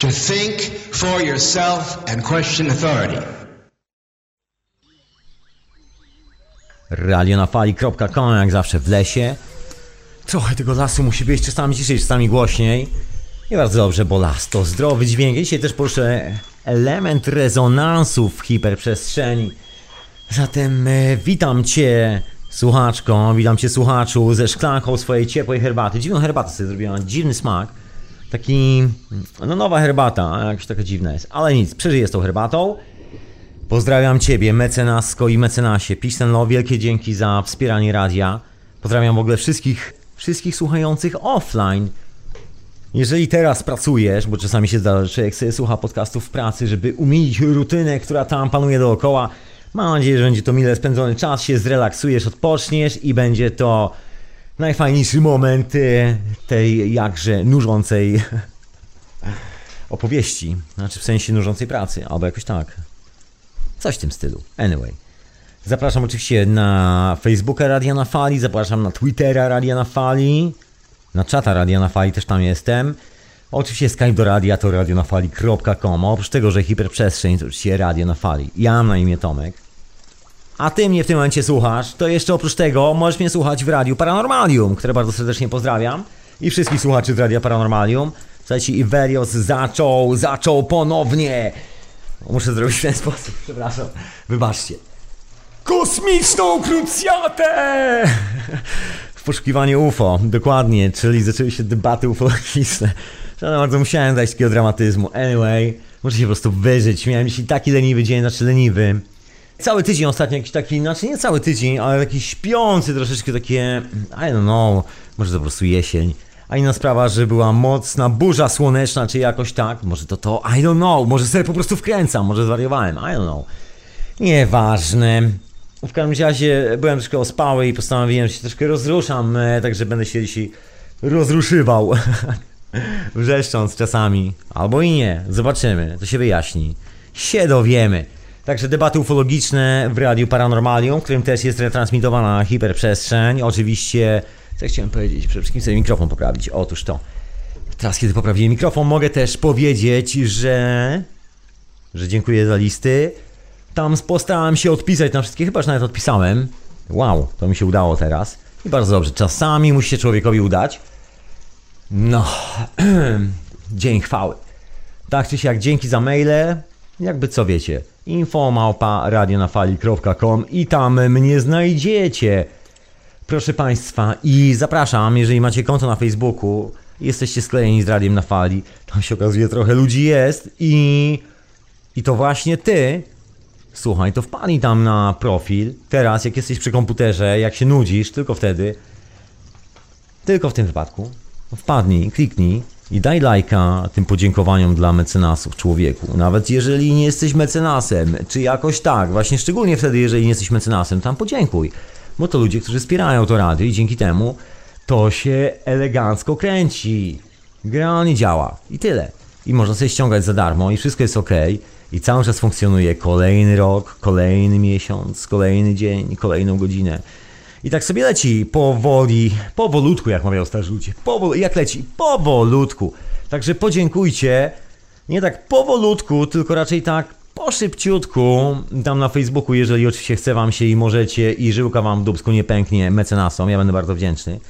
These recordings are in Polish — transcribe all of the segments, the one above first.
To think for yourself and question authority. radionafali.com jak zawsze w lesie. Trochę tego lasu musi być czasami ciszej, czasami głośniej. I bardzo dobrze, bo las to zdrowy dźwięk. Dzisiaj też poruszę element rezonansu w hiperprzestrzeni. Zatem e, witam Cię, słuchaczko, witam Cię, słuchaczu, ze szklanką swojej ciepłej herbaty. Dziwną herbatę sobie zrobiłam, dziwny smak. Taki, no nowa herbata, jakaś taka dziwna jest. Ale nic, przeżyję z tą herbatą. Pozdrawiam Ciebie, mecenasko i mecenasie. Pistenlo, wielkie dzięki za wspieranie radia. Pozdrawiam w ogóle wszystkich, wszystkich słuchających offline. Jeżeli teraz pracujesz, bo czasami się zdarza, że człowiek sobie słucha podcastów w pracy, żeby umilić rutynę, która tam panuje dookoła, mam nadzieję, że będzie to mile spędzony czas, się zrelaksujesz, odpoczniesz i będzie to najfajniejszy moment y, tej jakże nużącej opowieści. Znaczy w sensie nużącej pracy, albo jakoś tak. Coś w tym stylu. Anyway. Zapraszam oczywiście na Facebooka Radia na Fali, zapraszam na Twittera Radia na Fali, na czata Radia na Fali też tam jestem. Oczywiście Skype do radia to radionafali.com. Oprócz tego, że hiperprzestrzeń to oczywiście Radio na Fali. Ja mam na imię Tomek. A ty mnie w tym momencie słuchasz, to jeszcze oprócz tego możesz mnie słuchać w Radiu Paranormalium, które bardzo serdecznie pozdrawiam. I wszystkich słuchaczy z Radia Paranormalium. Słuchajcie, Iverios zaczął, zaczął ponownie. Muszę zrobić w ten sposób, przepraszam. Wybaczcie. Kosmiczną krucjatę! W poszukiwaniu UFO, dokładnie, czyli zaczęły się debaty ufologiczne. Szanowni bardzo, musiałem dać takiego dramatyzmu. Anyway, muszę się po prostu wyżyć. Miałem dzisiaj taki leniwy dzień, znaczy leniwy. Cały tydzień ostatnio jakiś taki, znaczy nie cały tydzień, ale taki śpiący troszeczkę takie, I don't know, może to po prostu jesień. A inna sprawa, że była mocna burza słoneczna, czy jakoś tak, może to to, I don't know, może sobie po prostu wkręcam, może zwariowałem, I don't know. Nieważne. W każdym razie byłem troszkę ospały i postanowiłem, że się troszkę rozruszam, e, także będę się dzisiaj rozruszywał. Wrzeszcząc czasami. Albo i nie. Zobaczymy. To się wyjaśni. Się dowiemy. Także debaty ufologiczne w Radiu Paranormalium, którym też jest retransmitowana hiperprzestrzeń. Oczywiście, co chciałem powiedzieć? Przede wszystkim sobie mikrofon poprawić. Otóż to. Teraz, kiedy poprawiłem mikrofon, mogę też powiedzieć, że... że dziękuję za listy. Tam postarałem się odpisać na wszystkie, chyba że nawet odpisałem. Wow, to mi się udało teraz. I bardzo dobrze. Czasami musi się człowiekowi udać. No, dzień chwały. Tak czy siak, dzięki za maile. Jakby co wiecie, info małpa radionafali.com i tam mnie znajdziecie. Proszę Państwa, i zapraszam, jeżeli macie konto na Facebooku, jesteście sklejeni z Radiem na Fali, tam się okazuje trochę ludzi jest i... I to właśnie Ty, słuchaj, to wpadnij tam na profil, teraz jak jesteś przy komputerze, jak się nudzisz, tylko wtedy, tylko w tym wypadku, wpadnij, kliknij i daj lajka tym podziękowaniom dla mecenasów człowieku. Nawet jeżeli nie jesteś mecenasem, czy jakoś tak, właśnie szczególnie wtedy, jeżeli nie jesteś mecenasem, tam podziękuj. Bo to ludzie, którzy wspierają to radio i dzięki temu to się elegancko kręci. Gra nie działa. I tyle. I można sobie ściągać za darmo i wszystko jest ok. I cały czas funkcjonuje kolejny rok, kolejny miesiąc, kolejny dzień, kolejną godzinę. I tak sobie leci powoli, powolutku, jak mawiał starzy ludzie. Jak leci? Powolutku. Także podziękujcie. Nie tak powolutku, tylko raczej tak po szybciutku. Tam na Facebooku, jeżeli oczywiście chce wam się i możecie i żyłka wam w dubsku nie pęknie mecenasom, ja będę bardzo wdzięczny.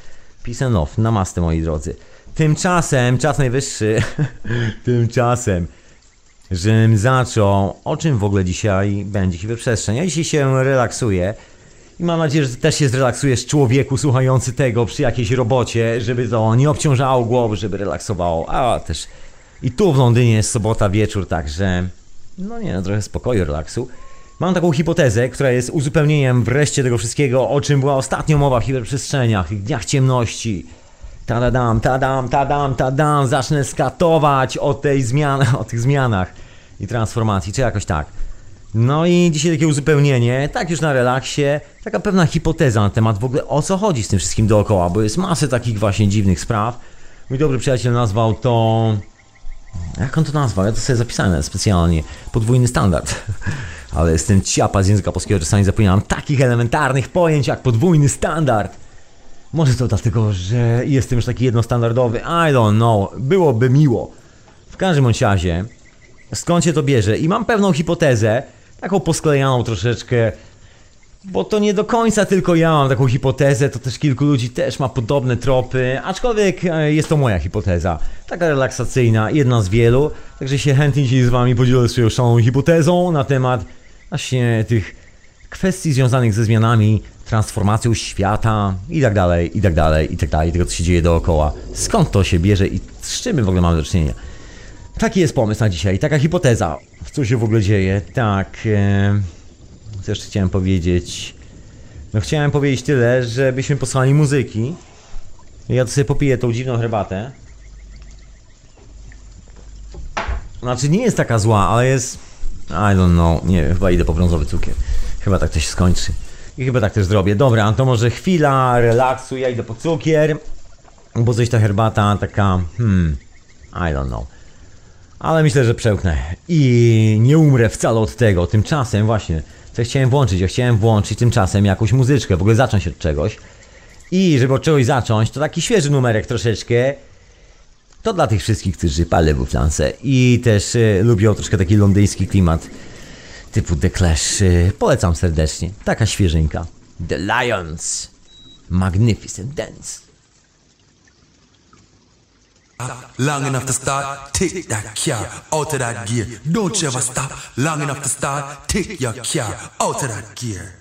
Peace and love, namaste moi drodzy. Tymczasem, czas najwyższy, tymczasem, żebym zaczął, o czym w ogóle dzisiaj będzie hiperprzestrzeń. Ja dzisiaj się relaksuję. I mam nadzieję, że też się zrelaksujesz człowieku słuchający tego przy jakiejś robocie, żeby to nie obciążało głowy, żeby relaksowało. A też i tu w Londynie jest sobota wieczór, także no nie, no, trochę spokoju, relaksu. Mam taką hipotezę, która jest uzupełnieniem wreszcie tego wszystkiego, o czym była ostatnio mowa w hiperprzestrzeniach, dniach ciemności. Tadadam, tadam, tadam, tadam, zacznę skatować o tej zmian o tych zmianach i transformacji, czy jakoś tak. No i dzisiaj takie uzupełnienie, tak już na relaksie, taka pewna hipoteza na temat w ogóle o co chodzi z tym wszystkim dookoła, bo jest masę takich właśnie dziwnych spraw. Mój dobry przyjaciel nazwał to... Jak on to nazwał? Ja to sobie zapisałem specjalnie. Podwójny standard. Ale jestem ciapa z języka polskiego, czasami zapominam takich elementarnych pojęć jak podwójny standard. Może to dlatego, że jestem już taki jednostandardowy, I don't know, byłoby miło każdym bądź razie, skąd się to bierze? I mam pewną hipotezę, taką posklejaną troszeczkę, bo to nie do końca tylko ja mam taką hipotezę, to też kilku ludzi też ma podobne tropy, aczkolwiek e, jest to moja hipoteza, taka relaksacyjna, jedna z wielu, także się chętnie dzisiaj z wami podzielę swoją szaloną hipotezą na temat właśnie tych kwestii związanych ze zmianami, transformacją świata i tak dalej, i tak dalej, i tak dalej, tego co się dzieje dookoła. Skąd to się bierze i z czym my w ogóle mamy do czynienia? Taki jest pomysł na dzisiaj, taka hipoteza. Co się w ogóle dzieje? Tak. E, co jeszcze chciałem powiedzieć? No chciałem powiedzieć tyle, żebyśmy posłali muzyki. Ja to sobie popiję tą dziwną herbatę. Znaczy nie jest taka zła, ale jest... I don't know, nie wiem, chyba idę po brązowy cukier. Chyba tak to się skończy. I chyba tak też zrobię. Dobra, to może chwila relaksu, ja idę po cukier. Bo coś ta herbata taka... Hmm... I don't know. Ale myślę, że przełknę. I nie umrę wcale od tego. Tymczasem właśnie, co chciałem włączyć? Ja chciałem włączyć tymczasem jakąś muzyczkę, w ogóle zacząć od czegoś. I żeby od czegoś zacząć, to taki świeży numerek troszeczkę. To dla tych wszystkich, którzy palę w flance i też y, lubią troszkę taki londyński klimat typu The Clash. Y, polecam serdecznie. Taka świeżynka. The Lions. Magnificent Dance. Long enough to start, take that car out of that gear. Don't you ever stop. Long enough to start, take your car out of that gear.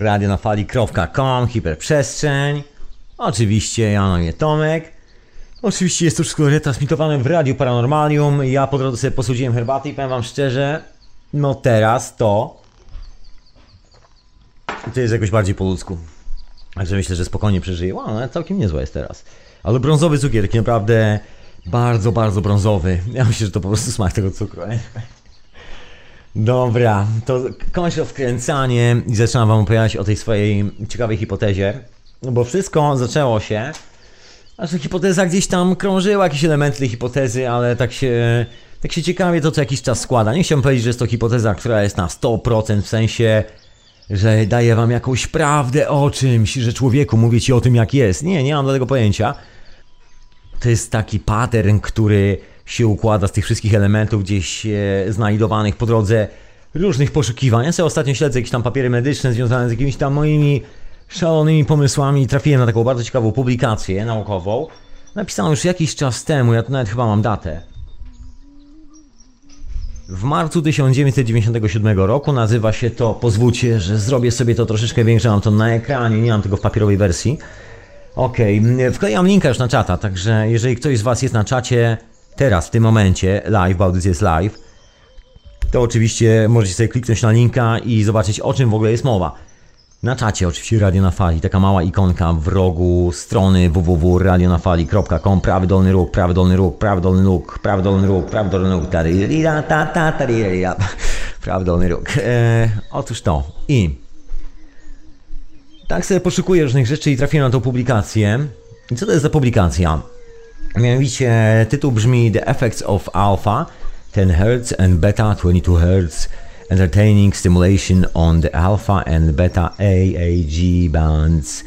Radio na fali.com, hiperprzestrzeń. Oczywiście ja na imię Tomek. Oczywiście jest to wszystko retransmitowane w Radiu Paranormalium. Ja po drodze sobie posłudziłem herbaty i powiem wam szczerze, no teraz to... To jest jakoś bardziej po ludzku. Także myślę, że spokojnie przeżyję. Wow, ale całkiem niezła jest teraz. Ale brązowy cukier, naprawdę bardzo, bardzo brązowy. Ja myślę, że to po prostu smak tego cukru. nie? Dobra, to kończę wkręcanie i zaczynam wam opowiadać o tej swojej ciekawej hipotezie. No bo wszystko zaczęło się, aż ta hipoteza gdzieś tam krążyła, jakieś elementy tej hipotezy, ale tak się, tak się ciekawie to co jakiś czas składa. Nie chciałbym powiedzieć, że jest to hipoteza, która jest na 100%, w sensie, że daje wam jakąś prawdę o czymś, że człowieku mówię ci o tym jak jest. Nie, nie mam do tego pojęcia. To jest taki pattern, który się układa z tych wszystkich elementów gdzieś e, znajdowanych po drodze różnych poszukiwań. Ja sobie ostatnio śledzę jakieś tam papiery medyczne związane z jakimiś tam moimi szalonymi pomysłami. Trafiłem na taką bardzo ciekawą publikację naukową. Napisaną już jakiś czas temu, ja tu nawet chyba mam datę. W marcu 1997 roku nazywa się to, pozwólcie, że zrobię sobie to troszeczkę większe, mam to na ekranie, nie mam tego w papierowej wersji. Okej, wklejam linka już na czata, także jeżeli ktoś z Was jest na czacie teraz, w tym momencie, live, bo audycja jest live, to oczywiście możecie sobie kliknąć na linka i zobaczyć o czym w ogóle jest mowa. Na czacie oczywiście Radio na Fali, taka mała ikonka w rogu strony www.radionafali.com, prawy dolny róg, prawy dolny róg, prawy dolny róg, prawy dolny róg, prawy dolny róg, taririra, ta, ta, taririra. prawy dolny róg. E, otóż to. I tak sobie poszukuję różnych rzeczy i trafiłem na tą publikację. I co to jest za publikacja? Mianowicie tytuł brzmi The Effects of Alpha 10 Hz and Beta 22 Hz Entertaining Stimulation on the Alpha and Beta AAG bands.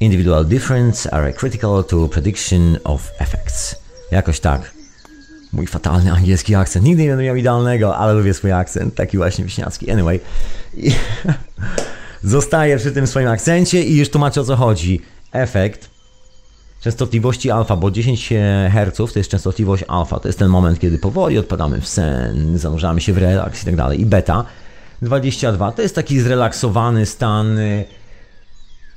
Individual difference are critical to prediction of effects. Jakoś tak. Mój fatalny angielski akcent. Nigdy nie będę miał idealnego, ale lubię swój akcent. Taki właśnie wiśniacki. Anyway. Zostaję przy tym swoim akcencie i już tłumaczę o co chodzi. Efekt częstotliwości alfa, bo 10 Hz to jest częstotliwość alfa. To jest ten moment, kiedy powoli odpadamy w sen, zanurzamy się w relaks i tak dalej. I beta 22 to jest taki zrelaksowany stan y,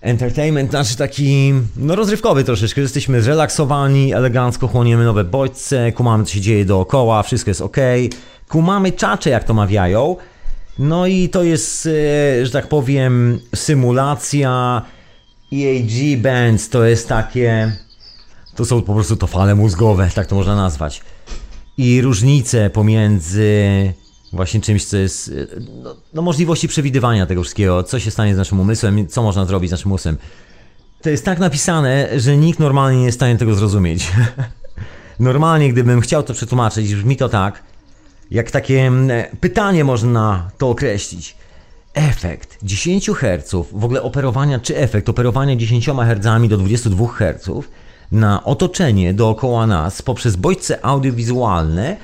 entertainment, znaczy taki, no rozrywkowy troszeczkę, jesteśmy zrelaksowani, elegancko chłoniemy nowe bodźce, kumamy co się dzieje dookoła, wszystko jest ok, kumamy czacze jak to mawiają, no i to jest, e, że tak powiem, symulacja EAG Bands, to jest takie, to są po prostu to fale mózgowe, tak to można nazwać. I różnice pomiędzy właśnie czymś, co jest, no, no możliwości przewidywania tego wszystkiego, co się stanie z naszym umysłem, co można zrobić z naszym umysłem. To jest tak napisane, że nikt normalnie nie jest w stanie tego zrozumieć. normalnie, gdybym chciał to przetłumaczyć, brzmi to tak, jak takie mm, pytanie można to określić. Efekt 10 Hz, w ogóle operowania, czy efekt operowania 10 Hz do 22 Hz na otoczenie dookoła nas poprzez bodźce audiowizualne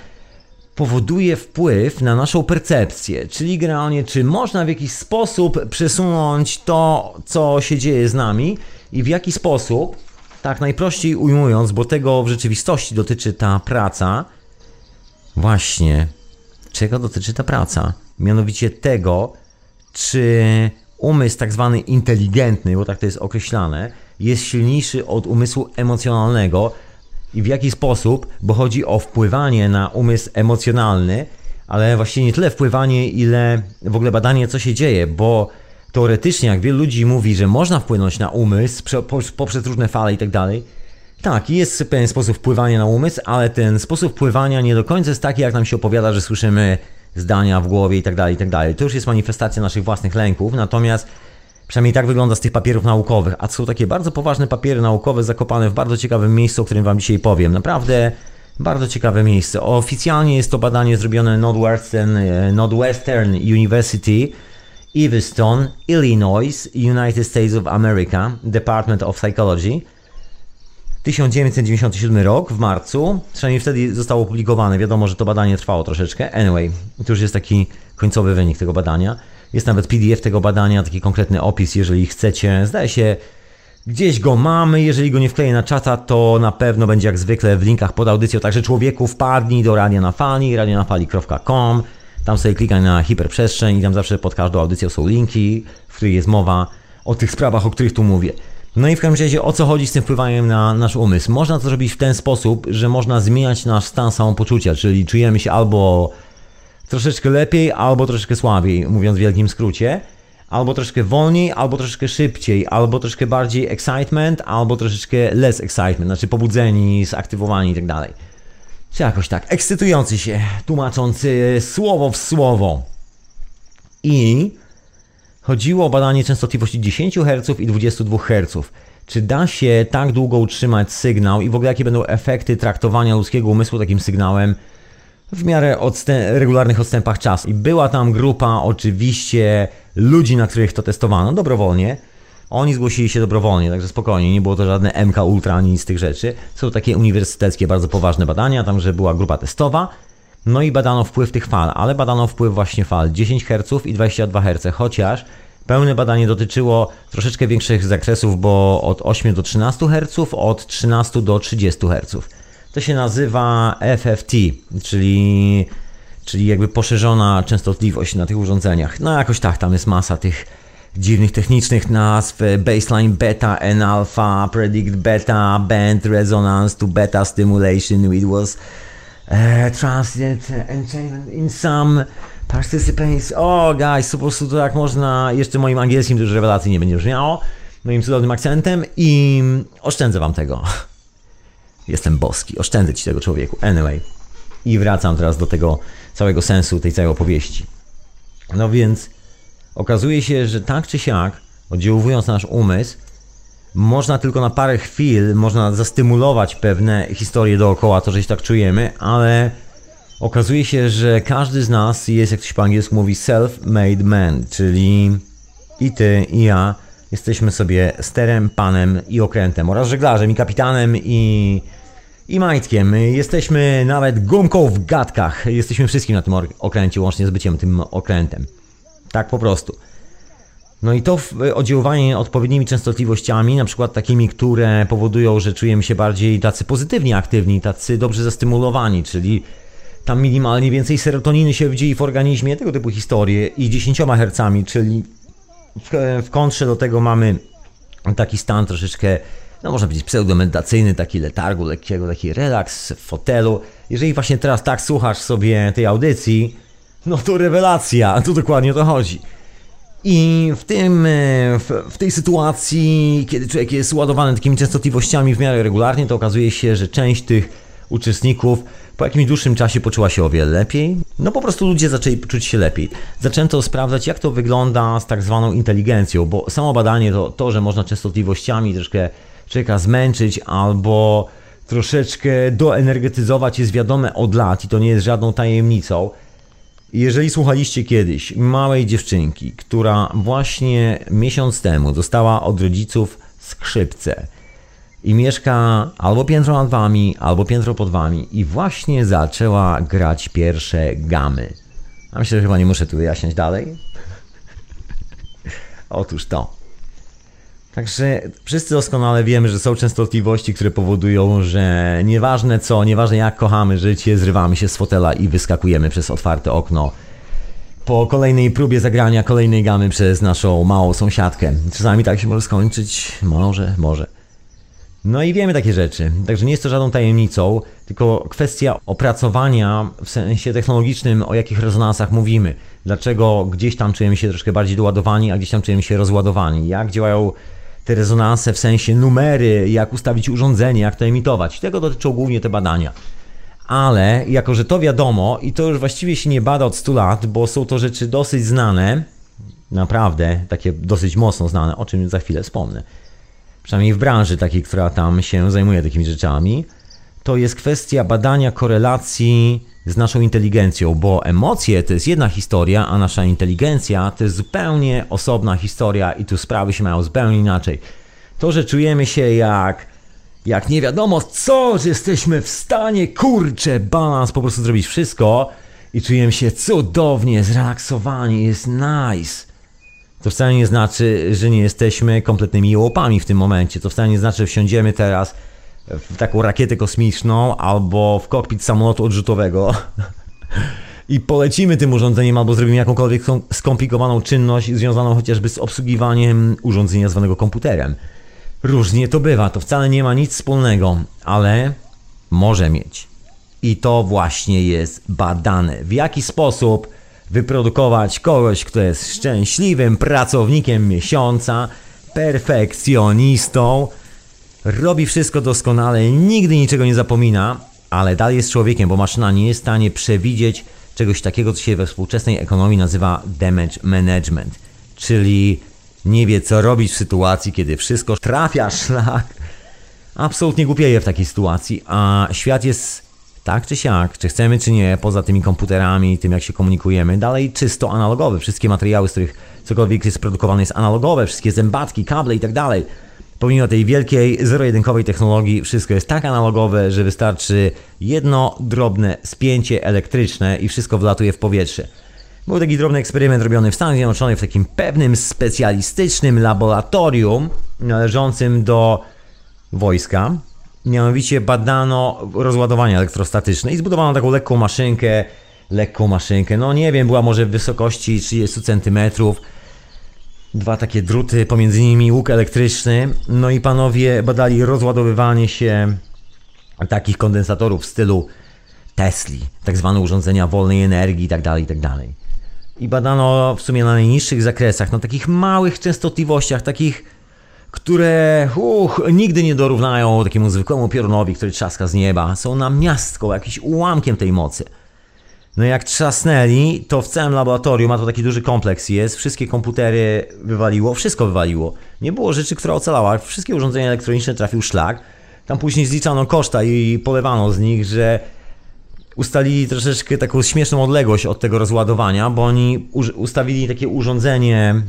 powoduje wpływ na naszą percepcję, czyli generalnie czy można w jakiś sposób przesunąć to, co się dzieje z nami i w jaki sposób, tak najprościej ujmując, bo tego w rzeczywistości dotyczy ta praca, właśnie czego dotyczy ta praca? Mianowicie tego, czy umysł tak zwany inteligentny, bo tak to jest określane, jest silniejszy od umysłu emocjonalnego i w jaki sposób, bo chodzi o wpływanie na umysł emocjonalny, ale właściwie nie tyle wpływanie, ile w ogóle badanie, co się dzieje, bo teoretycznie, jak wielu ludzi mówi, że można wpłynąć na umysł poprzez różne fale i tak dalej, tak, jest pewien sposób wpływania na umysł, ale ten sposób wpływania nie do końca jest taki, jak nam się opowiada, że słyszymy zdania w głowie i tak dalej, i tak. To już jest manifestacja naszych własnych lęków, natomiast przynajmniej tak wygląda z tych papierów naukowych, a to są takie bardzo poważne papiery naukowe zakopane w bardzo ciekawym miejscu, o którym Wam dzisiaj powiem. Naprawdę bardzo ciekawe miejsce. Oficjalnie jest to badanie zrobione Northwestern, e, Northwestern University, Evanston, Illinois, United States of America, Department of Psychology. 1997 rok, w marcu, przynajmniej wtedy zostało opublikowane. Wiadomo, że to badanie trwało troszeczkę. Anyway, to już jest taki końcowy wynik tego badania. Jest nawet PDF tego badania, taki konkretny opis, jeżeli chcecie. Zdaje się, gdzieś go mamy. Jeżeli go nie wkleję na czata, to na pewno będzie jak zwykle w linkach pod audycją. Także człowieku wpadnij do Radia na Fali, radionafali.com. Tam sobie klikaj na hiperprzestrzeń i tam zawsze pod każdą audycją są linki, w których jest mowa o tych sprawach, o których tu mówię. No i w każdym razie o co chodzi z tym wpływaniem na nasz umysł? Można to zrobić w ten sposób, że można zmieniać nasz stan samopoczucia, czyli czujemy się albo troszeczkę lepiej, albo troszeczkę słabiej, mówiąc w wielkim skrócie. Albo troszkę wolniej, albo troszeczkę szybciej, albo troszkę bardziej excitement, albo troszeczkę less excitement, znaczy pobudzeni, zaktywowani i tak. Czy jakoś tak, ekscytujący się, tłumaczący słowo w słowo. I Chodziło o badanie częstotliwości 10 Hz i 22 Hz. Czy da się tak długo utrzymać sygnał i w ogóle jakie będą efekty traktowania ludzkiego umysłu takim sygnałem w miarę odstę regularnych odstępach czasu. I była tam grupa oczywiście ludzi, na których to testowano dobrowolnie. Oni zgłosili się dobrowolnie, także spokojnie, nie było to żadne MK Ultra ani nic z tych rzeczy. Są takie uniwersyteckie, bardzo poważne badania, tam, że była grupa testowa. No i badano wpływ tych fal, ale badano wpływ właśnie fal 10 Hz i 22 Hz, chociaż pełne badanie dotyczyło troszeczkę większych zakresów, bo od 8 do 13 Hz, od 13 do 30 Hz. To się nazywa FFT, czyli, czyli jakby poszerzona częstotliwość na tych urządzeniach. No jakoś tak, tam jest masa tych dziwnych technicznych nazw, baseline beta, N alpha, predict beta, band resonance to beta stimulation, it was uh, transient entrainment in some participants. O, oh, guys, po prostu to jak można, jeszcze moim angielskim już rewelacji nie będzie brzmiało, moim cudownym akcentem i oszczędzę wam tego. Jestem boski, oszczędzę ci tego człowieku. Anyway. I wracam teraz do tego całego sensu tej całej opowieści. No więc okazuje się, że tak czy siak, oddziaływując nasz umysł, można tylko na parę chwil, można zastymulować pewne historie dookoła, to, że się tak czujemy, ale okazuje się, że każdy z nas jest, jak to się po angielsku mówi, self-made man, czyli i ty, i ja jesteśmy sobie sterem, panem i okrętem oraz żeglarzem i kapitanem i, i majtkiem. Jesteśmy nawet gumką w gadkach. Jesteśmy wszystkim na tym okręcie, łącznie z byciem tym okrętem. Tak po prostu. No i to oddziaływanie odpowiednimi częstotliwościami, na przykład takimi, które powodują, że czujemy się bardziej tacy pozytywnie aktywni, tacy dobrze zastymulowani, czyli tam minimalnie więcej serotoniny się dzieje w organizmie, tego typu historie i 10 Hz, czyli w, w kontrze do tego mamy taki stan troszeczkę, no można powiedzieć pseudomedytacyjny, taki letargu, lekkiego, taki relaks w fotelu. Jeżeli właśnie teraz tak słuchasz sobie tej audycji, no to rewelacja, tu dokładnie o to chodzi. I w tym, e, w, tej sytuacji, kiedy człowiek jest ładowany takimi częstotliwościami w miarę regularnie, to okazuje się, że część tych uczestników po jakimś dłuższym czasie poczuła się o wiele lepiej. No po prostu ludzie zaczęli czuć się lepiej. Zaczęto sprawdzać, jak to wygląda z tak zwaną inteligencją, bo samo badanie to, to że można częstotliwościami troszkę człowieka zmęczyć albo troszeczkę doenergetyzować jest wiadome od lat i to nie jest żadną tajemnicą. Jeżeli słuchaliście kiedyś małej dziewczynki, która właśnie miesiąc temu dostała od rodziców skrzypce i mieszka albo piętro nad wami, albo piętro pod wami i właśnie zaczęła grać pierwsze gamy. A myślę, że chyba nie muszę tu wyjaśniać dalej. Otóż to. Także wszyscy doskonale wiemy, że są częstotliwości, które powodują, że nieważne co, nieważne jak kochamy życie, zrywamy się z fotela i wyskakujemy przez otwarte okno po kolejnej próbie zagrania kolejnej gamy przez naszą małą sąsiadkę. Czasami tak się może skończyć, może, może. No i wiemy takie rzeczy, także nie jest to żadną tajemnicą, tylko kwestia opracowania w sensie technologicznym, o jakich rezonansach mówimy. Dlaczego gdzieś tam czujemy się troszkę bardziej doładowani, a gdzieś tam czujemy się rozładowani. Jak działają te rezonanse w sensie numery, jak ustawić urządzenie, jak to emitować. Tego dotyczą głównie te badania. Ale jako, że to wiadomo i to już właściwie się nie bada od 100 lat, bo są to rzeczy dosyć znane, naprawdę takie dosyć mocno znane, o czym za chwilę wspomnę. Przynajmniej w branży takiej, która tam się zajmuje takimi rzeczami, to jest kwestia badania korelacji z naszą inteligencją, bo emocje to jest jedna historia, a nasza inteligencja to jest zupełnie osobna historia i tu sprawy się mają zupełnie inaczej. To, że czujemy się jak, jak nie wiadomo co, że jesteśmy w stanie, kurczę, balans, po prostu zrobić wszystko i czujemy się cudownie, zrelaksowani, jest nice. To wcale nie znaczy, że nie jesteśmy kompletnymi jełopami w tym momencie. To wcale nie znaczy, że wsiądziemy teraz w taką rakietę kosmiczną albo w kokpit samolotu odrzutowego i polecimy tym urządzeniem albo zrobimy jakąkolwiek skomplikowaną czynność związaną chociażby z obsługiwaniem urządzenia zwanego komputerem. Różnie to bywa, to wcale nie ma nic wspólnego, ale może mieć. I to właśnie jest badane. W jaki sposób wyprodukować kogoś, kto jest szczęśliwym pracownikiem miesiąca, perfekcjonistą, robi wszystko doskonale, nigdy niczego nie zapomina, ale dalej jest człowiekiem, bo maszyna nie jest w stanie przewidzieć czegoś takiego, co się we współczesnej ekonomii nazywa damage management, czyli nie wie, co robić w sytuacji, kiedy wszystko trafia szlak. Absolutnie głupieje w takiej sytuacji, a świat jest tak czy siak, czy chcemy, czy nie, poza tymi komputerami, tym jak się komunikujemy, dalej czysto analogowy. Wszystkie materiały, z których cokolwiek jest produkowane, jest analogowe, wszystkie zębatki, kable i tak dalej. Pomimo tej wielkiej, zero-jedynkowej technologii, wszystko jest tak analogowe, że wystarczy jedno drobne spięcie elektryczne i wszystko wlatuje w powietrze. Był taki drobny eksperyment robiony w Stanach Zjednoczonych w takim pewnym specjalistycznym laboratorium należącym do wojska. Mianowicie badano rozładowanie elektrostatyczne i zbudowano taką lekką maszynkę, lekką maszynkę, no nie wiem, była może w wysokości 30 centymetrów dwa takie druty, pomiędzy nimi łuk elektryczny. No i panowie badali rozładowywanie się takich kondensatorów w stylu Tesli, tak zwane urządzenia wolnej energii itd., tak itd. Tak I badano w sumie na najniższych zakresach, na takich małych częstotliwościach, takich, które uch, nigdy nie dorównają takiemu zwykłemu piorunowi, który trzaska z nieba. Są na miastką, jakimś ułamkiem tej mocy. No jak trzasnęli, to w całym laboratorium, a to taki duży kompleks jest, wszystkie komputery wywaliło, wszystko wywaliło. Nie było rzeczy, która ocalała, wszystkie urządzenia elektroniczne trafił szlak. Tam później zliczano koszta i polewano z nich, że ustalili troszeczkę taką śmieszną odległość od tego rozładowania, bo oni ustawili takie urządzenie,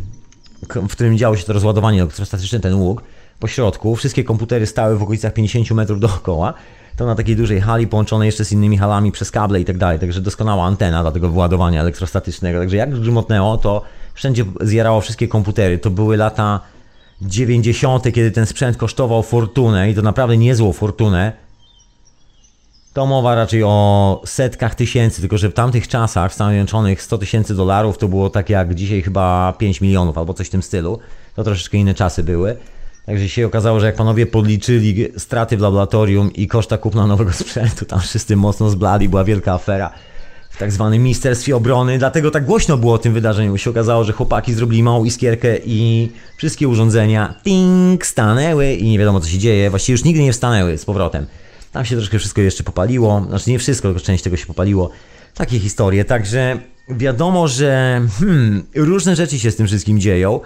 w którym działo się to rozładowanie elektrostatyczne, ten łuk, po środku. Wszystkie komputery stały w okolicach 50 metrów dookoła to na takiej dużej hali połączonej jeszcze z innymi halami przez kable i tak dalej, także doskonała antena dla tego wyładowania elektrostatycznego. Także jak grzmotnęło, to wszędzie zjerało wszystkie komputery. To były lata 90., kiedy ten sprzęt kosztował fortunę i to naprawdę niezłą fortunę. To mowa raczej o setkach tysięcy, tylko że w tamtych czasach w Stanach Zjednoczonych 100 tysięcy dolarów to było tak jak dzisiaj chyba 5 milionów albo coś w tym stylu. To troszeczkę inne czasy były. Także się okazało, że jak panowie podliczyli straty w laboratorium i koszta kupna nowego sprzętu, tam wszyscy mocno zblali, była wielka afera w tak zwanym Ministerstwie Obrony, dlatego tak głośno było o tym wydarzeniu. Się okazało, że chłopaki zrobili małą iskierkę i wszystkie urządzenia ting stanęły i nie wiadomo co się dzieje. Właściwie już nigdy nie wstanęły z powrotem. Tam się troszkę wszystko jeszcze popaliło, znaczy nie wszystko, tylko część tego się popaliło. Takie historie, także wiadomo, że hmm, różne rzeczy się z tym wszystkim dzieją.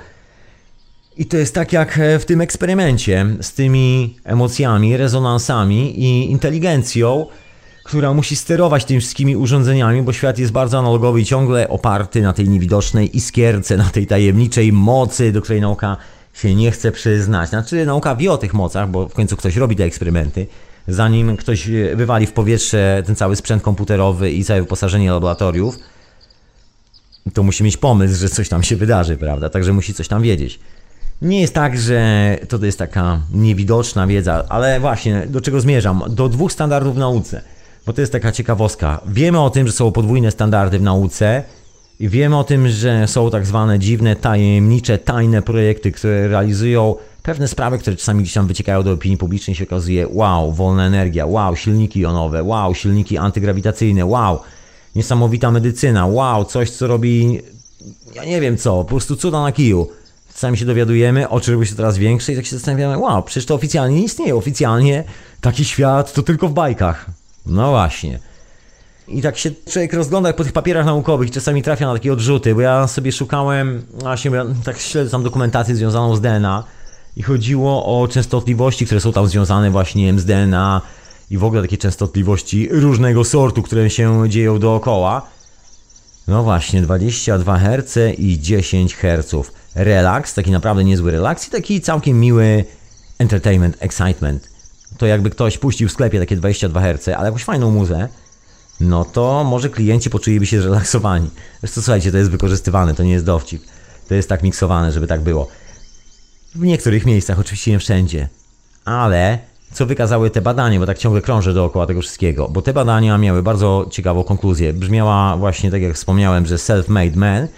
I to jest tak jak w tym eksperymencie z tymi emocjami, rezonansami i inteligencją, która musi sterować tymi wszystkimi urządzeniami, bo świat jest bardzo analogowy i ciągle oparty na tej niewidocznej iskierce, na tej tajemniczej mocy, do której nauka się nie chce przyznać. Znaczy, nauka wie o tych mocach, bo w końcu ktoś robi te eksperymenty. Zanim ktoś wywali w powietrze ten cały sprzęt komputerowy i całe wyposażenie laboratoriów, to musi mieć pomysł, że coś tam się wydarzy, prawda? Także musi coś tam wiedzieć. Nie jest tak, że to jest taka niewidoczna wiedza, ale właśnie do czego zmierzam? Do dwóch standardów w nauce, bo to jest taka ciekawostka. Wiemy o tym, że są podwójne standardy w nauce i wiemy o tym, że są tak zwane dziwne, tajemnicze, tajne projekty, które realizują pewne sprawy, które czasami gdzieś tam wyciekają do opinii publicznej się okazuje, wow, wolna energia, wow, silniki jonowe, wow, silniki antygrawitacyjne, wow, niesamowita medycyna, wow, coś co robi, ja nie wiem co, po prostu cuda na kiju. Sami się dowiadujemy, oczy robią się coraz większe i tak się zastanawiamy, wow, przecież to oficjalnie nie istnieje, oficjalnie taki świat to tylko w bajkach. No właśnie. I tak się człowiek rozgląda po tych papierach naukowych i czasami trafia na takie odrzuty, bo ja sobie szukałem, właśnie tak śledzę tam dokumentację związaną z DNA i chodziło o częstotliwości, które są tam związane właśnie z DNA i w ogóle takie częstotliwości różnego sortu, które się dzieją dookoła. No właśnie, 22 Hz i 10 Hz. Relaks, taki naprawdę niezły relaks i taki całkiem miły entertainment, excitement. To jakby ktoś puścił w sklepie takie 22 Hz, ale jakąś fajną muzę, no to może klienci poczuliby się zrelaksowani. Zresztą słuchajcie, to jest wykorzystywane, to nie jest dowcip. To jest tak miksowane, żeby tak było. W niektórych miejscach, oczywiście nie wszędzie. Ale co wykazały te badania, bo tak ciągle krążę dookoła tego wszystkiego, bo te badania miały bardzo ciekawą konkluzję. Brzmiała właśnie tak jak wspomniałem, że self-made man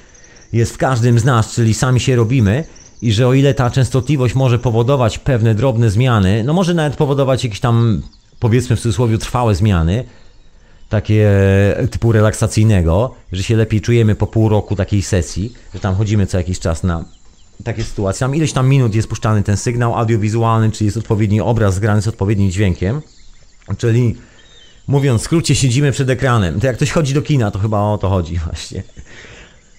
jest w każdym z nas, czyli sami się robimy i że o ile ta częstotliwość może powodować pewne drobne zmiany, no może nawet powodować jakieś tam powiedzmy w cudzysłowie trwałe zmiany, takie typu relaksacyjnego, że się lepiej czujemy po pół roku takiej sesji, że tam chodzimy co jakiś czas na takie sytuacje. Tam ileś tam minut jest puszczany ten sygnał audiowizualny, czyli jest odpowiedni obraz zgrany z odpowiednim dźwiękiem. Czyli mówiąc w skrócie, siedzimy przed ekranem. To jak ktoś chodzi do kina, to chyba o to chodzi właśnie.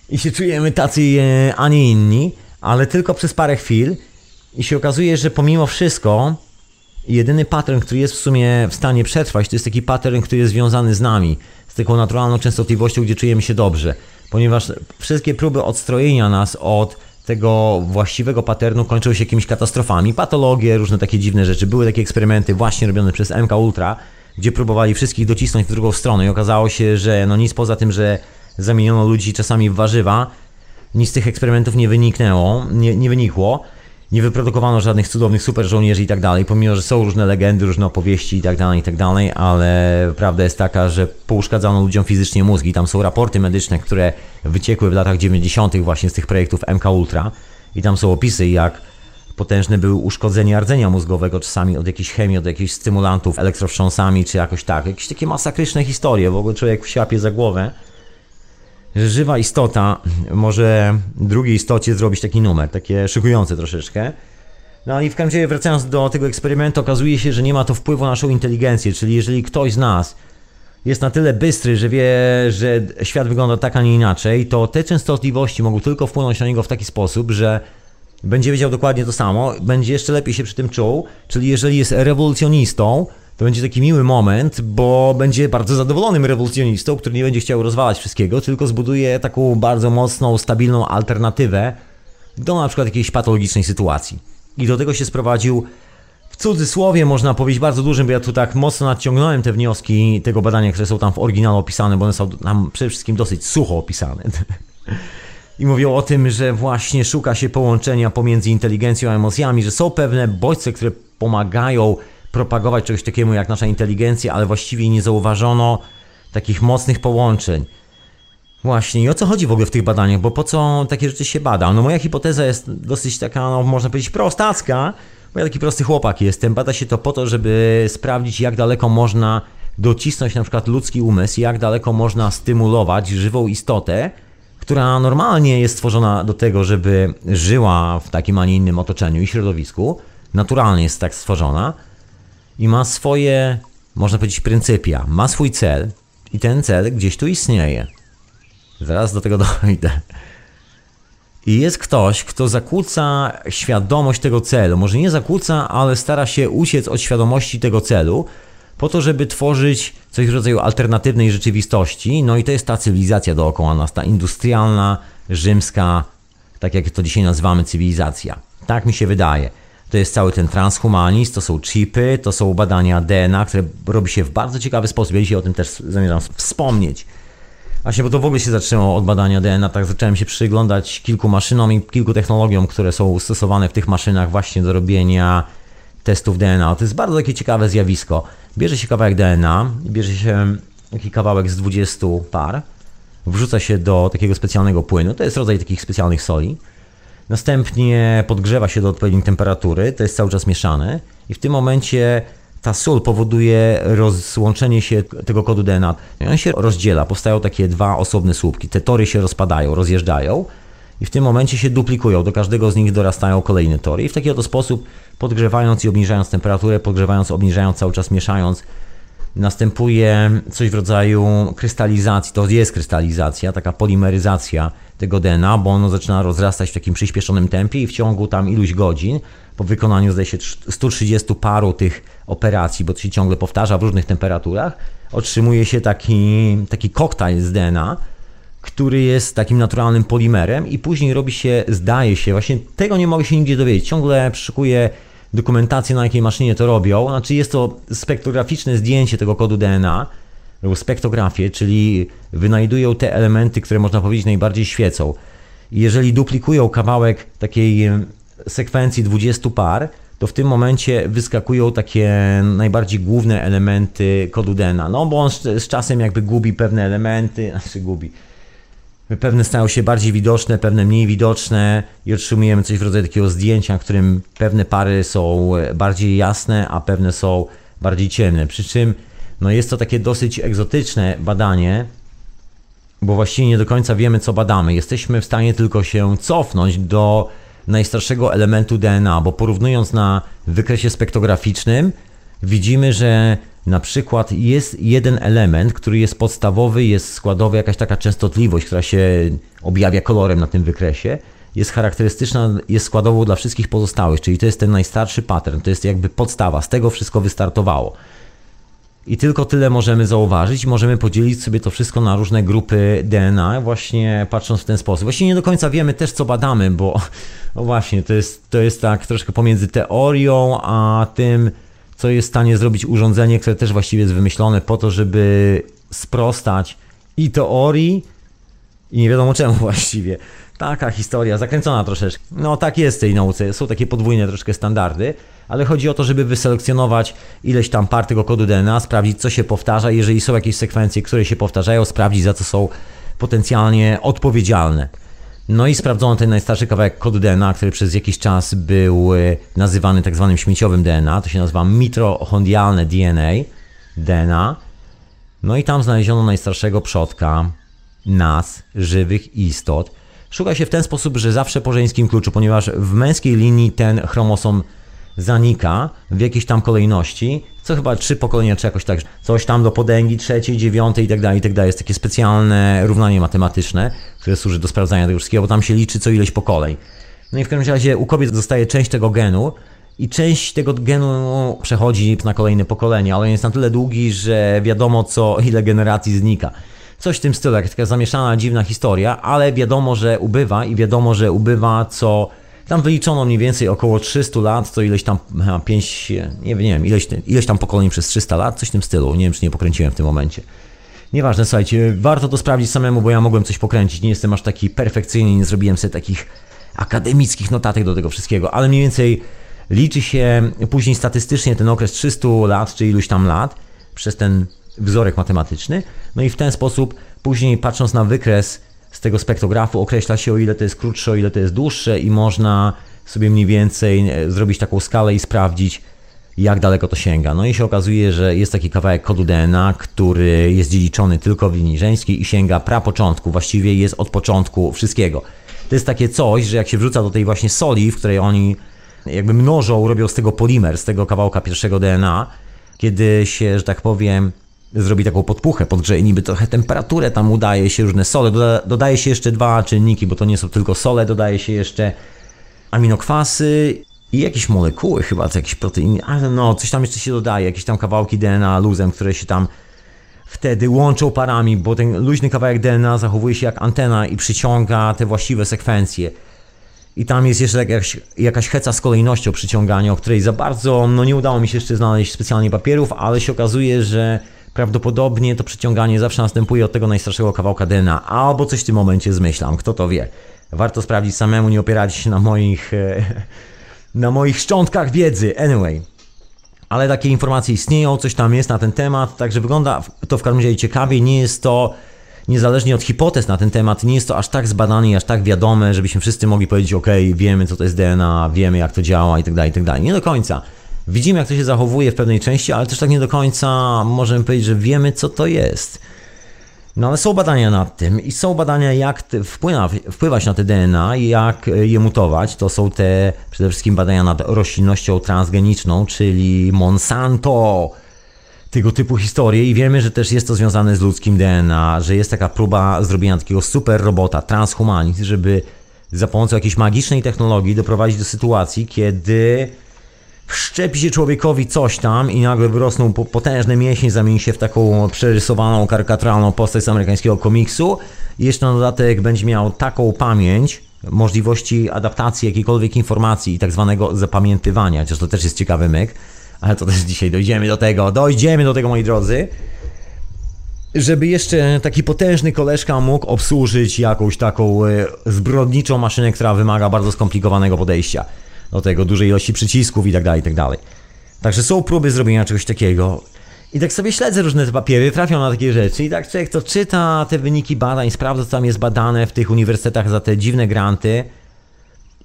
I się czujemy tacy, e, a nie inni, ale tylko przez parę chwil. I się okazuje, że pomimo wszystko, jedyny pattern, który jest w sumie w stanie przetrwać, to jest taki pattern, który jest związany z nami, z taką naturalną częstotliwością, gdzie czujemy się dobrze. Ponieważ wszystkie próby odstrojenia nas od tego właściwego paternu kończyły się jakimiś katastrofami, patologie, różne takie dziwne rzeczy. Były takie eksperymenty właśnie robione przez MK Ultra, gdzie próbowali wszystkich docisnąć w drugą stronę i okazało się, że no nic poza tym, że zamieniono ludzi czasami w warzywa, nic z tych eksperymentów nie wyniknęło, nie, nie wynikło. Nie wyprodukowano żadnych cudownych super żołnierzy i tak dalej, pomimo, że są różne legendy, różne opowieści i tak dalej, i tak dalej, ale prawda jest taka, że pouszkadzano ludziom fizycznie mózgi. Tam są raporty medyczne, które wyciekły w latach 90. właśnie z tych projektów MK Ultra i tam są opisy, jak potężne były uszkodzenia rdzenia mózgowego, czasami od jakiejś chemii, od jakichś stymulantów elektrowstrząsami, czy jakoś tak. Jakieś takie masakryczne historie, w ogóle człowiek wsiapie za głowę żywa istota może drugiej istocie zrobić taki numer, takie szykujące troszeczkę. No i w każdym razie wracając do tego eksperymentu, okazuje się, że nie ma to wpływu na naszą inteligencję, czyli jeżeli ktoś z nas jest na tyle bystry, że wie, że świat wygląda tak, a nie inaczej, to te częstotliwości mogą tylko wpłynąć na niego w taki sposób, że będzie wiedział dokładnie to samo, będzie jeszcze lepiej się przy tym czuł, czyli jeżeli jest rewolucjonistą, to będzie taki miły moment, bo będzie bardzo zadowolonym rewolucjonistą, który nie będzie chciał rozwalać wszystkiego, tylko zbuduje taką bardzo mocną, stabilną alternatywę do na przykład jakiejś patologicznej sytuacji. I do tego się sprowadził w cudzysłowie można powiedzieć bardzo dużym, bo ja tu tak mocno nadciągnąłem te wnioski tego badania, które są tam w oryginale opisane, bo one są tam przede wszystkim dosyć sucho opisane. I mówią o tym, że właśnie szuka się połączenia pomiędzy inteligencją a emocjami, że są pewne bodźce, które pomagają propagować czegoś takiego jak nasza inteligencja, ale właściwie nie zauważono takich mocnych połączeń. Właśnie, i o co chodzi w ogóle w tych badaniach, bo po co takie rzeczy się bada? No moja hipoteza jest dosyć taka, no, można powiedzieć prostacka, Bo ja taki prosty chłopak jestem. Bada się to po to, żeby sprawdzić, jak daleko można docisnąć na przykład ludzki umysł, jak daleko można stymulować żywą istotę, która normalnie jest stworzona do tego, żeby żyła w takim, a nie innym otoczeniu i środowisku. Naturalnie jest tak stworzona i ma swoje, można powiedzieć, pryncypia, ma swój cel i ten cel gdzieś tu istnieje. Zaraz do tego dojdę. I jest ktoś, kto zakłóca świadomość tego celu. Może nie zakłóca, ale stara się uciec od świadomości tego celu, po to, żeby tworzyć coś w rodzaju alternatywnej rzeczywistości. No i to jest ta cywilizacja dookoła nas, ta industrialna, rzymska, tak jak to dzisiaj nazywamy, cywilizacja. Tak mi się wydaje. To jest cały ten transhumanizm, to są chipy, to są badania DNA, które robi się w bardzo ciekawy sposób. Ja dzisiaj o tym też zamierzam wspomnieć. Właśnie, bo to w ogóle się zaczęło od badania DNA, tak zacząłem się przyglądać kilku maszynom i kilku technologiom, które są stosowane w tych maszynach właśnie do robienia testów DNA. To jest bardzo takie ciekawe zjawisko. Bierze się kawałek DNA, bierze się taki kawałek z 20 par, wrzuca się do takiego specjalnego płynu, to jest rodzaj takich specjalnych soli. Następnie podgrzewa się do odpowiedniej temperatury, to jest cały czas mieszane i w tym momencie ta sól powoduje rozłączenie się tego kodu DNA. I on się rozdziela, powstają takie dwa osobne słupki. Te tory się rozpadają, rozjeżdżają i w tym momencie się duplikują. Do każdego z nich dorastają kolejne tory i w taki oto sposób podgrzewając i obniżając temperaturę, podgrzewając, obniżając, cały czas mieszając, następuje coś w rodzaju krystalizacji. To jest krystalizacja, taka polimeryzacja tego DNA, bo ono zaczyna rozrastać w takim przyspieszonym tempie i w ciągu tam iluś godzin, po wykonaniu zdaje się 130 paru tych operacji, bo to się ciągle powtarza w różnych temperaturach, otrzymuje się taki, taki koktajl z DNA, który jest takim naturalnym polimerem i później robi się, zdaje się, właśnie tego nie mogę się nigdzie dowiedzieć, ciągle przyszukuję dokumentację na jakiej maszynie to robią, znaczy jest to spektrograficzne zdjęcie tego kodu DNA, lub spektografię, czyli wynajdują te elementy, które można powiedzieć najbardziej świecą. I jeżeli duplikują kawałek takiej sekwencji 20 par, to w tym momencie wyskakują takie najbardziej główne elementy kodu DNA. No bo on z czasem jakby gubi pewne elementy, znaczy gubi. Pewne stają się bardziej widoczne, pewne mniej widoczne i otrzymujemy coś w rodzaju takiego zdjęcia, w którym pewne pary są bardziej jasne, a pewne są bardziej ciemne. Przy czym no jest to takie dosyć egzotyczne badanie, bo właściwie nie do końca wiemy, co badamy. Jesteśmy w stanie tylko się cofnąć do najstarszego elementu DNA, bo porównując na wykresie spektrograficznym, widzimy, że na przykład jest jeden element, który jest podstawowy, jest składowy, jakaś taka częstotliwość, która się objawia kolorem na tym wykresie, jest charakterystyczna, jest składową dla wszystkich pozostałych, czyli to jest ten najstarszy pattern, to jest jakby podstawa, z tego wszystko wystartowało. I tylko tyle możemy zauważyć możemy podzielić sobie to wszystko na różne grupy DNA, właśnie patrząc w ten sposób. Właściwie nie do końca wiemy też, co badamy, bo no właśnie, to jest, to jest tak troszkę pomiędzy teorią, a tym, co jest w stanie zrobić urządzenie, które też właściwie jest wymyślone po to, żeby sprostać i teorii, i nie wiadomo czemu właściwie. Taka historia, zakręcona troszeczkę. No tak jest w tej nauce, są takie podwójne troszkę standardy, ale chodzi o to, żeby wyselekcjonować ileś tam par tego kodu DNA, sprawdzić co się powtarza, jeżeli są jakieś sekwencje, które się powtarzają, sprawdzić za co są potencjalnie odpowiedzialne. No i sprawdzono ten najstarszy kawałek kodu DNA, który przez jakiś czas był e, nazywany tak zwanym śmieciowym DNA, to się nazywa mitochondrialne DNA, DNA. No i tam znaleziono najstarszego przodka nas, żywych istot. Szuka się w ten sposób, że zawsze po żeńskim kluczu, ponieważ w męskiej linii ten chromosom zanika w jakiejś tam kolejności, co chyba trzy pokolenia, czy jakoś tak, coś tam do podęgi trzeciej, dziewiątej tak tak dalej. Jest takie specjalne równanie matematyczne, które służy do sprawdzania tego wszystkiego, bo tam się liczy co ileś pokoleń. No i w każdym razie u kobiet zostaje część tego genu i część tego genu przechodzi na kolejne pokolenie, ale on jest na tyle długi, że wiadomo co ile generacji znika. Coś w tym stylu, taka zamieszana, dziwna historia, ale wiadomo, że ubywa i wiadomo, że ubywa co tam wyliczono mniej więcej około 300 lat, to ileś tam 5, nie wiem, ileś, ileś tam pokoleń przez 300 lat, coś w tym stylu. Nie wiem, czy nie pokręciłem w tym momencie. Nieważne, słuchajcie, warto to sprawdzić samemu, bo ja mogłem coś pokręcić. Nie jestem aż taki perfekcyjny, nie zrobiłem sobie takich akademickich notatek do tego wszystkiego, ale mniej więcej liczy się później statystycznie ten okres 300 lat, czy iluś tam lat, przez ten wzorek matematyczny. No i w ten sposób później patrząc na wykres z tego spektrografu określa się o ile to jest krótsze, o ile to jest dłuższe i można sobie mniej więcej e, zrobić taką skalę i sprawdzić, jak daleko to sięga. No i się okazuje, że jest taki kawałek kodu DNA, który jest dziedziczony tylko w linii żeńskiej i sięga prapoczątku, właściwie jest od początku wszystkiego. To jest takie coś, że jak się wrzuca do tej właśnie soli, w której oni jakby mnożą, robią z tego polimer, z tego kawałka pierwszego DNA, kiedy się, że tak powiem, zrobi taką podpuchę, podgrzeje niby trochę temperaturę, tam udaje się różne sole, doda, dodaje się jeszcze dwa czynniki, bo to nie są tylko sole, dodaje się jeszcze aminokwasy i jakieś molekuły, chyba to jakieś proteiny, ale no, coś tam jeszcze się dodaje, jakieś tam kawałki DNA luzem, które się tam wtedy łączą parami, bo ten luźny kawałek DNA zachowuje się jak antena i przyciąga te właściwe sekwencje. I tam jest jeszcze jakaś, jakaś heca z kolejnością przyciągania, o której za bardzo no nie udało mi się jeszcze znaleźć specjalnie papierów, ale się okazuje, że prawdopodobnie to przyciąganie zawsze następuje od tego najstarszego kawałka DNA, albo coś w tym momencie zmyślam, kto to wie. Warto sprawdzić samemu, nie opierać się na moich, e, na moich szczątkach wiedzy. Anyway. Ale takie informacje istnieją, coś tam jest na ten temat, także wygląda to w każdym razie ciekawie. Nie jest to, niezależnie od hipotez na ten temat, nie jest to aż tak zbadane i aż tak wiadome, żebyśmy wszyscy mogli powiedzieć, ok, wiemy co to jest DNA, wiemy jak to działa itd., itd. Nie do końca. Widzimy, jak to się zachowuje w pewnej części, ale też tak nie do końca możemy powiedzieć, że wiemy, co to jest. No ale są badania nad tym i są badania, jak wpływa, wpływać na te DNA i jak je mutować. To są te przede wszystkim badania nad roślinnością transgeniczną, czyli Monsanto, tego typu historie i wiemy, że też jest to związane z ludzkim DNA, że jest taka próba zrobienia takiego super robota, transhumanizm, żeby za pomocą jakiejś magicznej technologii doprowadzić do sytuacji, kiedy wszczepi się człowiekowi coś tam i nagle wyrosną potężne mięśnie, zamieni się w taką przerysowaną, karykaturalną postać z amerykańskiego komiksu. I jeszcze na dodatek będzie miał taką pamięć, możliwości adaptacji jakiejkolwiek informacji i tak zwanego zapamiętywania, chociaż to też jest ciekawy myk, ale to też dzisiaj dojdziemy do tego, dojdziemy do tego moi drodzy, żeby jeszcze taki potężny koleżka mógł obsłużyć jakąś taką e, zbrodniczą maszynę, która wymaga bardzo skomplikowanego podejścia do tego, dużej ilości przycisków i tak dalej, i tak dalej. Także są próby zrobienia czegoś takiego. I tak sobie śledzę różne te papiery, trafią na takie rzeczy i tak człowiek to czyta te wyniki badań, sprawdza co tam jest badane w tych uniwersytetach za te dziwne granty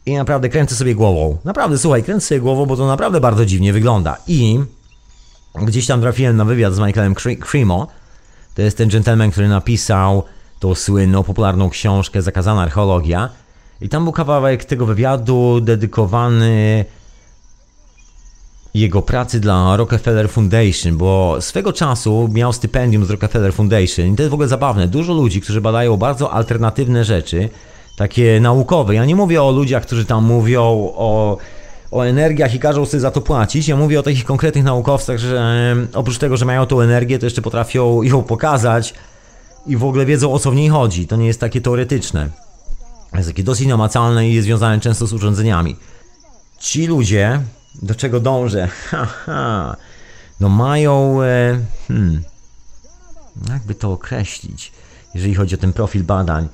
i naprawdę kręcę sobie głową. Naprawdę, słuchaj, kręcę sobie głową, bo to naprawdę bardzo dziwnie wygląda. I gdzieś tam trafiłem na wywiad z Michaelem Cremo, to jest ten gentleman, który napisał tą słynną, popularną książkę Zakazana archeologia i tam był kawałek tego wywiadu dedykowany jego pracy dla Rockefeller Foundation, bo swego czasu miał stypendium z Rockefeller Foundation i to jest w ogóle zabawne. Dużo ludzi, którzy badają bardzo alternatywne rzeczy, takie naukowe. Ja nie mówię o ludziach, którzy tam mówią o, o energiach i każą sobie za to płacić. Ja mówię o takich konkretnych naukowcach, że oprócz tego, że mają tą energię, to jeszcze potrafią ją pokazać i w ogóle wiedzą o co w niej chodzi. To nie jest takie teoretyczne. Jest takie dosyć namacalne i jest związane często z urządzeniami. Ci ludzie, do czego dążę, haha, no mają, e, hmm, jakby to określić, jeżeli chodzi o ten profil badań.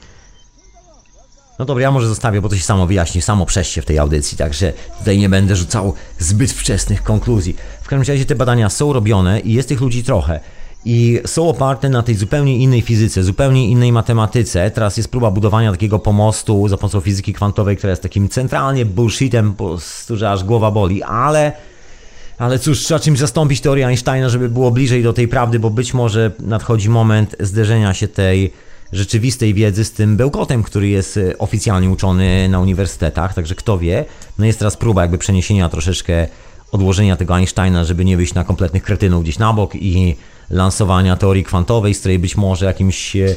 No dobra, ja może zostawię, bo to się samo wyjaśni, samo się w tej audycji, także tutaj nie będę rzucał zbyt wczesnych konkluzji. W każdym razie te badania są robione i jest tych ludzi trochę i są oparte na tej zupełnie innej fizyce, zupełnie innej matematyce. Teraz jest próba budowania takiego pomostu za pomocą fizyki kwantowej, która jest takim centralnie bullshitem, po prostu, że aż głowa boli, ale... Ale cóż, trzeba czymś zastąpić teorię Einsteina, żeby było bliżej do tej prawdy, bo być może nadchodzi moment zderzenia się tej rzeczywistej wiedzy z tym bełkotem, który jest e, oficjalnie uczony na uniwersytetach, także kto wie. No jest teraz próba jakby przeniesienia troszeczkę odłożenia tego Einsteina, żeby nie wyjść na kompletnych kretynów gdzieś na bok i lansowania teorii kwantowej, z której być może jakimś, e,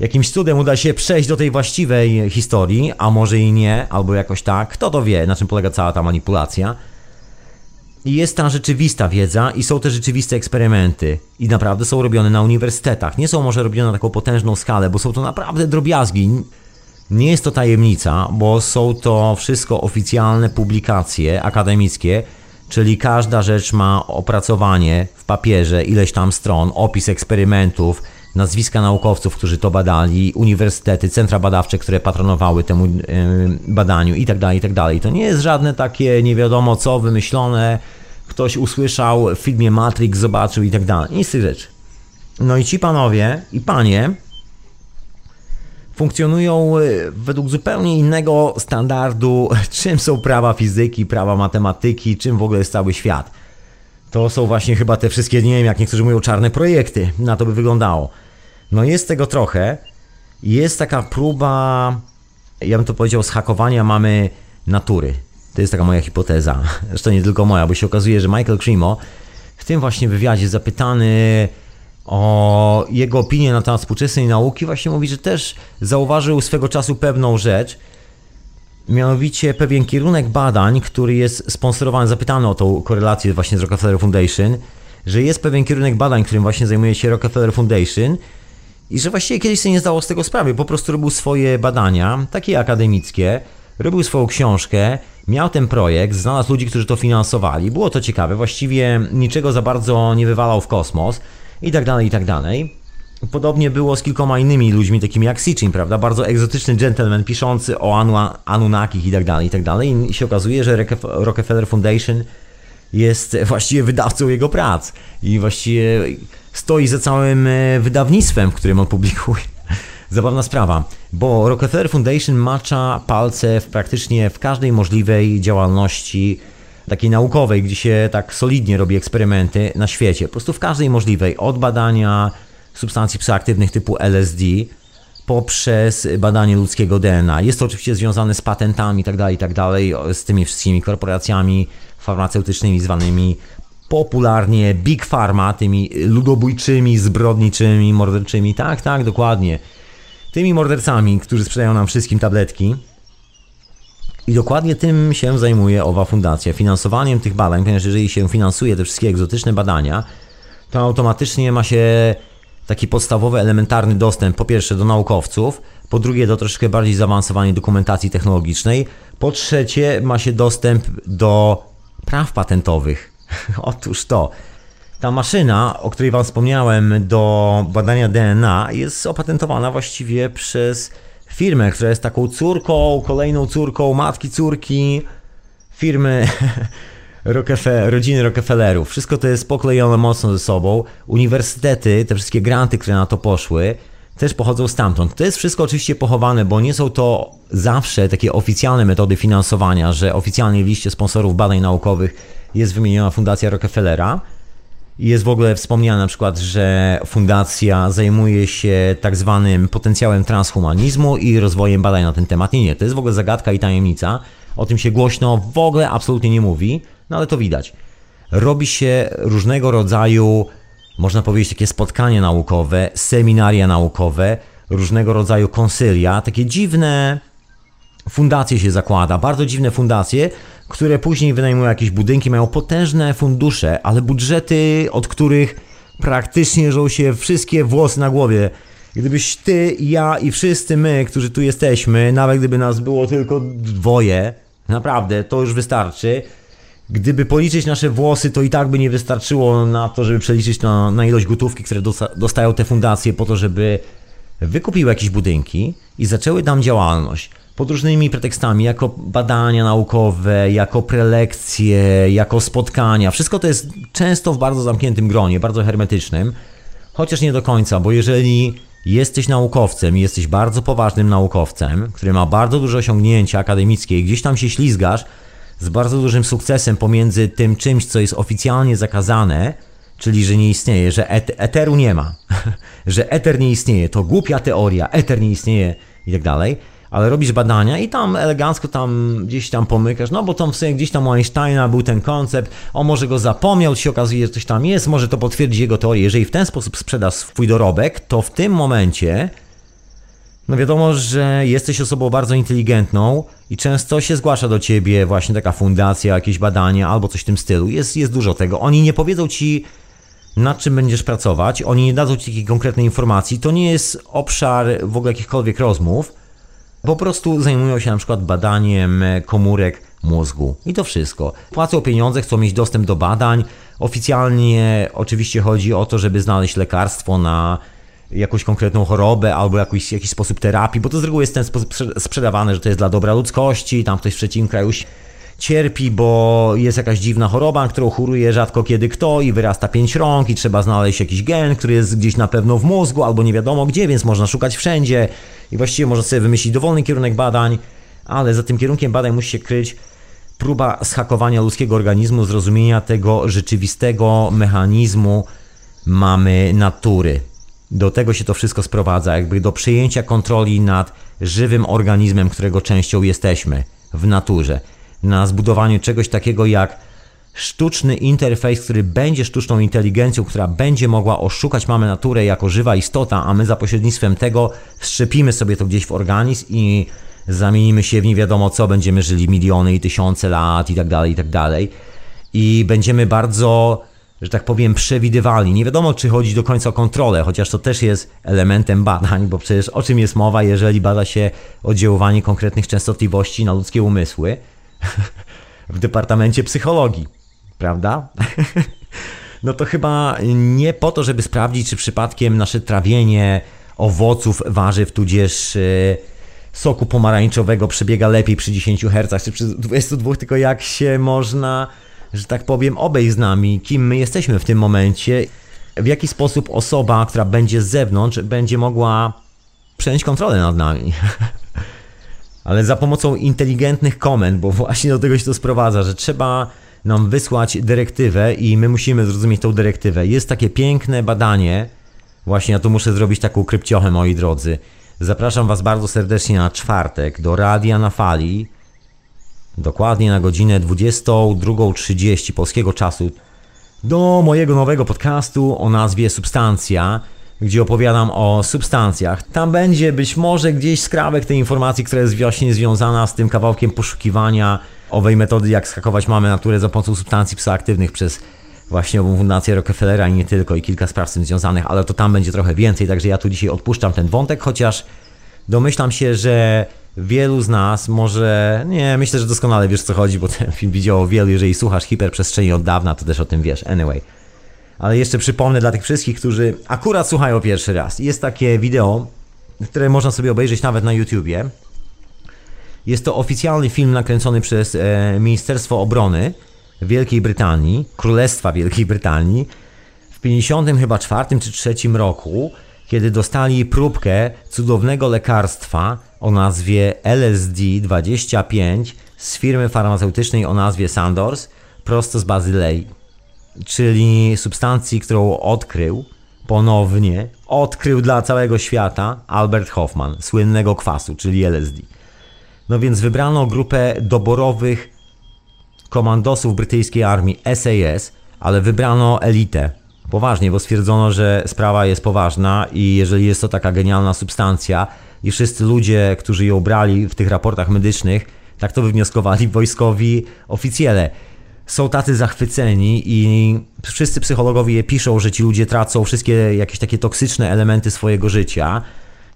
jakimś cudem uda się przejść do tej właściwej historii, a może i nie, albo jakoś tak. Kto to wie, na czym polega cała ta manipulacja. I jest ta rzeczywista wiedza i są te rzeczywiste eksperymenty. I naprawdę są robione na uniwersytetach. Nie są może robione na taką potężną skalę, bo są to naprawdę drobiazgi. Nie jest to tajemnica, bo są to wszystko oficjalne publikacje akademickie, czyli każda rzecz ma opracowanie w papierze, ileś tam stron, opis eksperymentów, nazwiska naukowców, którzy to badali, uniwersytety, centra badawcze, które patronowały temu badaniu itd., tak itd. Tak to nie jest żadne takie nie wiadomo co wymyślone, ktoś usłyszał w filmie Matrix, zobaczył itd. Tak Nic z tych rzeczy. No i ci panowie i panie funkcjonują e, według zupełnie innego standardu, czym są prawa fizyki, prawa matematyki, czym w ogóle jest cały świat. To są właśnie chyba te wszystkie, nie wiem, jak niektórzy mówią, czarne projekty. Na to by wyglądało. No jest tego trochę. Jest taka próba, ja bym to powiedział, zhakowania mamy natury. To jest taka moja hipoteza. Zresztą nie tylko moja, bo się okazuje, że Michael Cremo w tym właśnie wywiadzie zapytany o jego opinię na temat współczesnej nauki, właśnie mówi, że też zauważył swego czasu pewną rzecz, mianowicie pewien kierunek badań, który jest sponsorowany, zapytany o tą korelację właśnie z Rockefeller Foundation, że jest pewien kierunek badań, którym właśnie zajmuje się Rockefeller Foundation i że właściwie kiedyś sobie nie zdało z tego sprawy, po prostu robił swoje badania, takie akademickie, robił swoją książkę, miał ten projekt, znalazł ludzi, którzy to finansowali, było to ciekawe, właściwie niczego za bardzo nie wywalał w kosmos i tak dalej, i tak dalej. Podobnie było z kilkoma innymi ludźmi, takimi jak Sitchin, prawda? Bardzo egzotyczny gentleman piszący o Anu Anunnakich i tak dalej, i tak dalej. I się okazuje, że Rockefeller Foundation jest właściwie wydawcą jego prac i właściwie stoi za całym e, wydawnictwem, w którym on publikuje. Zabawna sprawa, bo Rockefeller Foundation macza palce w praktycznie w każdej możliwej działalności takiej naukowej, gdzie się tak solidnie robi eksperymenty na świecie. Po prostu w każdej możliwej, od badania substancji psychoaktywnych typu LSD, poprzez badanie ludzkiego DNA. Jest to oczywiście związane z patentami itd., tak itd., tak z tymi wszystkimi korporacjami farmaceutycznymi zwanymi popularnie Big Pharma, tymi ludobójczymi, zbrodniczymi, morderczymi. Tak, tak, dokładnie. Tymi mordercami, którzy sprzedają nam wszystkim tabletki. I dokładnie tym się zajmuje owa fundacja. Finansowaniem tych badań, ponieważ jeżeli się finansuje te wszystkie egzotyczne badania, to automatycznie ma się taki podstawowy, elementarny dostęp po pierwsze do naukowców, po drugie do troszkę bardziej zaawansowanej dokumentacji technologicznej, po trzecie ma się dostęp do praw patentowych. Otóż to. Ta maszyna, o której Wam wspomniałem, do badania DNA jest opatentowana właściwie przez firmę, która jest taką córką, kolejną córką, matki córki firmy rodziny Rockefellerów. Wszystko to jest poklejone mocno ze sobą. Uniwersytety, te wszystkie granty, które na to poszły, też pochodzą stamtąd. To jest wszystko oczywiście pochowane, bo nie są to zawsze takie oficjalne metody finansowania, że oficjalnie w liście sponsorów badań naukowych jest wymieniona Fundacja Rockefellera. Jest w ogóle wspomniane na przykład, że fundacja zajmuje się tak zwanym potencjałem transhumanizmu i rozwojem badań na ten temat. Nie, nie, to jest w ogóle zagadka i tajemnica. O tym się głośno w ogóle absolutnie nie mówi, no ale to widać. Robi się różnego rodzaju, można powiedzieć, takie spotkania naukowe, seminaria naukowe, różnego rodzaju konsylia, takie dziwne fundacje się zakłada, bardzo dziwne fundacje, które później wynajmują jakieś budynki, mają potężne fundusze, ale budżety, od których praktycznie żą się wszystkie włosy na głowie. Gdybyś ty, ja i wszyscy my, którzy tu jesteśmy, nawet gdyby nas było tylko dwoje, naprawdę, to już wystarczy. Gdyby policzyć nasze włosy, to i tak by nie wystarczyło na to, żeby przeliczyć na, na ilość gotówki, które dostają te fundacje po to, żeby wykupiły jakieś budynki i zaczęły tam działalność pod różnymi pretekstami, jako badania naukowe, jako prelekcje, jako spotkania. Wszystko to jest często w bardzo zamkniętym gronie, bardzo hermetycznym, chociaż nie do końca, bo jeżeli jesteś naukowcem i jesteś bardzo poważnym naukowcem, który ma bardzo duże osiągnięcia akademickie i gdzieś tam się ślizgasz z bardzo dużym sukcesem pomiędzy tym czymś, co jest oficjalnie zakazane, czyli że nie istnieje, że et eteru nie ma, że eter nie istnieje, to głupia teoria, eter nie istnieje i tak dalej, ale robisz badania i tam elegancko tam gdzieś tam pomykasz, no bo tam w sumie gdzieś tam u Einsteina był ten koncept, on może go zapomniał, się okazuje, że coś tam jest, może to potwierdzi jego teorię. Jeżeli w ten sposób sprzedasz swój dorobek, to w tym momencie no wiadomo, że jesteś osobą bardzo inteligentną i często się zgłasza do ciebie właśnie taka fundacja, jakieś badania albo coś w tym stylu. Jest, jest dużo tego. Oni nie powiedzą ci, nad czym będziesz pracować, oni nie dadzą ci takiej konkretnej informacji. To nie jest obszar w ogóle jakichkolwiek rozmów. Po prostu zajmują się na przykład badaniem komórek mózgu i to wszystko. Płacą pieniądze, chcą mieć dostęp do badań. Oficjalnie oczywiście chodzi o to, żeby znaleźć lekarstwo na jakąś konkretną chorobę albo jakiś, jakiś sposób terapii, bo to z reguły jest ten sposób sprzedawane, że to jest dla dobra ludzkości, tam ktoś w trzecim kraju cierpi, bo jest jakaś dziwna choroba, którą choruje rzadko kiedy kto i wyrasta pięć rąk i trzeba znaleźć jakiś gen, który jest gdzieś na pewno w mózgu albo nie wiadomo gdzie, więc można szukać wszędzie i właściwie można sobie wymyślić dowolny kierunek badań, ale za tym kierunkiem badań musi się kryć próba schakowania ludzkiego organizmu, zrozumienia tego rzeczywistego mechanizmu mamy natury. Do tego się to wszystko sprowadza, jakby do przejęcia kontroli nad żywym organizmem, którego częścią jesteśmy w naturze. Na zbudowaniu czegoś takiego jak sztuczny interfejs, który będzie sztuczną inteligencją, która będzie mogła oszukać mamy naturę jako żywa istota, a my za pośrednictwem tego wszczepimy sobie to gdzieś w organizm i zamienimy się w nie wiadomo co, będziemy żyli miliony i tysiące lat i tak dalej, i tak dalej. I będziemy bardzo, że tak powiem, przewidywalni. Nie wiadomo, czy chodzi do końca o kontrolę, chociaż to też jest elementem badań, bo przecież o czym jest mowa, jeżeli bada się oddziaływanie konkretnych częstotliwości na ludzkie umysły w Departamencie Psychologii, prawda? No to chyba nie po to, żeby sprawdzić, czy przypadkiem nasze trawienie owoców, warzyw, tudzież yy, soku pomarańczowego przebiega lepiej przy 10 Hz czy przy 22, tylko jak się można, że tak powiem, obejść z nami, kim my jesteśmy w tym momencie, w jaki sposób osoba, która będzie z zewnątrz, będzie mogła przejąć kontrolę nad nami. Ale za pomocą inteligentnych komend, bo właśnie do tego się to sprowadza, że trzeba nam wysłać dyrektywę i my musimy zrozumieć tą dyrektywę. Jest takie piękne badanie, właśnie ja tu muszę zrobić taką krypciochę, moi drodzy. Zapraszam Was bardzo serdecznie na czwartek do Radia na Fali, dokładnie na godzinę 22.30 polskiego czasu, do mojego nowego podcastu o nazwie Substancja, gdzie opowiadam o substancjach. Tam będzie być może gdzieś skrawek tej informacji, która jest właśnie związana z tym kawałkiem poszukiwania owej metody, jak skakować mamy naturę za pomocą substancji psychoaktywnych przez właśnie ową fundację Rockefellera i nie tylko, i kilka spraw z tym związanych, ale to tam będzie trochę więcej, także ja tu dzisiaj odpuszczam ten wątek, chociaż domyślam się, że wielu z nas może, nie, myślę, że doskonale wiesz co chodzi, bo ten film widziało wielu, jeżeli słuchasz hiperprzestrzeni od dawna, to też o tym wiesz, anyway. Ale jeszcze przypomnę dla tych wszystkich, którzy akurat słuchają pierwszy raz. Jest takie wideo, które można sobie obejrzeć nawet na YouTubie. Jest to oficjalny film nakręcony przez e, Ministerstwo Obrony Wielkiej Brytanii, Królestwa Wielkiej Brytanii w 50 chyba czy trzecim roku, kiedy dostali próbkę cudownego lekarstwa o nazwie LSD-25 z firmy farmaceutycznej o nazwie Sandoz prosto z Bazylei, czyli substancji, którą odkrył ponownie, odkrył dla całego świata Albert Hoffman, słynnego kwasu, czyli LSD. No więc wybrano grupę doborowych komandosów brytyjskiej armii SAS, ale wybrano elitę. Poważnie, bo stwierdzono, że sprawa jest poważna i jeżeli jest to taka genialna substancja i wszyscy ludzie, którzy ją brali w tych raportach medycznych, tak to wywnioskowali wojskowi oficjele. Są tacy zachwyceni i wszyscy psychologowie piszą, że ci ludzie tracą wszystkie jakieś takie toksyczne elementy swojego życia,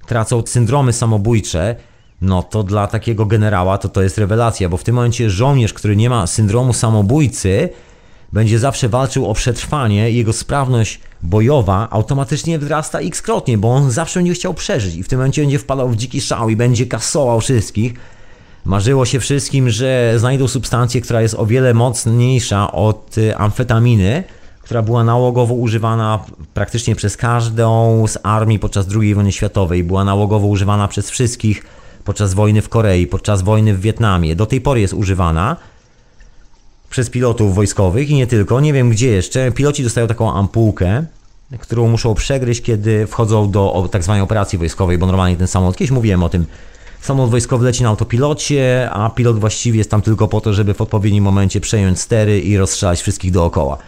tracą syndromy samobójcze, no to dla takiego generała to to jest rewelacja, bo w tym momencie żołnierz, który nie ma syndromu samobójcy, będzie zawsze walczył o przetrwanie jego sprawność bojowa automatycznie wzrasta x-krotnie, bo on zawsze będzie chciał przeżyć i w tym momencie będzie wpadał w dziki szał i będzie kasował wszystkich. Marzyło się wszystkim, że znajdą substancję, która jest o wiele mocniejsza od y, amfetaminy, która była nałogowo używana praktycznie przez każdą z armii podczas II wojny światowej. Była nałogowo używana przez wszystkich podczas wojny w Korei, podczas wojny w Wietnamie. Do tej pory jest używana przez pilotów wojskowych i nie tylko. Nie wiem gdzie jeszcze. Piloci dostają taką ampułkę, którą muszą przegryźć, kiedy wchodzą do tak zwanej operacji wojskowej, bo normalnie ten samolot, kiedyś mówiłem o tym, samolot wojskowy leci na autopilocie, a pilot właściwie jest tam tylko po to, żeby w odpowiednim momencie przejąć stery i rozstrzelać wszystkich dookoła.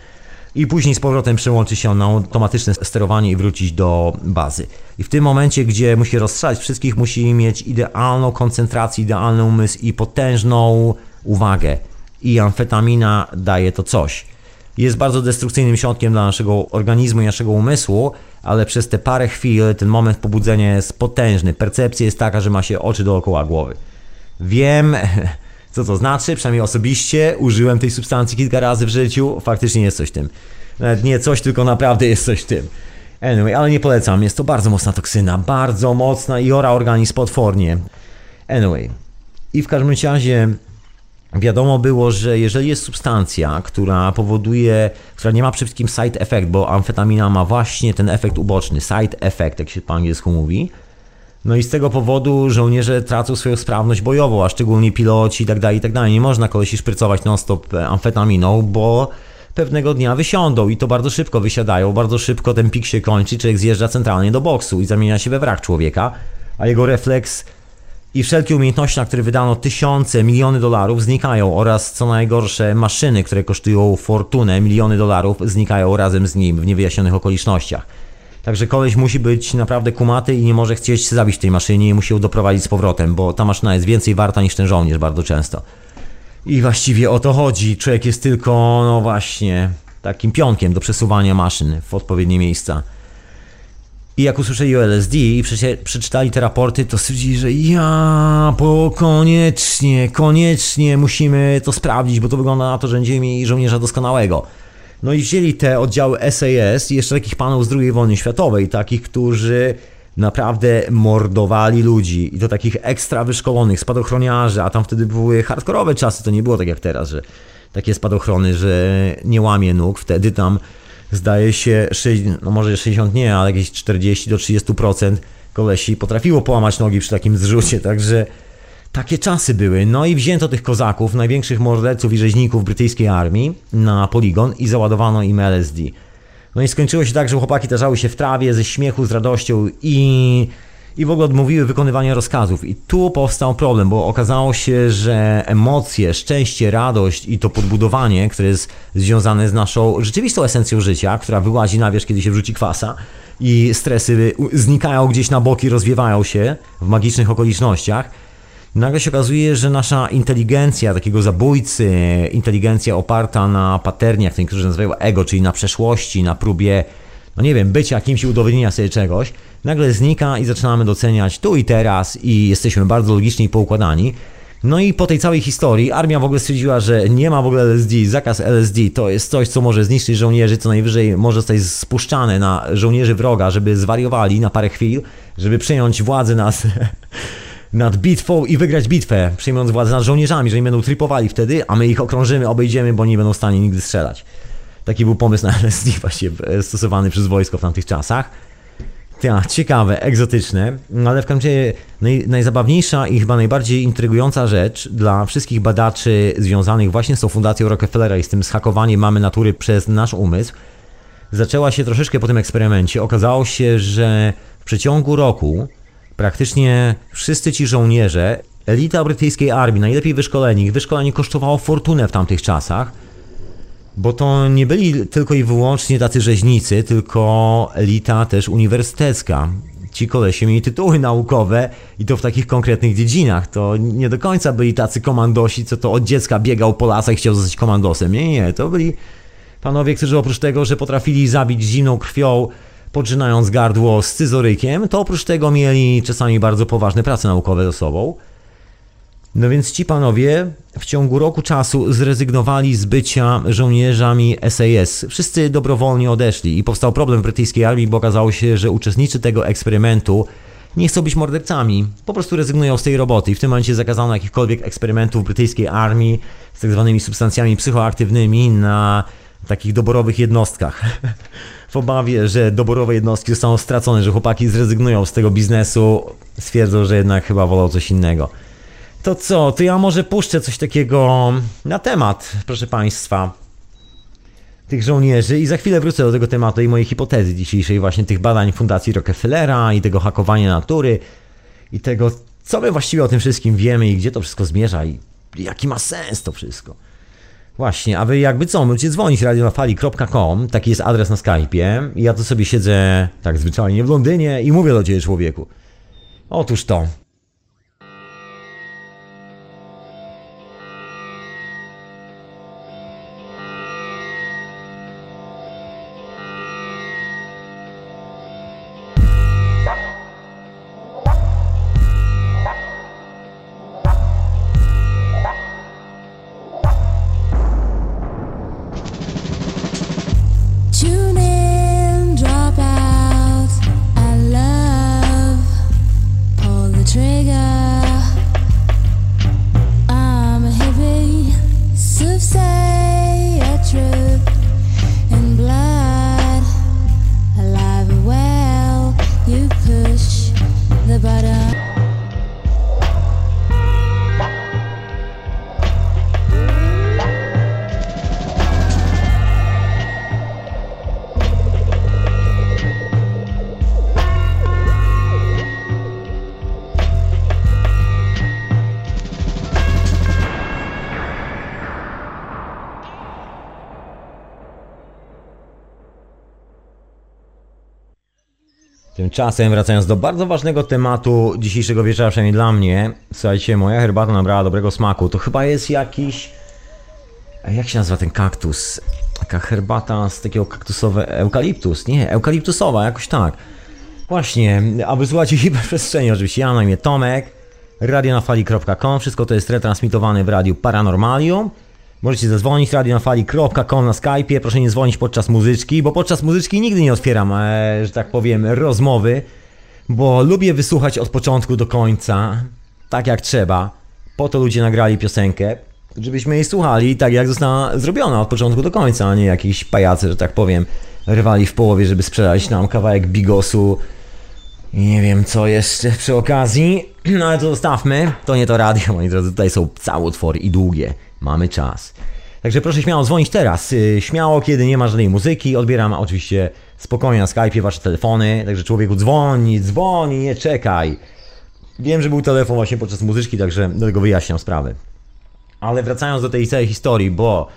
I później z powrotem przełączy się na automatyczne sterowanie i wrócić do bazy. I w tym momencie, gdzie musi rozstrzelać wszystkich, musi mieć idealną koncentrację, idealny umysł i potężną uwagę. I amfetamina daje to coś. Jest bardzo destrukcyjnym środkiem dla naszego organizmu i naszego umysłu, ale przez te parę chwil ten moment pobudzenia jest potężny. Percepcja jest taka, że ma się oczy dookoła głowy. Wiem, co to znaczy, przynajmniej osobiście użyłem tej substancji kilka razy w życiu. Faktycznie jest coś tym. Nawet nie coś, tylko naprawdę jest coś tym. Anyway, ale nie polecam. Jest to bardzo mocna toksyna, bardzo mocna i ora organizm potwornie. Anyway. I w każdym razie wiadomo było, że jeżeli jest substancja, która powoduje, która nie ma przede wszystkim side effect, bo amfetamina ma właśnie ten efekt uboczny, side effect, jak się po angielsku mówi, no i z tego powodu żołnierze tracą swoją sprawność bojową, a szczególnie piloci i tak dalej, i tak dalej. Nie można kolesi szprycować non-stop amfetaminą, bo pewnego dnia wysiądą i to bardzo szybko wysiadają, bardzo szybko ten pik się kończy, człowiek zjeżdża centralnie do boksu i zamienia się we wrak człowieka, a jego refleks i wszelkie umiejętności, na które wydano tysiące, miliony dolarów znikają oraz co najgorsze maszyny, które kosztują fortunę, miliony dolarów znikają razem z nim w niewyjaśnionych okolicznościach. Także koleś musi być naprawdę kumaty i nie może chcieć zabić tej maszynie i musi ją doprowadzić z powrotem, bo ta maszyna jest więcej warta niż ten żołnierz bardzo często. I właściwie o to chodzi. Człowiek jest tylko, no właśnie, takim pionkiem do przesuwania maszyn w odpowiednie miejsca. I jak usłyszeli o LSD i przeczytali te raporty, to stwierdzili, że ja, bo koniecznie, koniecznie musimy to sprawdzić, bo to wygląda na to, że będziemy mieli żołnierza doskonałego. No i wzięli te oddziały SAS i jeszcze takich panów z II wojny światowej, takich, którzy naprawdę mordowali ludzi. I to takich ekstra wyszkolonych spadochroniarzy, a tam wtedy były hardkorowe czasy, to nie było tak jak teraz, że takie spadochrony, że nie łamie nóg, wtedy tam zdaje się, sześć- no może 60 nie, ale jakieś 40 do 30% kolesi potrafiło połamać nogi przy takim zrzucie, także takie czasy były. No i wzięto tych kozaków, największych morderców i rzeźników brytyjskiej armii na poligon i załadowano im LSD. No i skończyło się tak, że chłopaki tarzały się w trawie ze śmiechu, z radością i, i w ogóle odmówiły wykonywania rozkazów. I tu powstał problem, bo okazało się, że emocje, szczęście, radość i to podbudowanie, które jest związane z naszą rzeczywistą esencją życia, która wyłazi na wierzch, kiedy się wrzuci kwasa i stresy znikają gdzieś na boki, rozwiewają się w magicznych okolicznościach, Nagle się okazuje, że nasza inteligencja takiego zabójcy, inteligencja oparta na paterniach, to niektórzy nazywają ego, czyli na przeszłości, na próbie, no nie wiem, bycia kimś i udowodnienia sobie czegoś, nagle znika i zaczynamy doceniać tu i teraz i jesteśmy bardzo logiczni i poukładani. No i po tej całej historii armia w ogóle stwierdziła, że nie ma w ogóle LSD, zakaz LSD to jest coś, co może zniszczyć żołnierzy, co najwyżej może zostać spuszczane na żołnierzy wroga, żeby zwariowali na parę chwil, żeby przejąć władzę nad, nad bitwą i wygrać bitwę, przejmując władzę nad żołnierzami, że nie będą tripowali wtedy, a my ich okrążymy, obejdziemy, bo nie będą w stanie nigdy strzelać. Taki był pomysł na LSD właśnie e, stosowany przez wojsko w tamtych czasach. Tak, ciekawe, egzotyczne, ale w każdym razie naj, najzabawniejsza i chyba najbardziej intrygująca rzecz dla wszystkich badaczy związanych właśnie z tą fundacją Rockefellera i z tym zhakowaniem mamy natury przez nasz umysł, zaczęła się troszeczkę po tym eksperymencie. Okazało się, że w przeciągu roku praktycznie wszyscy ci żołnierze, elita brytyjskiej armii, najlepiej wyszkoleni, ich wyszkolenie kosztowało fortunę w tamtych czasach, bo to nie byli tylko i wyłącznie tacy rzeźnicy, tylko elita też uniwersytecka. Ci kolesie mieli tytuły naukowe i to w takich konkretnych dziedzinach. To nie do końca byli tacy komandosi, co to od dziecka biegał po lasach i chciał zostać komandosem. Nie, nie, to byli panowie, którzy oprócz tego, że potrafili zabić zimną krwią, podrzynając gardło scyzorykiem, to oprócz tego mieli czasami bardzo poważne prace naukowe ze sobą. No więc ci panowie w ciągu roku czasu zrezygnowali z bycia żołnierzami SAS. Wszyscy dobrowolnie odeszli i powstał problem w brytyjskiej armii, bo okazało się, że uczestnicy tego eksperymentu nie chcą być mordercami. Po prostu rezygnują z tej roboty i w tym momencie zakazano jakichkolwiek eksperymentów w brytyjskiej armii z tak zwanymi substancjami psychoaktywnymi na takich doborowych jednostkach. W obawie, że doborowe jednostki zostaną stracone, że chłopaki zrezygnują z tego biznesu, stwierdzą, że jednak chyba wolą coś innego. To co, to ja może puszczę coś takiego na temat, proszę Państwa, tych żołnierzy i za chwilę wrócę do tego tematu i mojej hipotezy dzisiejszej, właśnie tych badań Fundacji Rockefellera i tego hakowania natury i tego, co my właściwie o tym wszystkim wiemy i gdzie to wszystko zmierza i jaki ma sens to wszystko. Właśnie, a wy jakby co, możecie dzwonić radionafali.com, taki jest adres na Skype'ie ja tu sobie siedzę tak zwyczajnie w Londynie i mówię do ciebie człowieku. Otóż to. Tymczasem wracając do bardzo ważnego tematu dzisiejszego wieczora, przynajmniej dla mnie. Słuchajcie, moja herbata nabrała dobrego smaku. To chyba jest jakiś... Jak się nazywa ten kaktus? Taka herbata z takiego kaktusowe... Eukaliptus? Nie, eukaliptusowa, jakoś tak. Właśnie, a wysłuchacie hiperprzestrzeni oczywiście. Ja na imię Tomek, radionafali.com. Wszystko to jest retransmitowane w radiu Paranormalium. Możecie zadzwonić radionafali.com na Skype'ie. Proszę nie dzwonić podczas muzyczki, bo podczas muzyczki nigdy nie otwieram, e, że tak powiem, rozmowy, bo lubię wysłuchać od początku do końca, tak jak trzeba. Po to ludzie nagrali piosenkę, żebyśmy jej słuchali tak jak została zrobiona od początku do końca, a nie jakiś pajacy, że tak powiem, rwali w połowie, żeby sprzedać nam kawałek bigosu i nie wiem co jeszcze przy okazji, no ale to zostawmy. To nie to radio, moi drodzy, tutaj są całotwory i długie. Mamy czas. Także proszę śmiało dzwonić teraz. Yy, Śmiało, kiedy nie ma żadnej muzyki. Odbieram oczywiście spokojnie na Skype'ie wasze telefony. Także człowieku dzwoni, dzwoni, nie czekaj. Wiem, że był telefon właśnie podczas muzyczki, także dlatego wyjaśniam sprawę. Ale wracając do tej całej historii, bo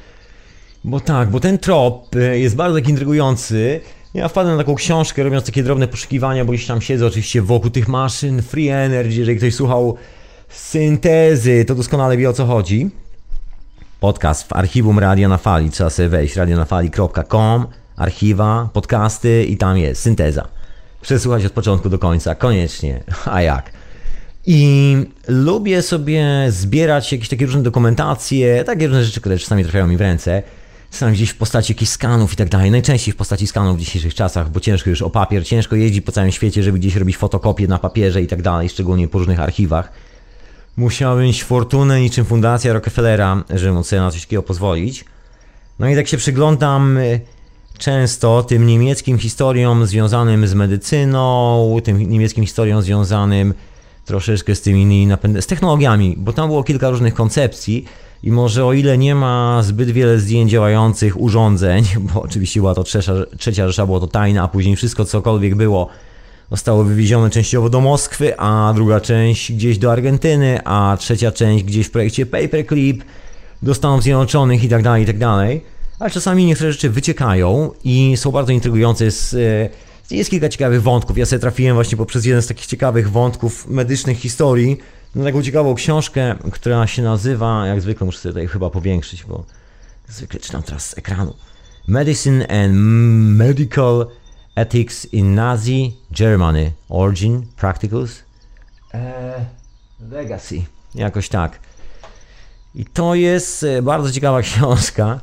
bo tak, bo ten trop y, jest bardzo taki intrygujący. Ja wpadłem na taką książkę, robiąc takie drobne poszukiwania, bo gdzieś tam siedzę oczywiście wokół tych maszyn, free energy, jeżeli ktoś słuchał syntezy, to doskonale wie o co chodzi. Podcast w archiwum Radia na Fali, trzeba sobie wejść, radionafali.com, archiwa, podcasty i tam jest synteza. Przesłuchać od początku do końca, koniecznie, a jak? I lubię sobie zbierać jakieś takie różne dokumentacje, takie różne rzeczy, które czasami trafiają mi w ręce. Czasami gdzieś w postaci jakichś skanów i tak dalej. Najczęściej w postaci skanów w dzisiejszych czasach, bo ciężko już o papier, ciężko jeździć po całym świecie, żeby gdzieś robić fotokopię na papierze i tak dalej, szczególnie po różnych archiwach. Musiałem mieć fortunę niczym fundacja Rockefellera, żeby móc sobie na coś takiego pozwolić. No i tak się przyglądam y, często tym niemieckim historiom związanym z medycyną, tym niemieckim historiom związanym troszeczkę z tymi z technologiami, bo tam było kilka różnych koncepcji i może o ile nie ma zbyt wiele zdjęć działających urządzeń, bo oczywiście była to trzecia, trzecia Rzesza, było to tajne, a później wszystko cokolwiek było zostało wywiezione częściowo do Moskwy, a druga część gdzieś do Argentyny, a trzecia część gdzieś w projekcie Paperclip do Stanów Zjednoczonych i tak dalej, i tak. Ale czasami niektóre rzeczy wyciekają i są bardzo intrygujące z, e, jest kilka ciekawych wątków. Ja sobie trafiłem właśnie poprzez jeden z takich ciekawych wątków medycznych historii na taką ciekawą książkę, która się nazywa, jak zwykle muszę sobie tutaj chyba powiększyć, bo zwykle czytam teraz z ekranu. Medicine and Medical Ethics in Nazi Germany. Origin, Practicals, eee, Legacy. Jakoś tak. I to jest e, bardzo ciekawa książka.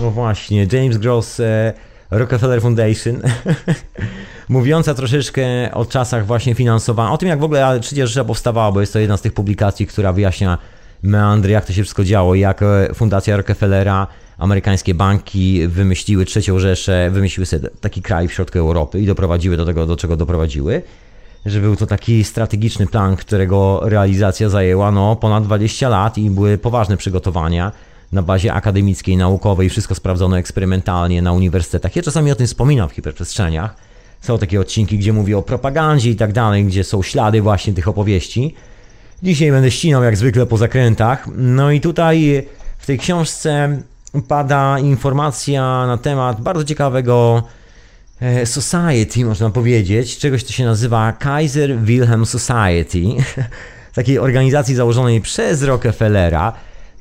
No właśnie, James Gross e, Rockefeller Foundation, mówiąca troszeczkę o czasach właśnie finansowania, o tym jak w ogóle Trzecia Rzesza powstawała, bo jest to jedna z tych publikacji, która wyjaśnia meandry, jak to się wszystko działo, jak e, Fundacja Rockefellera, amerykańskie banki wymyśliły Trzecią Rzeszę, wymyśliły sobie taki kraj w środku Europy i doprowadziły do tego, do czego doprowadziły że był to taki strategiczny plan, którego realizacja zajęła no, ponad 20 lat i były poważne przygotowania na bazie akademickiej, naukowej, wszystko sprawdzono eksperymentalnie na uniwersytetach. Ja czasami o tym wspominam w hiperprzestrzeniach. Są takie odcinki, gdzie mówię o propagandzie i tak dalej, gdzie są ślady właśnie tych opowieści. Dzisiaj będę ścinał jak zwykle po zakrętach. No i tutaj w tej książce pada informacja na temat bardzo ciekawego e, society, można powiedzieć, czegoś, co się nazywa Kaiser Wilhelm Society, takiej organizacji założonej przez Rockefellera,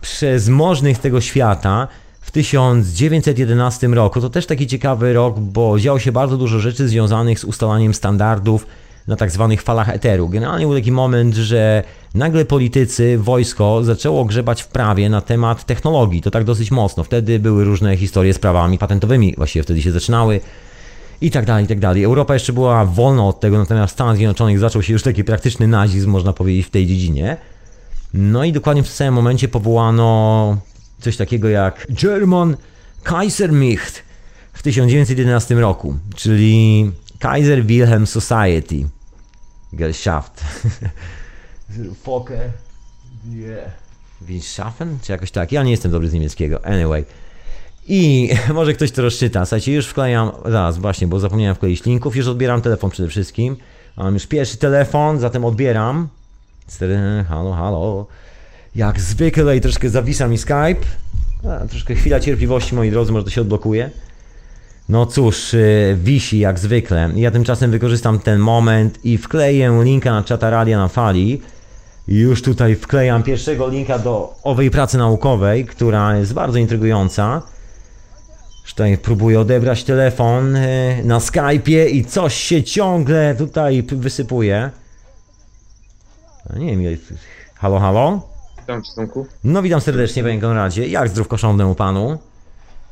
przez możnych tego świata w 1911 roku. To też taki ciekawy rok, bo działo się bardzo dużo rzeczy związanych z ustalaniem standardów na tak zwanych falach eteru. Generalnie był taki moment, że nagle politycy, wojsko zaczęło grzebać w prawie na temat technologii. To tak dosyć mocno. Wtedy były różne historie z prawami patentowymi, właściwie wtedy się zaczynały i tak dalej, i tak dalej. Europa jeszcze była wolna od tego, natomiast w Stanach Zjednoczonych zaczął się już taki praktyczny nazizm, można powiedzieć, w tej dziedzinie. No i dokładnie w tym samym momencie powołano coś takiego jak German Kaisermicht w 1911 roku, czyli Kaiser Wilhelm Society. Gesellschaft. Fokke. Yeah. Wischaffen? Czy jakoś tak? Ja nie jestem dobry z niemieckiego. Anyway. I może ktoś to rozczyta. Słuchajcie, już wklejam, zaraz właśnie, bo zapomniałem wkleić linków, już odbieram telefon przede wszystkim. Mam już pierwszy telefon, zatem odbieram. Halo, halo. Jak zwykle i troszkę zawisa mi Skype. A, troszkę chwila cierpliwości, moi drodzy, może to się odblokuje. No cóż, y, wisi jak zwykle. Ja tymczasem wykorzystam ten moment i wkleję linka na czata radia na fali. Już tutaj wklejam pierwszego linka do owej pracy naukowej, która jest bardzo intrygująca. Już Tutaj próbuję odebrać telefon y, na Skype'ie i coś się ciągle tutaj wysypuje. A nie wiem, ile- halo, halo? Witam Tomku. No witam serdecznie panie Konradzie. Jak zdrów koszownemu panu?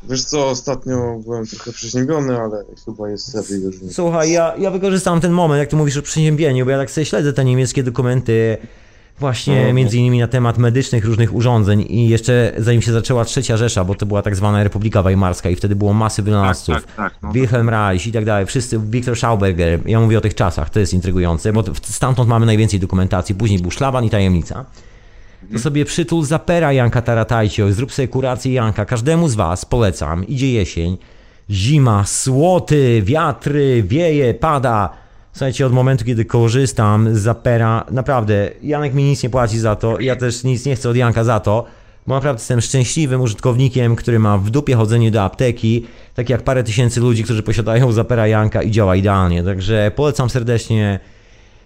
Wiesz co, ostatnio byłem trochę przeziębiony, ale chyba jest lepiej już. Słuchaj, ja, ja wykorzystam ten moment, jak tu mówisz o przeziębieniu, bo ja tak sobie śledzę te niemieckie dokumenty właśnie Mhm. między innymi na temat medycznych różnych urządzeń i jeszcze zanim się zaczęła trzecia Rzesza, bo to była tak zwana Republika Weimarska i wtedy było masy wynalazców. tak, tak, no. Wilhelm Reich i tak dalej, wszyscy, Viktor Schauberger, ja mówię o tych czasach, to jest intrygujące, bo stamtąd mamy najwięcej dokumentacji, później był szlaban i tajemnica. To sobie przytul zapera Janka Taratajcio, zrób sobie kurację Janka. Każdemu z was polecam, idzie jesień, zima, słoty, wiatry, wieje, pada. Słuchajcie, od momentu, kiedy korzystam z zapera, naprawdę, Janek mi nic nie płaci za to, ja też nic nie chcę od Janka za to, bo naprawdę jestem szczęśliwym użytkownikiem, który ma w dupie chodzenie do apteki, tak jak parę tysięcy ludzi, którzy posiadają zapera Janka i działa idealnie. Także polecam serdecznie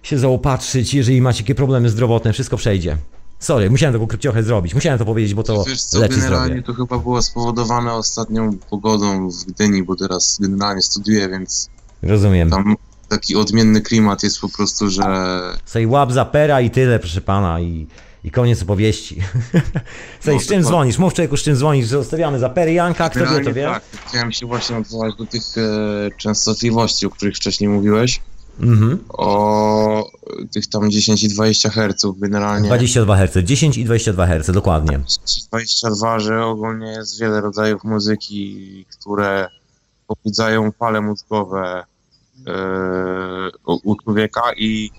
się zaopatrzyć, jeżeli macie jakieś problemy zdrowotne, wszystko przejdzie. Sorry, musiałem taką krótciochę zrobić, musiałem to powiedzieć, bo to Wiesz co, generalnie to chyba było spowodowane ostatnią pogodą w Gdyni, bo teraz generalnie studiuję, więc Rozumiem. tam taki odmienny klimat jest po prostu, że... Sobie łap zapera i tyle, proszę pana, i, i koniec opowieści. Słuchaj, No, z czym dzwonisz? Mów człowieku, z czym dzwonisz, zostawiamy zapery Janka, kto wie, to wie. tak, chciałem się właśnie odwołać do tych e, częstotliwości, o których wcześniej mówiłeś, Mhm. o tych tam 10 i 20 Hz generalnie. 22 Hz, 10 i 22 Hz, dokładnie. 22, że ogólnie jest wiele rodzajów muzyki, które pobudzają fale mózgowe u- u człowieka i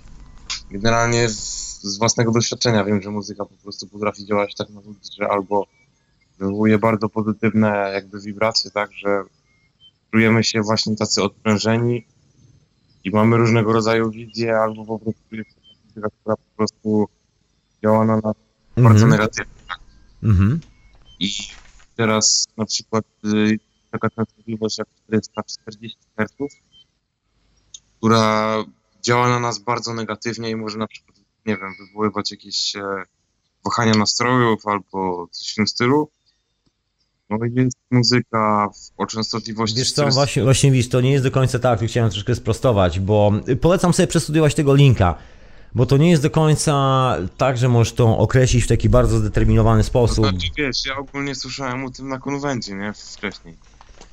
generalnie z, z własnego doświadczenia wiem, że muzyka po prostu potrafi działać tak na ludzi, że albo wywołuje bardzo pozytywne jakby wibracje, tak, że czujemy się właśnie tacy odprężeni i mamy różnego rodzaju wizje, albo po prostu jest która po prostu działa na nas bardzo Mhm. negatywnie. Mhm. I teraz na przykład y, taka częstotliwość jak 440 Hz, która działa na nas bardzo negatywnie i może na przykład, nie wiem, wywoływać jakieś e, wahania nastrojów albo coś w tym stylu. No jest muzyka o częstotliwości Wiesz co, 400 właśnie, właśnie widzisz, to nie jest do końca tak, chciałem troszkę sprostować, bo polecam sobie przestudiować tego linka, bo to nie jest do końca tak, że możesz to określić w taki bardzo zdeterminowany sposób. Znaczy, wiesz, ja ogólnie słyszałem o tym na konwencie, nie? Wcześniej.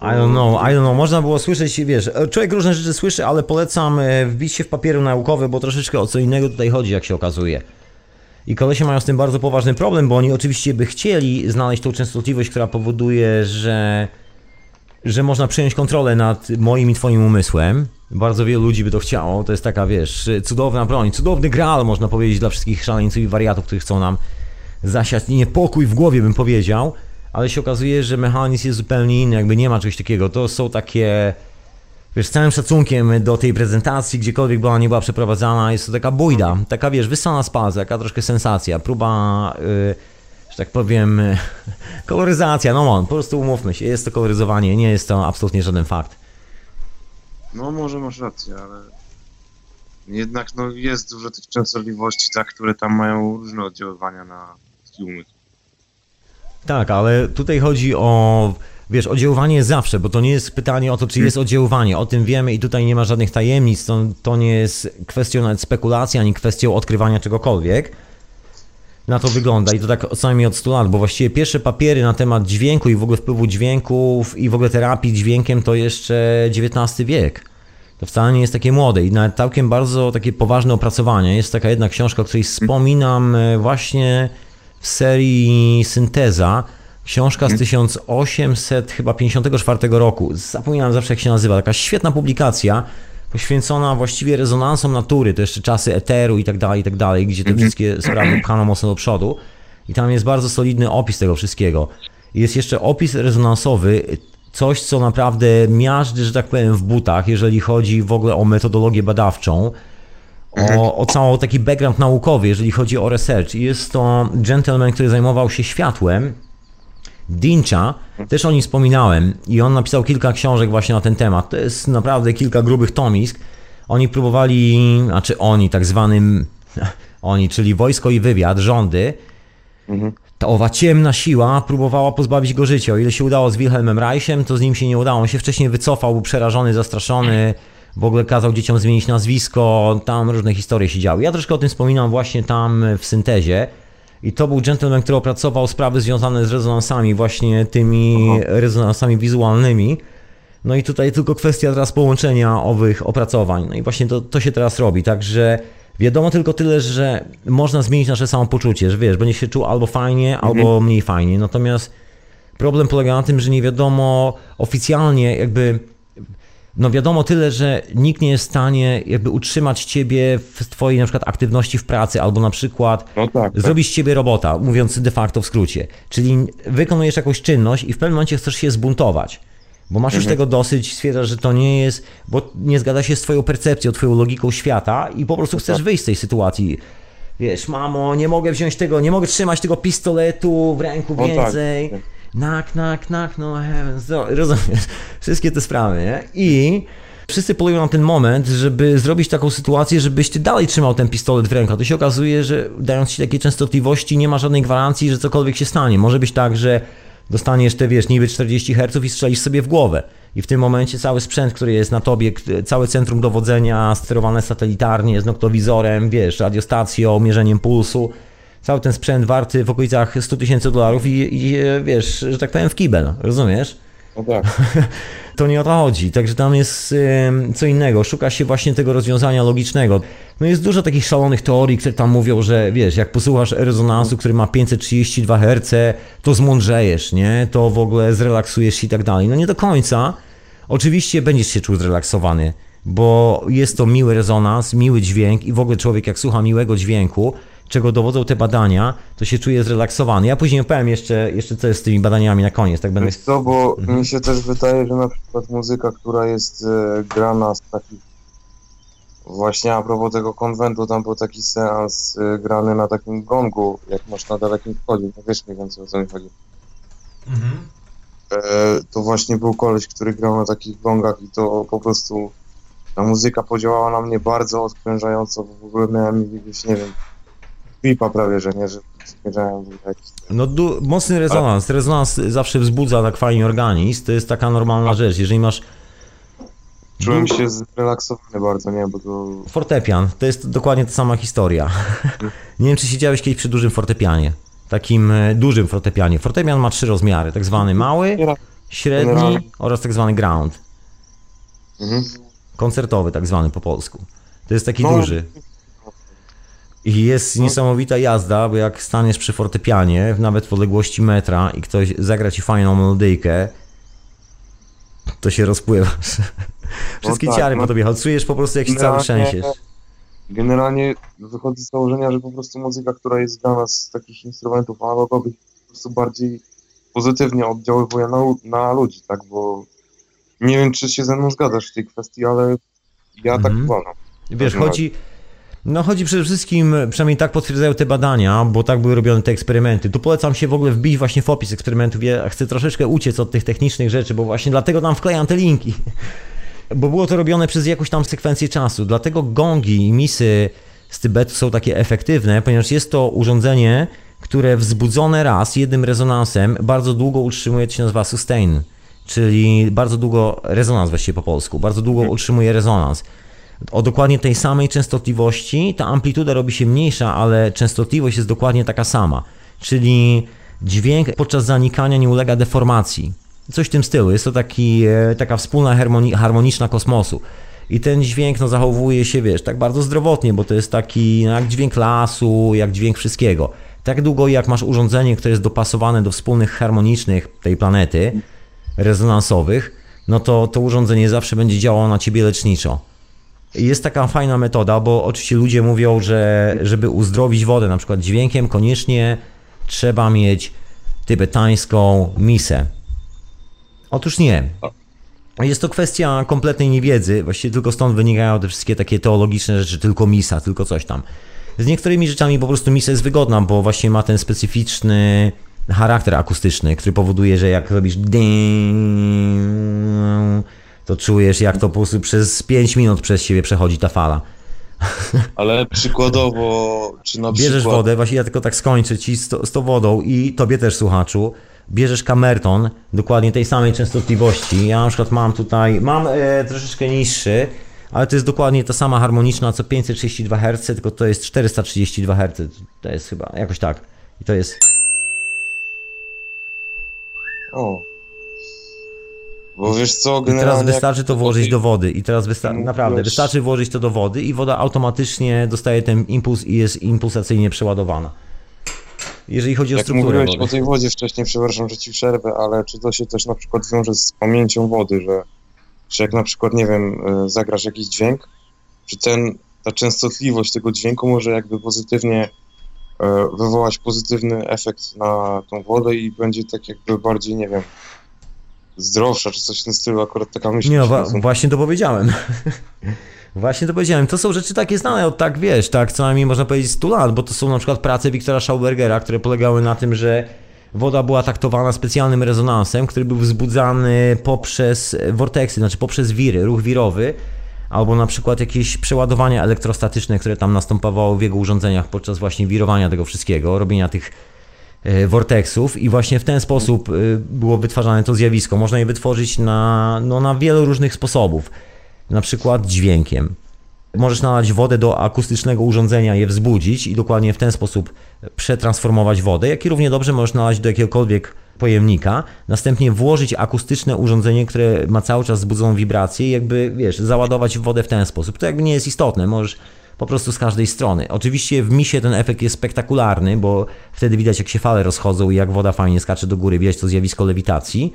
I don't know, I don't know, można było słyszeć, wiesz, człowiek różne rzeczy słyszy, ale polecam e, wbić się w papiery naukowe, bo troszeczkę o co innego tutaj chodzi, jak się okazuje. I kolesie mają z tym bardzo poważny problem, bo oni oczywiście by chcieli znaleźć tą częstotliwość, która powoduje, że, że można przejąć kontrolę nad moim i twoim umysłem. Bardzo wielu ludzi by to chciało, to jest taka, wiesz, cudowna broń, cudowny graal, można powiedzieć, dla wszystkich szaleńców i wariatów, którzy chcą nam zasiać niepokój w głowie, bym powiedział, ale się okazuje, że mechanizm jest zupełnie inny, jakby nie ma czegoś takiego. To są takie, wiesz, z całym szacunkiem do tej prezentacji, gdziekolwiek była, nie była przeprowadzana, jest to taka bójda, taka, wiesz, wysana z palca, taka troszkę sensacja, próba, yy, że tak powiem, yy, koloryzacja, no on, po prostu umówmy się, jest to koloryzowanie, nie jest to absolutnie żaden fakt. No może masz rację, ale jednak no, jest dużo tych częstotliwości, tak, które tam mają różne oddziaływania na umysł. Tak, ale tutaj chodzi o, wiesz, oddziaływanie jest zawsze, bo to nie jest pytanie o to, czy jest oddziaływanie, o tym wiemy i tutaj nie ma żadnych tajemnic, to, to nie jest kwestią nawet spekulacji, ani kwestią odkrywania czegokolwiek. Na to wygląda i to tak co najmniej od 100 lat, bo właściwie pierwsze papiery na temat dźwięku i w ogóle wpływu dźwięków i w ogóle terapii dźwiękiem to jeszcze XIX wiek. To wcale nie jest takie młode i nawet całkiem bardzo takie poważne opracowanie. Jest taka jedna książka, o której wspominam e, właśnie w serii Synteza. Książka z 1854 roku. Zapominam zawsze jak się nazywa. Taka świetna publikacja poświęcona właściwie rezonansom natury. To jeszcze czasy eteru i tak dalej, i tak dalej, gdzie te wszystkie sprawy pchano mocno do przodu. I tam jest bardzo solidny opis tego wszystkiego. Jest jeszcze opis rezonansowy, coś co naprawdę miażdży, że tak powiem, w butach, jeżeli chodzi w ogóle o metodologię badawczą o, o cały taki background naukowy, jeżeli chodzi o research. I Jest to gentleman, który zajmował się światłem Dincha, też o nim wspominałem i on napisał kilka książek właśnie na ten temat. To jest naprawdę kilka grubych tomisk. Oni próbowali, znaczy oni, tak zwanym, oni, czyli wojsko i wywiad, rządy, ta owa ciemna siła próbowała pozbawić go życia. O ile się udało z Wilhelmem Reichem, to z nim się nie udało. On się wcześniej wycofał, był przerażony, zastraszony. W ogóle kazał dzieciom zmienić nazwisko. Tam różne historie się działy. Ja troszkę o tym wspominam właśnie tam w syntezie. I to był gentleman, który opracował sprawy związane z rezonansami, właśnie tymi rezonansami wizualnymi. No i tutaj tylko kwestia teraz połączenia owych opracowań. No i właśnie to, to się teraz robi. Także wiadomo tylko tyle, że można zmienić nasze samopoczucie, że wiesz, będzie się czuł albo fajnie, albo mniej fajnie. Natomiast problem polega na tym, że nie wiadomo oficjalnie jakby no wiadomo tyle, że nikt nie jest w stanie jakby utrzymać ciebie w twojej na przykład aktywności w pracy albo na przykład No tak, tak. zrobić z ciebie robota, mówiąc de facto w skrócie. Czyli wykonujesz jakąś czynność i w pewnym momencie chcesz się zbuntować. Bo masz już Mhm. tego dosyć, stwierdzasz, że to nie jest, bo nie zgadza się z twoją percepcją, twoją logiką świata i po prostu tak. chcesz wyjść z tej sytuacji. Wiesz, mamo, nie mogę wziąć tego, nie mogę trzymać tego pistoletu w ręku No tak, Knock, knock, knock, no heavens, no, rozumiesz, wszystkie te sprawy, nie? I wszyscy polują na ten moment, żeby zrobić taką sytuację, żebyś ty dalej trzymał ten pistolet w ręku. To się okazuje, że dając ci takie częstotliwości, nie ma żadnej gwarancji, że cokolwiek się stanie. Może być tak, że dostaniesz te, wiesz, niby 40 Hz i strzelisz sobie w głowę. I w tym momencie cały sprzęt, który jest na tobie, całe centrum dowodzenia sterowane satelitarnie z noktowizorem, wiesz, radiostacją, mierzeniem pulsu, cały ten sprzęt warty w okolicach 100 tysięcy dolarów i, i e, wiesz, że tak powiem w kibel, rozumiesz? No tak. To nie o to chodzi, także tam jest co innego, szuka się właśnie tego rozwiązania logicznego. No jest dużo takich szalonych teorii, które tam mówią, że wiesz, jak posłuchasz rezonansu, który ma 532 Hz, to zmądrzejesz, nie? To w ogóle zrelaksujesz się i tak dalej. No nie do końca. Oczywiście będziesz się czuł zrelaksowany, bo jest to miły rezonans, miły dźwięk i w ogóle człowiek jak słucha miłego dźwięku, czego dowodzą te badania, to się czuje zrelaksowany. Ja później powiem jeszcze, jeszcze co jest z tymi badaniami na koniec, tak będę... Wiesz co, bo Mhm. mi się też wydaje, że na przykład muzyka, która jest e, grana z takich właśnie a propos tego konwentu, tam był taki seans e, grany na takim gongu, jak masz na dalekim wchodzie, no wiesz mniej więcej o co mi chodzi. E, to właśnie był koleś, który grał na takich gongach i to po prostu ta muzyka podziałała na mnie bardzo odprężająco, bo w ogóle miałem jakiegoś, nie wiem, pipa prawie, że nie, że zmierzałem No du- mocny rezonans. Rezonans zawsze wzbudza tak fajnie organizm. To jest taka normalna rzecz. Jeżeli masz Czułem się zrelaksowany bardzo, nie, bo to fortepian, to jest dokładnie ta sama historia. Nie wiem, czy siedziałeś kiedyś przy dużym fortepianie. Takim e, dużym fortepianie. Fortepian ma trzy rozmiary. Tak zwany mały, średni oraz tak zwany ground. Mhm. Koncertowy tak zwany po polsku. To jest taki No. duży. I jest niesamowita jazda, bo jak staniesz przy fortepianie, nawet w odległości metra i ktoś zagra ci fajną melodyjkę, to się rozpływasz. Wszystkie tak, ciary no. po tobie chodzą. Czujesz po prostu jak się cały trzęsiesz. Generalnie wychodzi z założenia, że po prostu muzyka, która jest grana z takich instrumentów analogowych, po prostu bardziej pozytywnie oddziaływuje na, na ludzi, tak, bo nie wiem, czy się ze mną zgadzasz w tej kwestii, ale ja tak Mhm. uważam. Wiesz, chodzi. No chodzi przede wszystkim, przynajmniej tak potwierdzają te badania, bo tak były robione te eksperymenty. Tu polecam się w ogóle wbić właśnie w opis eksperymentów. Ja chcę troszeczkę uciec od tych technicznych rzeczy, bo właśnie dlatego tam wklejam te linki. Bo było to robione przez jakąś tam sekwencję czasu. Dlatego gongi i misy z Tybetu są takie efektywne, ponieważ jest to urządzenie, które wzbudzone raz jednym rezonansem bardzo długo utrzymuje, to się nazywa sustain, czyli bardzo długo, rezonans właściwie po polsku, bardzo długo utrzymuje rezonans o dokładnie tej samej częstotliwości, ta amplituda robi się mniejsza, ale częstotliwość jest dokładnie taka sama. Czyli dźwięk podczas zanikania nie ulega deformacji. Coś w tym stylu. Jest to taki, e, taka wspólna harmoni- harmoniczna kosmosu. I ten dźwięk no, zachowuje się, wiesz, tak bardzo zdrowotnie, bo to jest taki no, jak dźwięk lasu, jak dźwięk wszystkiego. Tak długo jak masz urządzenie, które jest dopasowane do wspólnych harmonicznych tej planety, rezonansowych, no to to urządzenie zawsze będzie działało na ciebie leczniczo. Jest taka fajna metoda, bo oczywiście ludzie mówią, że żeby uzdrowić wodę, na przykład dźwiękiem, koniecznie trzeba mieć tybetańską misę. Otóż nie. Jest to kwestia kompletnej niewiedzy, właściwie tylko stąd wynikają te wszystkie takie teologiczne rzeczy, tylko misa, tylko coś tam. Z niektórymi rzeczami po prostu misa jest wygodna, bo właśnie ma ten specyficzny charakter akustyczny, który powoduje, że jak robisz to czujesz jak to po prostu przez 5 minut przez siebie przechodzi ta fala. Ale przykładowo, czy na Bierzesz przykład... wodę, właśnie ja tylko tak skończę ci z, to, z tą wodą i tobie też słuchaczu, bierzesz kamerton dokładnie tej samej częstotliwości. Ja na przykład mam tutaj, mam e, troszeczkę niższy, ale to jest dokładnie ta sama harmoniczna co 532 Hz, tylko to jest 432 Hz. To jest chyba jakoś tak. I to jest. O. Bo wiesz co, I generalnie... teraz jak- wystarczy to włożyć do wody. I teraz wysta- naprawdę wystarczy włożyć to do wody i woda automatycznie dostaje ten impuls i jest impulsacyjnie przeładowana. Jeżeli chodzi o Jak strukturę mówiłeś wody. o tej wodzie wcześniej, przepraszam, że ci przerwę, ale czy to się też na przykład wiąże z pamięcią wody, że, że jak na przykład, nie wiem, y, zagrasz jakiś dźwięk, czy ten, ta częstotliwość tego dźwięku może jakby pozytywnie y, wywołać pozytywny efekt na tą wodę i będzie tak jakby bardziej, nie wiem, zdrowsza, czy coś w tym stylu, akurat taka myśl. Nie, no, wa- właśnie to powiedziałem. właśnie to powiedziałem. To są rzeczy takie znane od tak, wiesz, tak co najmniej można powiedzieć 100 lat, bo to są na przykład prace Wiktora Schaubergera, które polegały na tym, że woda była taktowana specjalnym rezonansem, który był wzbudzany poprzez vorteksy, znaczy poprzez wiry, ruch wirowy, albo na przykład jakieś przeładowania elektrostatyczne, które tam następowało w jego urządzeniach podczas właśnie wirowania tego wszystkiego, robienia tych e, vortexów i właśnie w ten sposób e, było wytwarzane to zjawisko. Można je wytworzyć na, no, na wielu różnych sposobów, na przykład dźwiękiem. Możesz nalać wodę do akustycznego urządzenia, je wzbudzić i dokładnie w ten sposób przetransformować wodę, jak i równie dobrze możesz nalać do jakiegokolwiek pojemnika, następnie włożyć akustyczne urządzenie, które ma cały czas wzbudzoną wibrację i jakby, wiesz, załadować wodę w ten sposób. To jakby nie jest istotne, możesz po prostu z każdej strony. Oczywiście w misie ten efekt jest spektakularny, bo wtedy widać jak się fale rozchodzą i jak woda fajnie skacze do góry, widać to zjawisko lewitacji.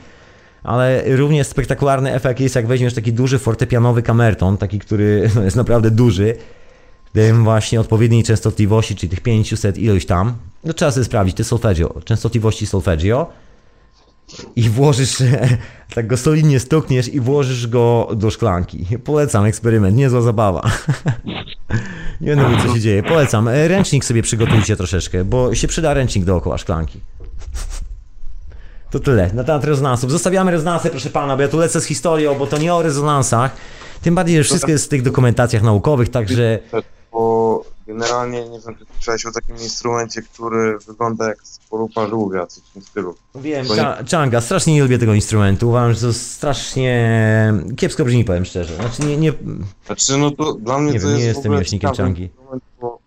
Ale równie spektakularny efekt jest jak weźmiesz taki duży fortepianowy kamerton, taki, który no, jest naprawdę duży, tym właśnie odpowiedniej częstotliwości, czyli tych 500 ilość tam. No trzeba sobie sprawdzić, jest solfeggio, częstotliwości solfeggio i włożysz, tak go solidnie stukniesz i włożysz go do szklanki. Polecam eksperyment, niezła zabawa. Nie będę mówił, co się dzieje. Polecam. Ręcznik sobie przygotujcie troszeczkę, bo się przyda ręcznik dookoła szklanki. To tyle na temat rezonansów. Zostawiamy rezonansy, proszę pana, bo ja tu lecę z historią, bo to nie o rezonansach. Tym bardziej, że wszystko jest w tych dokumentacjach naukowych, także generalnie, nie wiem, czy słyszałeś o takim instrumencie, który wygląda jak sporupa żółwia, coś w tym stylu. wiem, nie- Cha- Changa, strasznie nie lubię tego instrumentu. Uważam, że to strasznie kiepsko brzmi, powiem szczerze. Znaczy nie, nie, Znaczy, no to dla mnie Nie to wiem, nie jest w jestem miłośnikiem Changi. bo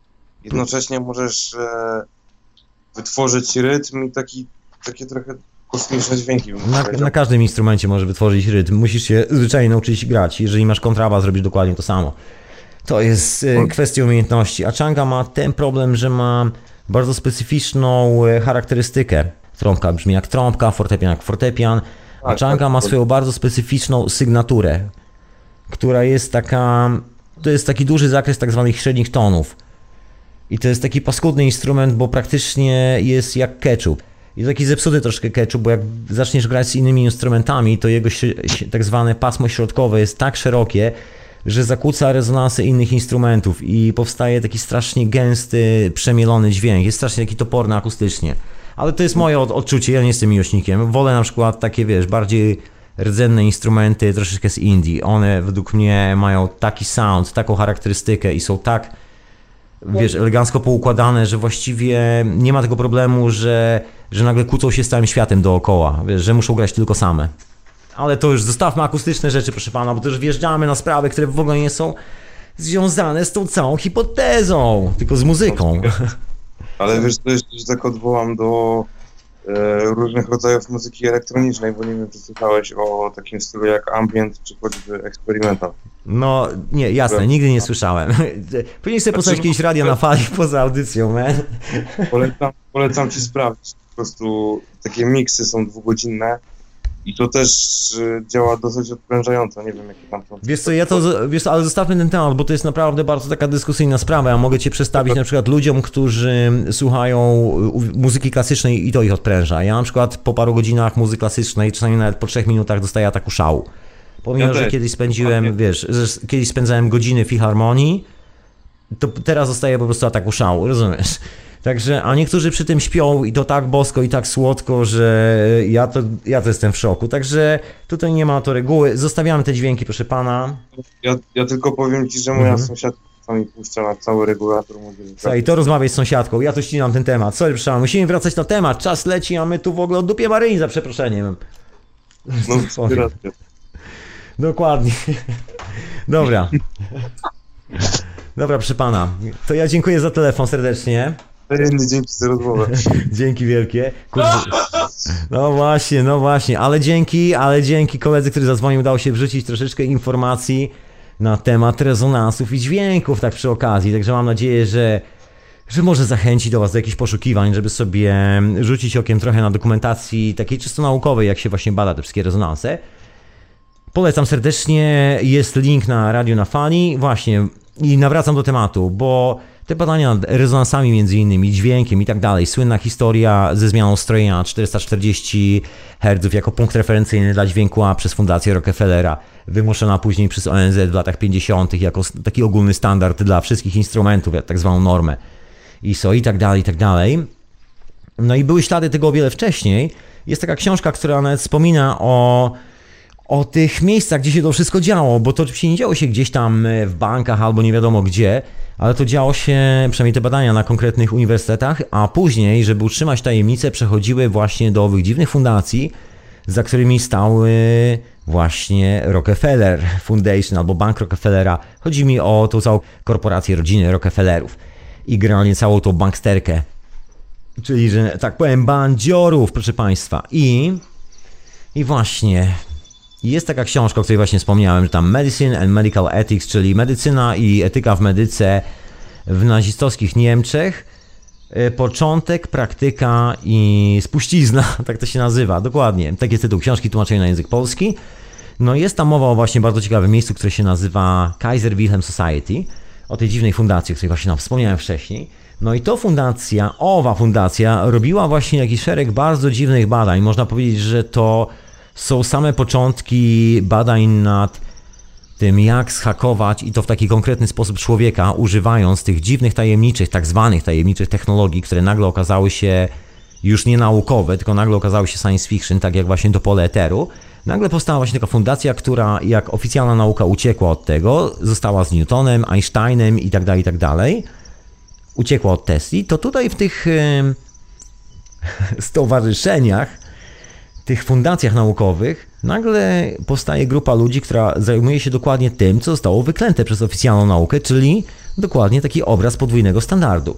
jednocześnie możesz e, wytworzyć rytm i taki, takie trochę kosmiczne dźwięki. na, na każdym instrumencie możesz wytworzyć rytm. Musisz się zwyczajnie nauczyć grać. Jeżeli masz kontrabas, zrobisz dokładnie to samo. To jest e, kwestia umiejętności. A Changa ma ten problem, że ma bardzo specyficzną e, charakterystykę. Trąbka brzmi jak trąbka, fortepian jak fortepian. A Tak, Changa tak. ma swoją bardzo specyficzną sygnaturę, która jest taka. To jest taki duży zakres tak zwanych średnich tonów. I to jest taki paskudny instrument, bo praktycznie jest jak ketchup. I taki zepsuty troszkę ketchup, bo jak zaczniesz grać z innymi instrumentami, to jego tak zwane pasmo środkowe jest tak szerokie, że zakłóca rezonansy innych instrumentów i powstaje taki strasznie gęsty, przemielony dźwięk. Jest strasznie taki toporny akustycznie. Ale to jest moje od- odczucie, ja nie jestem miłośnikiem. Wolę na przykład takie, wiesz, bardziej rdzenne instrumenty, troszeczkę z indie. One według mnie mają taki sound, taką charakterystykę i są tak wiesz, elegancko poukładane, że właściwie nie ma tego problemu, że, że nagle kłócą się z całym światem dookoła, wiesz, że muszą grać tylko same. Ale to już zostawmy akustyczne rzeczy, proszę pana, bo to już wjeżdżamy na sprawy, które w ogóle nie są związane z tą całą hipotezą, tylko z muzyką. Ale wiesz, to jeszcze się tak odwołam do e, różnych rodzajów muzyki elektronicznej, bo nie wiem, czy słyszałeś o takim stylu jak ambient, czy choćby experimental. No, nie, jasne, nigdy nie słyszałem. Powinien sobie posłuchać kiedyś radia na fali poza audycją, man. Polecam, polecam ci sprawdzić. Po prostu takie miksy są dwugodzinne i to też e, działa dosyć odprężająco. Nie wiem, jakie tam są. Wiesz co, ja to, wiesz co, ale zostawmy ten temat, bo to jest naprawdę bardzo taka dyskusyjna sprawa. Ja mogę cię przedstawić na przykład ludziom, którzy słuchają u- muzyki klasycznej i to ich odpręża. Ja na przykład po paru godzinach muzyki klasycznej, czasami nawet po trzech minutach dostaję ataku szału. Pomimo, Ja że kiedyś spędziłem, wiesz, że kiedyś spędzałem godziny w filharmonii, to teraz dostaję po prostu ataku szału, rozumiesz? Także, a niektórzy przy tym śpią i to tak bosko i tak słodko, że ja to, ja to jestem w szoku. Także tutaj nie ma to reguły. Zostawiamy te dźwięki, proszę pana. Ja, ja tylko powiem ci, że moja Mhm. sąsiadka czasami puszcza na cały regulator mobilny. Słuchaj, to rozmawiaj z sąsiadką, ja to ścinam ten temat. Sorry, pana, musimy wracać na temat. Czas leci, a my tu w ogóle o dupie Maryni za przeproszeniem. No. Dokładnie. Dobra. Dobra, proszę pana. To ja dziękuję za telefon serdecznie. Wzajemnie dzięki za rozmowę. Dzięki wielkie. Kurde. No właśnie, no właśnie, ale dzięki, ale dzięki koledzy, który zadzwonił, udało się wrzucić troszeczkę informacji na temat rezonansów i dźwięków, tak przy okazji. Także mam nadzieję, że, że może zachęci do Was do jakichś poszukiwań, żeby sobie rzucić okiem trochę na dokumentacji takiej czysto naukowej, jak się właśnie bada te wszystkie rezonanse. Polecam serdecznie, jest link na Radio na Fali, właśnie i nawracam do tematu, bo te badania nad rezonansami między innymi, dźwiękiem i tak dalej, słynna historia ze zmianą strojenia 440 Hz jako punkt referencyjny dla dźwięku A przez Fundację Rockefellera, wymuszona później przez ONZ w latach 50. jako taki ogólny standard dla wszystkich instrumentów, jak tak zwaną normę ISO i tak dalej, i tak dalej. No i były ślady tego o wiele wcześniej. Jest taka książka, która nawet wspomina o, o tych miejscach, gdzie się to wszystko działo, bo to oczywiście nie działo się gdzieś tam e, w bankach albo nie wiadomo gdzie, ale to działo się, przynajmniej te badania na konkretnych uniwersytetach, a później, żeby utrzymać tajemnicę, przechodziły właśnie do owych dziwnych fundacji, za którymi stały właśnie Rockefeller Foundation albo Bank Rockefellera. Chodzi mi o tą całą korporację rodziny Rockefellerów i generalnie całą tą banksterkę. Czyli, że tak powiem, bandziorów, proszę Państwa. I, i właśnie, jest taka książka, o której właśnie wspomniałem, że tam Medicine and Medical Ethics, czyli medycyna i etyka w medyce w nazistowskich Niemczech. E, Początek, praktyka i spuścizna, tak to się nazywa, dokładnie. Tak jest tytuł książki tłumaczenia na język polski. No jest tam mowa o właśnie bardzo ciekawym miejscu, które się nazywa Kaiser Wilhelm Society, o tej dziwnej fundacji, o której właśnie nam wspomniałem wcześniej. No i to fundacja, owa fundacja robiła właśnie jakiś szereg bardzo dziwnych badań. Można powiedzieć, że to są same początki badań nad tym, jak schakować i to w taki konkretny sposób człowieka, używając tych dziwnych, tajemniczych, tak zwanych tajemniczych technologii, które nagle okazały się już nie naukowe, tylko nagle okazały się science fiction, tak jak właśnie to pole eteru. Nagle powstała właśnie taka fundacja, która jak oficjalna nauka uciekła od tego, została z Newtonem, Einsteinem i tak dalej, i tak dalej. Uciekła od Tesli, to tutaj w tych stowarzyszeniach tych fundacjach naukowych nagle powstaje grupa ludzi, która zajmuje się dokładnie tym, co zostało wyklęte przez oficjalną naukę, czyli dokładnie taki obraz podwójnego standardu.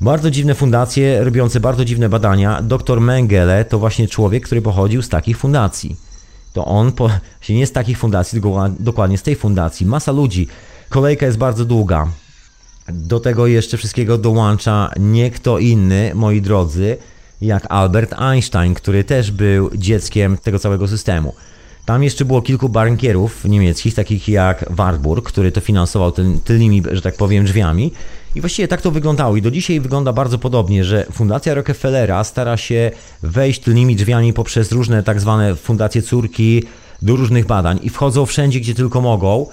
Bardzo dziwne fundacje, robiące bardzo dziwne badania. Dr Mengele to właśnie człowiek, który pochodził z takich fundacji. To on, po, się nie z takich fundacji, tylko dokładnie z tej fundacji. Masa ludzi. Kolejka jest bardzo długa. Do tego jeszcze wszystkiego dołącza nie kto inny, moi drodzy, jak Albert Einstein, który też był dzieckiem tego całego systemu. Tam jeszcze było kilku bankierów niemieckich, takich jak Warburg, który to finansował tyl, tylnymi, że tak powiem, drzwiami. I właściwie tak to wyglądało. I do dzisiaj wygląda bardzo podobnie, że Fundacja Rockefellera stara się wejść tylnymi drzwiami poprzez różne tak zwane fundacje córki do różnych badań i wchodzą wszędzie, gdzie tylko mogą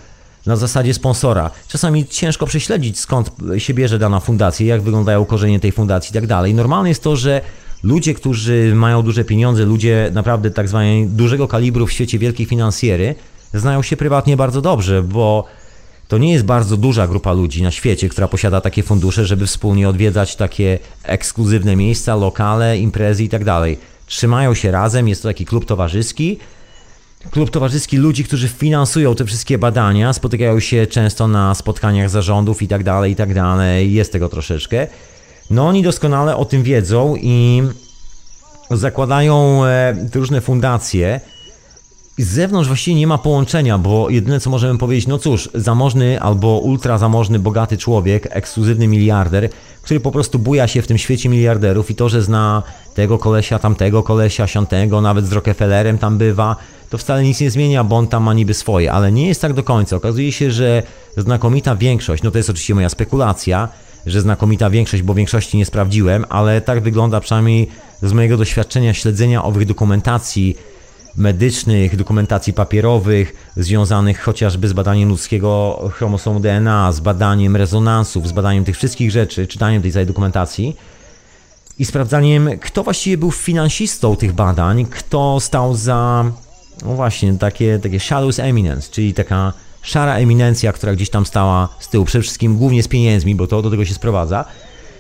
na zasadzie sponsora. Czasami ciężko prześledzić, skąd się bierze dana fundacja, jak wyglądają korzenie tej fundacji i tak dalej. Normalne jest to, że ludzie, którzy mają duże pieniądze, ludzie naprawdę tak zwanej dużego kalibru w świecie wielkiej finansjery, znają się prywatnie bardzo dobrze, bo to nie jest bardzo duża grupa ludzi na świecie, która posiada takie fundusze, żeby wspólnie odwiedzać takie ekskluzywne miejsca, lokale, imprezy i tak. Trzymają się razem, jest to taki klub towarzyski, klub towarzyski ludzi, którzy finansują te wszystkie badania, spotykają się często na spotkaniach zarządów i tak tak dalej, jest tego troszeczkę. No oni doskonale o tym wiedzą i zakładają e, różne fundacje. Z zewnątrz właściwie nie ma połączenia, bo jedyne co możemy powiedzieć, no cóż, zamożny albo ultra zamożny, bogaty człowiek, ekskluzywny miliarder, który po prostu buja się w tym świecie miliarderów i to, że zna tego kolesia, tamtego kolesia, siątego, nawet z Rockefellerem tam bywa, to wcale nic nie zmienia, bo on tam ma niby swoje, ale nie jest tak do końca. Okazuje się, że znakomita większość, no to jest oczywiście moja spekulacja, że znakomita większość, bo większości nie sprawdziłem, ale tak wygląda przynajmniej z mojego doświadczenia śledzenia owych dokumentacji medycznych, dokumentacji papierowych, związanych chociażby z badaniem ludzkiego chromosomu DNA, z badaniem rezonansów, z badaniem tych wszystkich rzeczy, czytaniem tej całej dokumentacji, i sprawdzaniem, kto właściwie był finansistą tych badań, kto stał za, no właśnie, takie, takie shadows eminence, czyli taka szara eminencja, która gdzieś tam stała z tyłu, przede wszystkim głównie z pieniędzmi, bo to do tego się sprowadza,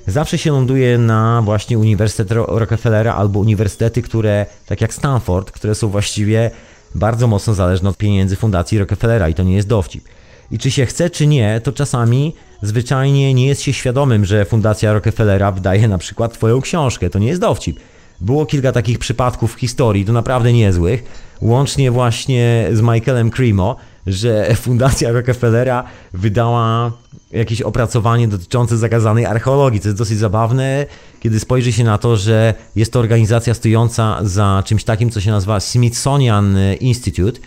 zawsze się ląduje na właśnie Uniwersytet Rockefellera albo uniwersytety, które, tak jak Stanford, które są właściwie bardzo mocno zależne od pieniędzy Fundacji Rockefellera i to nie jest dowcip. I czy się chce, czy nie, to czasami zwyczajnie nie jest się świadomym, że Fundacja Rockefellera wydaje na przykład Twoją książkę. To nie jest dowcip. Było kilka takich przypadków w historii, to naprawdę niezłych, łącznie właśnie z Michaelem Cremo, że Fundacja Rockefellera wydała jakieś opracowanie dotyczące zakazanej archeologii, co jest dosyć zabawne, kiedy spojrzy się na to, że jest to organizacja stojąca za czymś takim, co się nazywa Smithsonian Institute.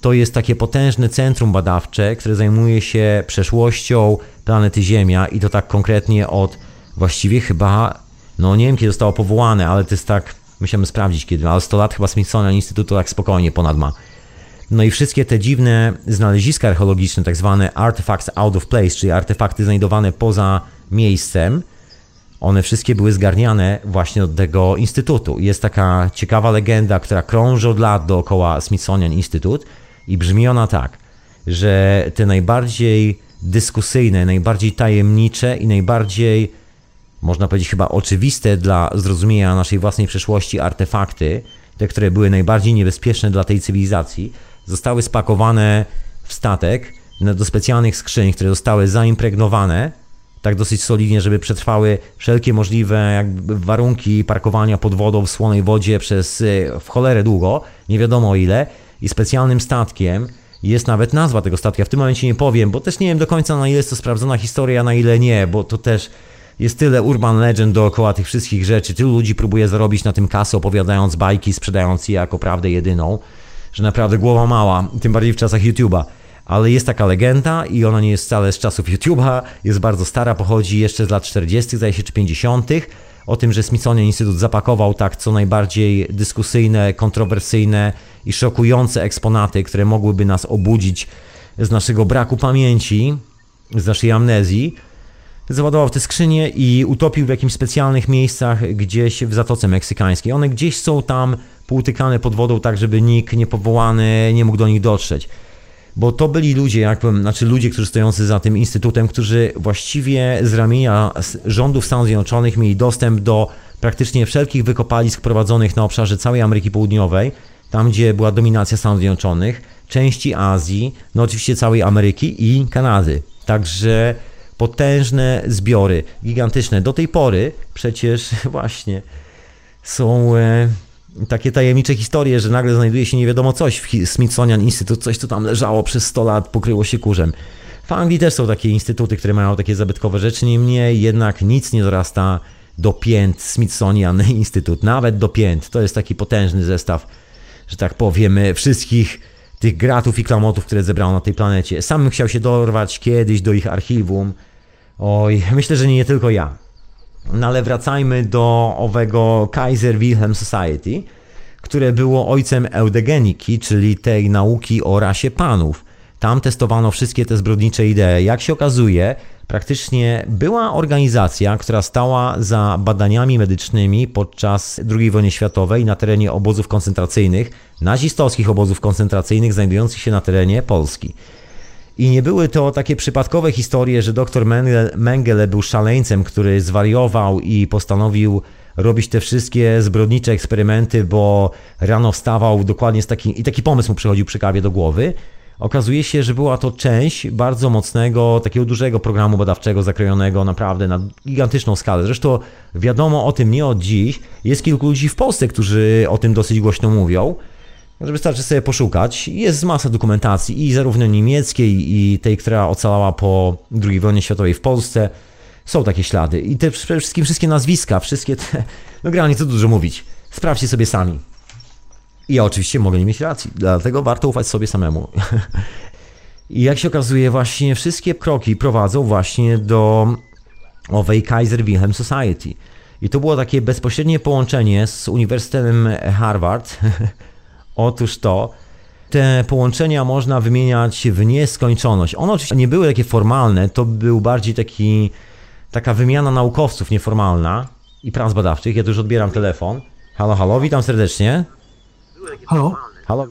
To jest takie potężne centrum badawcze, które zajmuje się przeszłością planety Ziemia i to tak konkretnie od właściwie chyba, no nie wiem kiedy zostało powołane, ale to jest tak, musiałem sprawdzić kiedy, ale 100 lat chyba Smithsonian Institute to tak spokojnie ponad ma. No i wszystkie te dziwne znaleziska archeologiczne, tak zwane artifacts out of place, czyli artefakty znajdowane poza miejscem, one wszystkie były zgarniane właśnie od tego instytutu. Jest taka ciekawa legenda, która krąży od lat dookoła Smithsonian Institute i brzmi ona tak, że te najbardziej dyskusyjne, najbardziej tajemnicze i najbardziej, można powiedzieć, chyba oczywiste dla zrozumienia naszej własnej przeszłości artefakty, te, które były najbardziej niebezpieczne dla tej cywilizacji, zostały spakowane w statek do specjalnych skrzyń, które zostały zaimpregnowane tak dosyć solidnie, żeby przetrwały wszelkie możliwe warunki parkowania pod wodą w słonej wodzie przez y, w cholerę długo, nie wiadomo ile, i specjalnym statkiem jest nawet nazwa tego statka. W tym momencie nie powiem, bo też nie wiem do końca na ile jest to sprawdzona historia, a na ile nie, bo to też jest tyle urban legend dookoła tych wszystkich rzeczy, tylu ludzi próbuje zarobić na tym kasę, opowiadając bajki, sprzedając je jako prawdę jedyną, że naprawdę głowa mała, tym bardziej w czasach YouTube'a. Ale jest taka legenda i ona nie jest wcale z czasów YouTube'a, jest bardzo stara, pochodzi jeszcze z lat 40., zdaje się, czy 50., o tym, że Smithsonian Instytut zapakował tak co najbardziej dyskusyjne, kontrowersyjne i szokujące eksponaty, które mogłyby nas obudzić z naszego braku pamięci, z naszej amnezji, załadował w te skrzynie i utopił w jakimś specjalnych miejscach gdzieś w Zatoce Meksykańskiej. One gdzieś są tam półtykane pod wodą tak, żeby nikt niepowołany nie mógł do nich dotrzeć. Bo to byli ludzie, jak powiem, znaczy ludzie, którzy stojący za tym instytutem, którzy właściwie z ramienia rządów Stanów Zjednoczonych mieli dostęp do praktycznie wszelkich wykopalisk prowadzonych na obszarze całej Ameryki Południowej, tam gdzie była dominacja Stanów Zjednoczonych, części Azji, no oczywiście całej Ameryki i Kanady. Także potężne zbiory, gigantyczne. Do tej pory przecież właśnie są e, takie tajemnicze historie, że nagle znajduje się nie wiadomo coś w Smithsonian Institute, coś co tam leżało przez 100 lat, pokryło się kurzem. W Anglii też są takie instytuty, które mają takie zabytkowe rzeczy, niemniej jednak nic nie dorasta do pięt Smithsonian Institute, nawet do pięt. To jest taki potężny zestaw, że tak powiem, wszystkich tych gratów i klamotów, które zebrało na tej planecie. Sam chciał się dorwać kiedyś do ich archiwum. Oj, myślę, że nie tylko ja. No ale wracajmy do owego Kaiser Wilhelm Society, które było ojcem eudegeniki, czyli tej nauki o rasie panów. Tam testowano wszystkie te zbrodnicze idee. Jak się okazuje, praktycznie była organizacja, która stała za badaniami medycznymi podczas II wojny światowej na terenie obozów koncentracyjnych, nazistowskich obozów koncentracyjnych znajdujących się na terenie Polski. I nie były to takie przypadkowe historie, że dr Mengele był szaleńcem, który zwariował i postanowił robić te wszystkie zbrodnicze eksperymenty, bo rano wstawał dokładnie z takim... i taki pomysł mu przychodził przy kawie do głowy. Okazuje się, że była to część bardzo mocnego, takiego dużego programu badawczego zakrojonego naprawdę na gigantyczną skalę. Zresztą wiadomo o tym nie od dziś. Jest kilku ludzi w Polsce, którzy o tym dosyć głośno mówią że wystarczy sobie poszukać. Jest masa dokumentacji i zarówno niemieckiej i tej, która ocalała po II wojnie światowej w Polsce. Są takie ślady. I te przede wszystkim wszystkie nazwiska, wszystkie te... No generalnie co dużo mówić. Sprawdźcie sobie sami. I ja oczywiście mogę nie mieć racji, dlatego warto ufać sobie samemu. I jak się okazuje, właśnie wszystkie kroki prowadzą właśnie do owej Kaiser Wilhelm Society. I to było takie bezpośrednie połączenie z Uniwersytetem Harvard, Otóż to, te połączenia można wymieniać w nieskończoność. One oczywiście nie były takie formalne, to był bardziej taki, taka wymiana naukowców nieformalna. i prac badawczych. Ja tu już odbieram telefon. Halo, halo, witam serdecznie. Halo? Halo.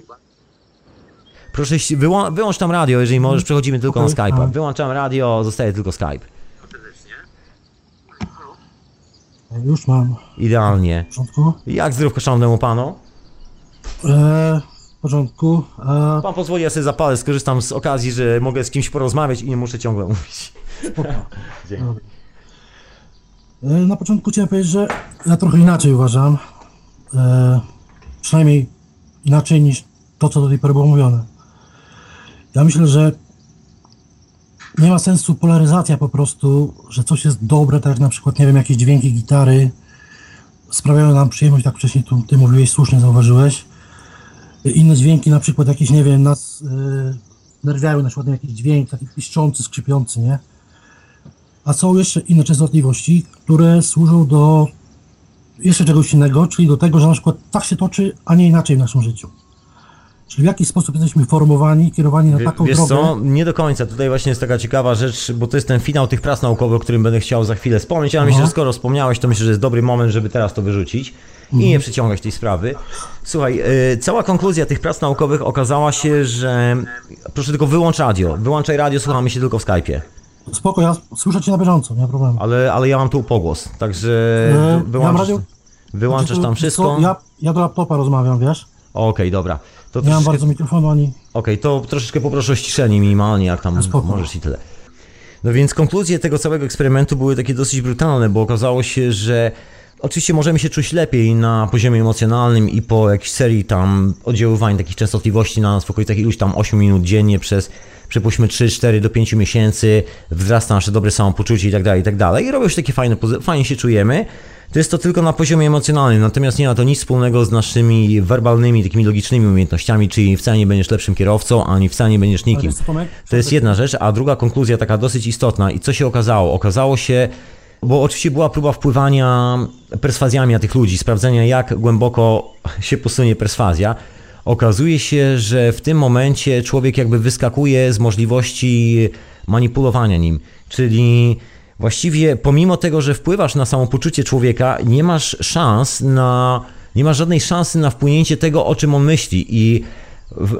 Proszę, wyłą- wyłącz tam radio, jeżeli możesz, przechodzimy tylko na Okej, Skype'a. Wyłączam radio, zostaje tylko Skype. Już mam. Idealnie. Jak zdrówko szanownemu panu? E, w porządku. Pan pozwoli, ja sobie zapalę, skorzystam z okazji, że mogę z kimś porozmawiać i nie muszę ciągle mówić. Dzięki. e, na początku chciałem powiedzieć, że ja trochę inaczej uważam. E, przynajmniej inaczej niż to, co do tej pory było mówione. Ja myślę, że nie ma sensu polaryzacja po prostu, że coś jest dobre, tak jak na przykład, nie wiem, jakieś dźwięki gitary sprawiają nam przyjemność, tak wcześniej tu, ty mówiłeś, słusznie zauważyłeś. Inne dźwięki, na przykład jakieś, nie wiem, nas yy, nerwiają, na przykład jakiś dźwięk taki piszczący, skrzypiący, nie? A są jeszcze inne częstotliwości, które służą do jeszcze czegoś innego, czyli do tego, że na przykład tak się toczy, a nie inaczej w naszym życiu. Czyli w jaki sposób jesteśmy formowani, kierowani na taką Wiesz drogę. co, nie do końca. Tutaj właśnie jest taka ciekawa rzecz, bo to jest ten finał tych prac naukowych, o którym będę chciał za chwilę wspomnieć. Ja myślę, Aha. że skoro wspomniałeś, to myślę, że jest dobry moment, żeby teraz to wyrzucić i nie przyciągać tej sprawy. Słuchaj, y, cała konkluzja tych prac naukowych okazała się, że... Proszę tylko wyłącz radio. Wyłączaj radio, słuchamy się tylko w Skype'ie. Spoko, ja słyszę cię na bieżąco, nie ma problemu. Ale, ale ja mam tu pogłos, także ja mam wyłączasz, radio- wyłączasz Znaczy, tam to- wszystko. Ja, ja do laptopa rozmawiam, wiesz? Okej, dobra. To Nie mam bardzo mikrofonu ani. Okej, to troszeczkę poproszę o ściszenie minimalnie, jak tam spoko. możesz i tyle. No więc konkluzje tego całego eksperymentu były takie dosyć brutalne, bo okazało się, że oczywiście możemy się czuć lepiej na poziomie emocjonalnym i po jakiejś serii tam oddziaływań takich częstotliwości na nas w okolicach iluś tam 8 minut dziennie przez przypuśćmy 3, 4 do 5 miesięcy, wzrasta nasze dobre samopoczucie i tak dalej, i tak dalej. I robią się takie fajne, fajnie się czujemy. To jest to tylko na poziomie emocjonalnym, natomiast nie ma to nic wspólnego z naszymi werbalnymi, takimi logicznymi umiejętnościami, czyli wcale nie będziesz lepszym kierowcą, ani wcale nie będziesz nikim. To jest jedna rzecz, a druga konkluzja taka dosyć istotna i co się okazało? Okazało się, bo oczywiście była próba wpływania perswazjami na tych ludzi, sprawdzenia jak głęboko się posunie perswazja. Okazuje się, że w tym momencie człowiek jakby wyskakuje z możliwości manipulowania nim, czyli właściwie pomimo tego, że wpływasz na samopoczucie człowieka, nie masz szans na, nie masz żadnej szansy na wpłynięcie tego, o czym on myśli. I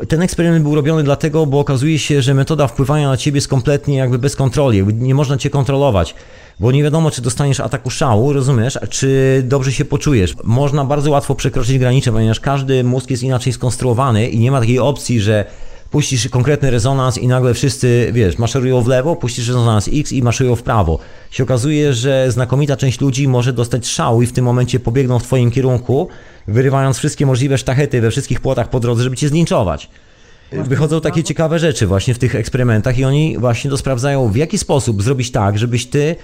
ten eksperyment był robiony dlatego, bo okazuje się, że metoda wpływania na ciebie jest kompletnie jakby bez kontroli, nie można cię kontrolować, bo nie wiadomo, czy dostaniesz ataku szału, rozumiesz, czy dobrze się poczujesz. Można bardzo łatwo przekroczyć granice, ponieważ każdy mózg jest inaczej skonstruowany i nie ma takiej opcji, że puścisz konkretny rezonans i nagle wszyscy, wiesz, maszerują w lewo, puścisz rezonans X i maszerują w prawo. Się okazuje, że znakomita część ludzi może dostać szału i w tym momencie pobiegną w twoim kierunku, wyrywając wszystkie możliwe sztachety we wszystkich płotach po drodze, żeby cię zlinczować. Wychodzą takie ciekawe rzeczy właśnie w tych eksperymentach i oni właśnie to sprawdzają, w jaki sposób zrobić tak, żebyś ty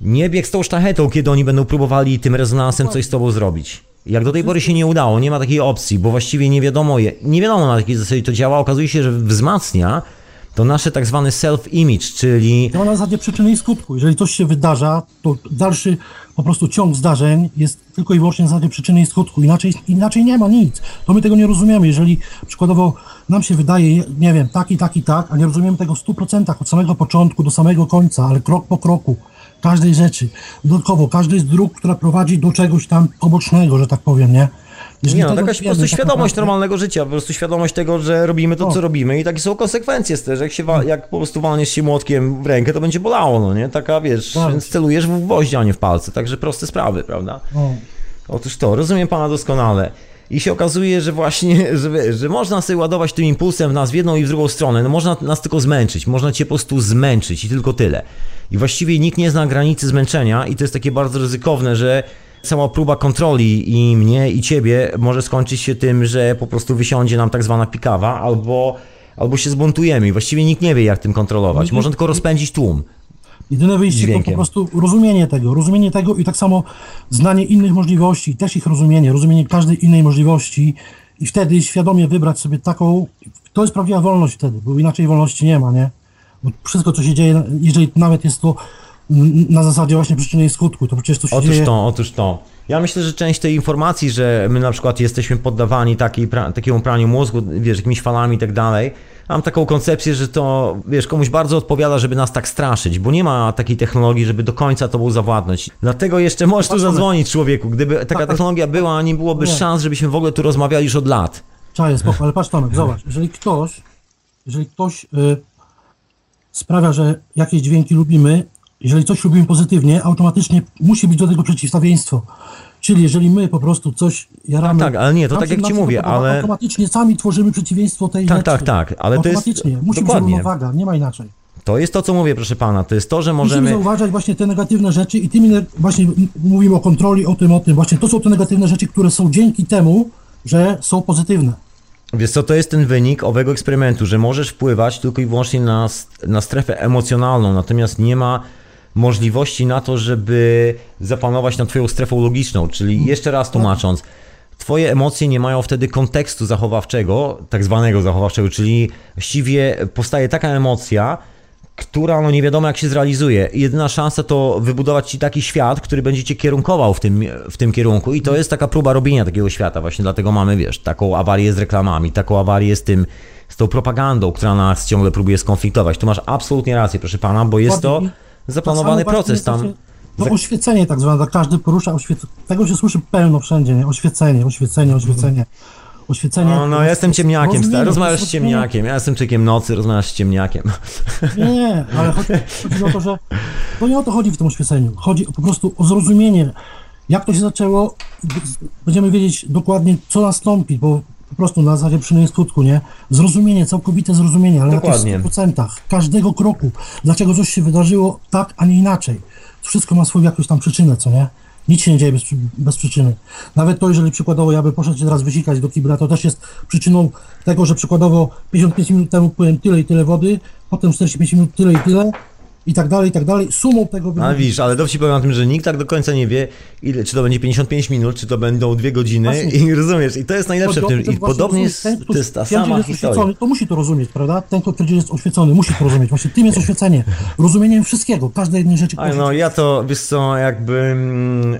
nie biegł z tą sztachetą, kiedy oni będą próbowali tym rezonansem coś z tobą zrobić. Jak do tej pory się nie udało, nie ma takiej opcji, bo właściwie nie wiadomo, nie wiadomo na jakiej zasadzie to działa. Okazuje się, że wzmacnia to nasze tak zwane self-image, czyli Działa na zasadzie przyczyny i skutku. Jeżeli coś się wydarza, to dalszy po prostu ciąg zdarzeń jest tylko i wyłącznie na zasadzie przyczyny i skutku. Inaczej, inaczej nie ma nic. To my tego nie rozumiemy. Jeżeli przykładowo nam się wydaje, nie wiem, tak i tak i tak, a nie rozumiemy tego w 100% od samego początku do samego końca, ale krok po kroku każdej rzeczy. Dodatkowo, każdej z dróg, która prowadzi do czegoś tam pobocznego, że tak powiem, nie? Jeżeli Nie no, po prostu tak świadomość naprawdę- normalnego życia, po prostu świadomość tego, że robimy to, O. co robimy i takie są konsekwencje z tego, że jak, się wa- jak po prostu walniesz się młotkiem w rękę, to będzie bolało, no nie? Taka, wiesz, Tak. więc celujesz w gwoździe, a nie w palce, także proste sprawy, prawda? O. Otóż to, rozumiem pana doskonale. I się okazuje, że właśnie, że, że można sobie ładować tym impulsem w nas w jedną i w drugą stronę. No można nas tylko zmęczyć, można cię po prostu zmęczyć i tylko tyle. I właściwie nikt nie zna granicy zmęczenia i to jest takie bardzo ryzykowne, że cała próba kontroli i mnie i ciebie może skończyć się tym, że po prostu wysiądzie nam tak zwana pikawa albo, albo się zbuntujemy i właściwie nikt nie wie jak tym kontrolować. Można tylko rozpędzić tłum. Jedyne wyjście to po prostu rozumienie tego, rozumienie tego i tak samo znanie innych możliwości, też ich rozumienie, rozumienie każdej innej możliwości i wtedy świadomie wybrać sobie taką, to jest prawdziwa wolność wtedy, bo inaczej wolności nie ma, nie? Bo wszystko, co się dzieje, jeżeli nawet jest to na zasadzie właśnie przyczyny i skutku, to przecież to się Otóż dzieje... to, otóż to. Ja myślę, że część tej informacji, że my na przykład jesteśmy poddawani takiej pra, takiemu praniu mózgu, wiesz, jakimiś falami i tak dalej, mam taką koncepcję, że to, wiesz, komuś bardzo odpowiada, żeby nas tak straszyć, bo nie ma takiej technologii, żeby do końca tobą zawładnąć. Dlatego jeszcze możesz tu zadzwonić człowieku. Gdyby taka tak. technologia była, nie byłoby Nie. szans, żebyśmy w ogóle tu rozmawiali już od lat. Czaję, spoko, ale patrz Tomek, zobacz, jeżeli ktoś, jeżeli ktoś y, sprawia, że jakieś dźwięki lubimy, jeżeli coś lubimy pozytywnie, automatycznie musi być do tego przeciwstawieństwo. Czyli jeżeli my po prostu coś jaramy... Tak, tak, ale nie, to tak jak ci mówię, ale- Automatycznie sami tworzymy przeciwieństwo tej Tak, rzeczy. tak, tak, ale to jest- Automatycznie. Musi być dokładnie. równowaga, nie ma inaczej. To jest to, co mówię, proszę pana. To jest to, że Musimy możemy. zauważać właśnie te negatywne rzeczy i tymi, ne- właśnie mówimy o kontroli, o tym, o tym. Właśnie to są te negatywne rzeczy, które są dzięki temu, że są pozytywne. Wiesz co, to jest ten wynik owego eksperymentu, że możesz wpływać tylko i wyłącznie na, na strefę emocjonalną, natomiast nie ma możliwości na to, żeby zapanować nad twoją strefą logiczną, czyli jeszcze raz tłumacząc, twoje emocje nie mają wtedy kontekstu zachowawczego, tak zwanego zachowawczego, czyli właściwie powstaje taka emocja, która no nie wiadomo jak się zrealizuje. Jedyna szansa to wybudować ci taki świat, który będzie cię kierunkował w tym, w tym kierunku. I to jest taka próba robienia takiego świata. Właśnie dlatego mamy, wiesz, taką awarię z reklamami, taką awarię z tym, z tą propagandą, która nas ciągle próbuje skonfliktować. Tu masz absolutnie rację, proszę pana, bo jest to. Zaplanowany Tak proces tam. To oświecenie tak zwane, każdy porusza oświecenie. Tego się słyszy pełno wszędzie, nie? Oświecenie, oświecenie, oświecenie. Oświecenie. No, no ja jestem ciemniakiem. Rozumienie, rozmawiasz z ciemniakiem, ja jestem człowiekiem nocy, rozmawiasz z ciemniakiem. Nie, ale chodzi, chodzi o to, że to nie o to chodzi w tym oświeceniu. Chodzi po prostu o zrozumienie, jak to się zaczęło. Będziemy wiedzieć dokładnie, co nastąpi, bo po prostu na i skutku, nie? Zrozumienie, całkowite zrozumienie, ale Dokładnie. na tych 100%, każdego kroku, dlaczego coś się wydarzyło tak, a nie inaczej. Wszystko ma swoją jakąś tam przyczynę, co nie? Nic się nie dzieje bez, bez przyczyny. Nawet to, jeżeli przykładowo ja bym poszedł się teraz wysikać do kibla, to też jest przyczyną tego, że przykładowo 55 minut temu piłem tyle i tyle wody, potem 45 minut tyle i tyle i tak dalej, i tak dalej. Sumą tego No wychodzi- widzisz, ale dowcip powiem o tym, że nikt tak do końca nie wie, ile, czy to będzie 55 minut, czy to będą dwie godziny Właśnie. i rozumiesz, i to jest najlepsze w tym, i podobnie jest, ten, to jest ta sama jest historia. oświecony, to musi to rozumieć, prawda? Ten, kto twierdzi, jest oświecony, musi to rozumieć. Właśnie tym jest oświecenie. Rozumieniem wszystkiego, każdej jednej rzeczy. Ale no ja to, wiesz co, jakby... mm,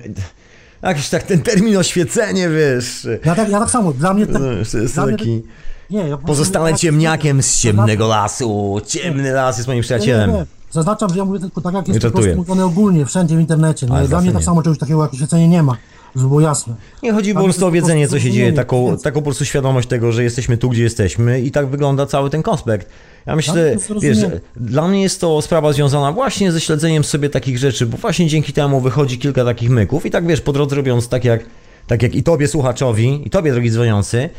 Jakiś tak ten termin oświecenie, wiesz... Ja tak, ja tak samo, dla mnie tak... To jest dla mnie taki... Nie, ja po Pozostanę ciemniakiem z ciemnego lasu. Ciemny las jest moim Nie, przyjacielem. nie, nie. Zaznaczam, że ja mówię tylko tak, jak Nie jest po prostu żartuję. mówione ogólnie, wszędzie w internecie. Ale Nie? Dla mnie tak samo czegoś takiego jak oświecenie nie ma, żeby było jasne. Nie chodzi po prostu to o po wiedzenie, co się dzieje, taką, więc- taką po prostu świadomość tego, że jesteśmy tu, gdzie jesteśmy i tak wygląda cały ten konspekt. Ja Tak, to myślę, jest wiesz, dla mnie jest to sprawa związana właśnie ze śledzeniem sobie takich rzeczy, bo właśnie dzięki temu wychodzi kilka takich myków i tak wiesz, po drodze robiąc tak jak, tak jak i tobie słuchaczowi, i tobie drogi dzwoniący,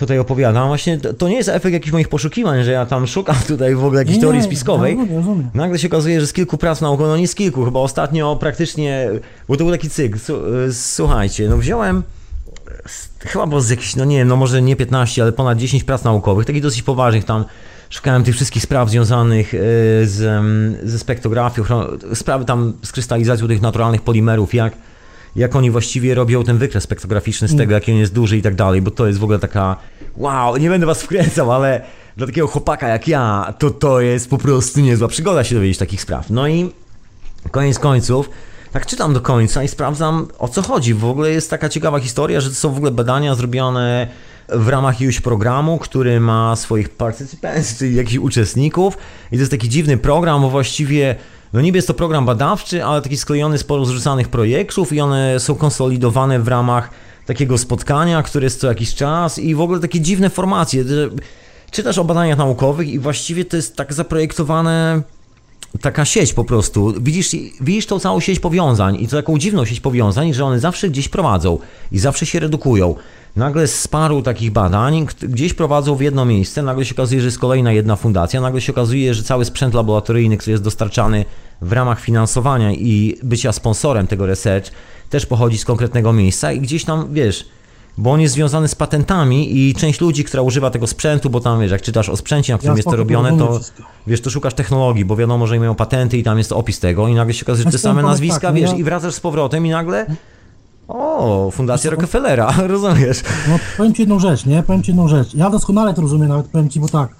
tutaj opowiadam, właśnie to, to nie jest efekt jakichś moich poszukiwań, że ja tam szukam tutaj w ogóle jakiejś Nie, teorii nie, spiskowej. ja rozumiem. Nagle się okazuje, że z kilku prac naukowych, no nie z kilku, chyba ostatnio praktycznie, bo to był taki cykl, y, słuchajcie, no wziąłem chyba było z jakichś, no nie wiem, no może nie 15, ale ponad 10 prac naukowych, takich dosyć poważnych tam. Szukałem tych wszystkich spraw związanych y, z, em, ze spektrografią, sprawy tam z krystalizacją tych naturalnych polimerów, jak, jak oni właściwie robią ten wykres spektrograficzny z tego, jaki on jest duży i tak dalej, bo to jest w ogóle taka, wow, nie będę was wkręcał, ale dla takiego chłopaka jak ja, to to jest po prostu niezła przygoda się dowiedzieć takich spraw. No i Koniec końców, tak czytam do końca i sprawdzam o co chodzi. W ogóle jest taka ciekawa historia, że to są w ogóle badania zrobione w ramach jakiegoś programu, który ma swoich partycypantów, czyli jakichś uczestników i to jest taki dziwny program, bo właściwie no niby jest to program badawczy, ale taki sklejony z porozrzucanych projektów i one są konsolidowane w ramach takiego spotkania, które jest co jakiś czas i w ogóle takie dziwne formacje. Czytasz o badaniach naukowych i właściwie to jest tak zaprojektowane taka sieć po prostu. Widzisz, widzisz tą całą sieć powiązań i to taką dziwną sieć powiązań, że one zawsze gdzieś prowadzą i zawsze się redukują. Nagle z paru takich badań gdzieś prowadzą w jedno miejsce, nagle się okazuje, że jest kolejna jedna fundacja, nagle się okazuje, że cały sprzęt laboratoryjny, który jest dostarczany w ramach finansowania i bycia sponsorem tego research, też pochodzi z konkretnego miejsca i gdzieś tam, wiesz, bo on jest związany z patentami i część ludzi, która używa tego sprzętu, bo tam wiesz, jak czytasz o sprzęcie, na którym Ja jest to robione, to wszystko. wiesz, to szukasz technologii, bo wiadomo, że mają patenty i tam jest opis tego i nagle się okazuje, że te Znaczy, same powiem nazwiska, tak, no wiesz, ja- i wracasz z powrotem i nagle o, Fundacja Rockefellera, rozumiesz? No, powiem ci jedną rzecz, nie? Powiem ci jedną rzecz. Ja doskonale to rozumiem, nawet powiem ci, bo tak.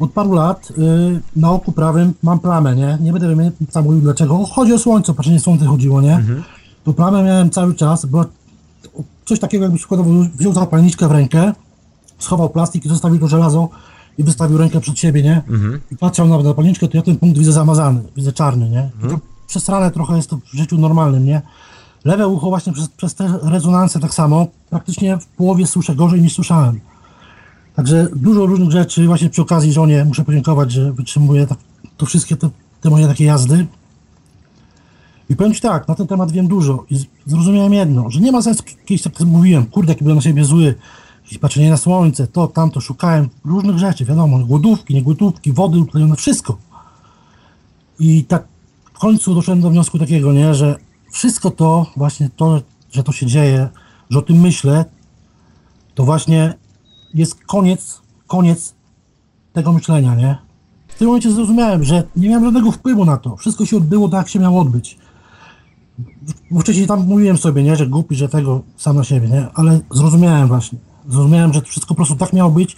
Od paru lat y, na oku prawym mam plamę, nie? Nie będę wymieniał- tam mówił dlaczego. Chodzi o słońce, patrzenie słońce chodziło, nie? To plamę miałem cały czas, była coś takiego, jakbyś przykładowo wziął zapalniczkę w rękę, schował plastik i zostawił to żelazo i wystawił rękę przed siebie, nie? I patrzał na zapalniczkę, to ja ten punkt widzę zamazany, widzę czarny, nie? To przesrane trochę jest to w życiu normalnym, nie? Lewe ucho właśnie przez, przez te rezonanse tak samo, praktycznie w połowie słyszę gorzej niż słyszałem. Także dużo różnych rzeczy, właśnie przy okazji żonie muszę podziękować, że wytrzymuje tak, to wszystkie te, te moje takie jazdy. I powiem Ci tak, na ten temat wiem dużo i zrozumiałem jedno, że nie ma sensu, kiedyś tak mówiłem, kurde, jaki byłem na siebie zły, jakieś patrzenie na słońce, to, tamto, szukałem różnych rzeczy, wiadomo, głodówki, nie głodówki, wody utlenione, wszystko. I tak w końcu doszedłem do wniosku takiego, nie, że wszystko to, właśnie to, że to się dzieje, że o tym myślę, to właśnie jest koniec, koniec tego myślenia, nie? W tym momencie zrozumiałem, że nie miałem żadnego wpływu na to. Wszystko się odbyło tak, jak się miało odbyć. Wcześniej tam mówiłem sobie, nie, że głupi, że tego sam na siebie, nie? Ale zrozumiałem właśnie. Zrozumiałem, że wszystko po prostu tak miało być.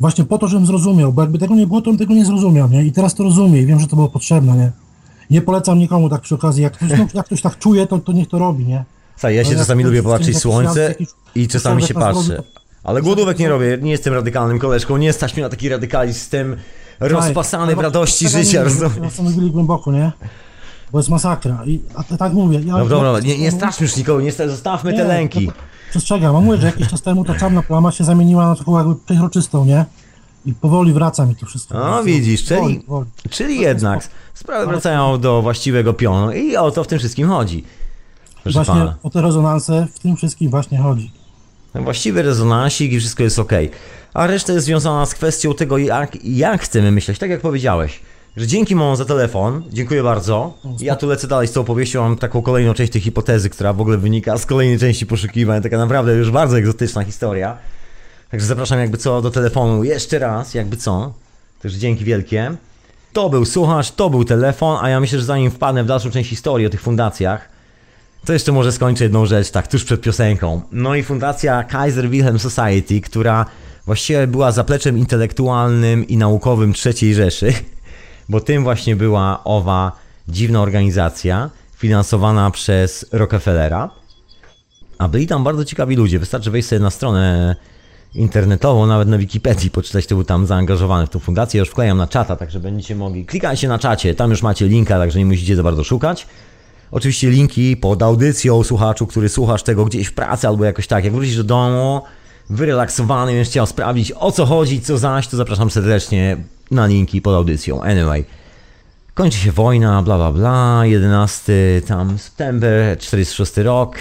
Właśnie po to, żebym zrozumiał, bo jakby tego nie było, to bym tego nie zrozumiał, nie? I teraz to rozumiem i wiem, że to było potrzebne, nie? Nie polecam nikomu tak przy okazji. Jak ktoś, no, jak ktoś tak czuje, to, to niech to robi, nie? Słuchaj, ja się czasami lubię popatrzeć słońce i czasami się to- Ale głodówek nie robię, nie jestem radykalnym koleżką, nie stać mnie na taki radykalizm, jestem rozpasany w radości życia. rozumiesz? Zastanowili głęboko, nie? Bo jest masakra. I, a tak mówię. Ja, Dobra, dobra, ja- nie, nie straszmy już nikogo, nie sta- zostawmy te lęki. no Przestrzegam, a mówię, że jakiś czas temu ta czarna plama się zamieniła na taką jakby przeźroczystą, nie? I powoli wraca mi to wszystko. No widzisz, czyli, Powoli, czyli jednak sprawy wracają do właściwego pionu i o to w tym wszystkim chodzi. Właśnie pana. o te rezonanse w tym wszystkim właśnie chodzi. Właściwy rezonansik i wszystko jest ok. A reszta jest związana z kwestią tego, jak, jak chcemy myśleć. Tak jak powiedziałeś, że dzięki Mon za telefon, dziękuję bardzo. Ja tu lecę dalej z tą opowieścią, mam taką kolejną część tej hipotezy, która w ogóle wynika z kolejnej części poszukiwań. Taka naprawdę już bardzo egzotyczna historia. Także zapraszam jakby co do telefonu jeszcze raz, jakby co. Także dzięki wielkie. To był słuchacz, to był telefon, a ja myślę, że zanim wpadnę w dalszą część historii o tych fundacjach, to jeszcze może skończę jedną rzecz, tak tuż przed piosenką. No i fundacja Kaiser Wilhelm Society, która właściwie była zapleczem intelektualnym i naukowym III Rzeszy, bo tym właśnie była owa dziwna organizacja finansowana przez Rockefellera. A byli tam bardzo ciekawi ludzie. Wystarczy wejść sobie na stronę internetową, nawet na Wikipedii, poczytać, kto był tam zaangażowany w tą fundację. Ja już wklejam na czata, także będziecie mogli. Klikajcie na czacie, tam już macie linka, także nie musicie za bardzo szukać. Oczywiście linki pod audycją słuchaczu, który słuchasz tego gdzieś w pracy albo jakoś tak. Jak wrócisz do domu, wyrelaksowany, będziesz chciał sprawdzić o co chodzi, co zaś, to zapraszam serdecznie na linki pod audycją. Anyway. Kończy się wojna, bla bla bla, 11 tam september, 46 rok.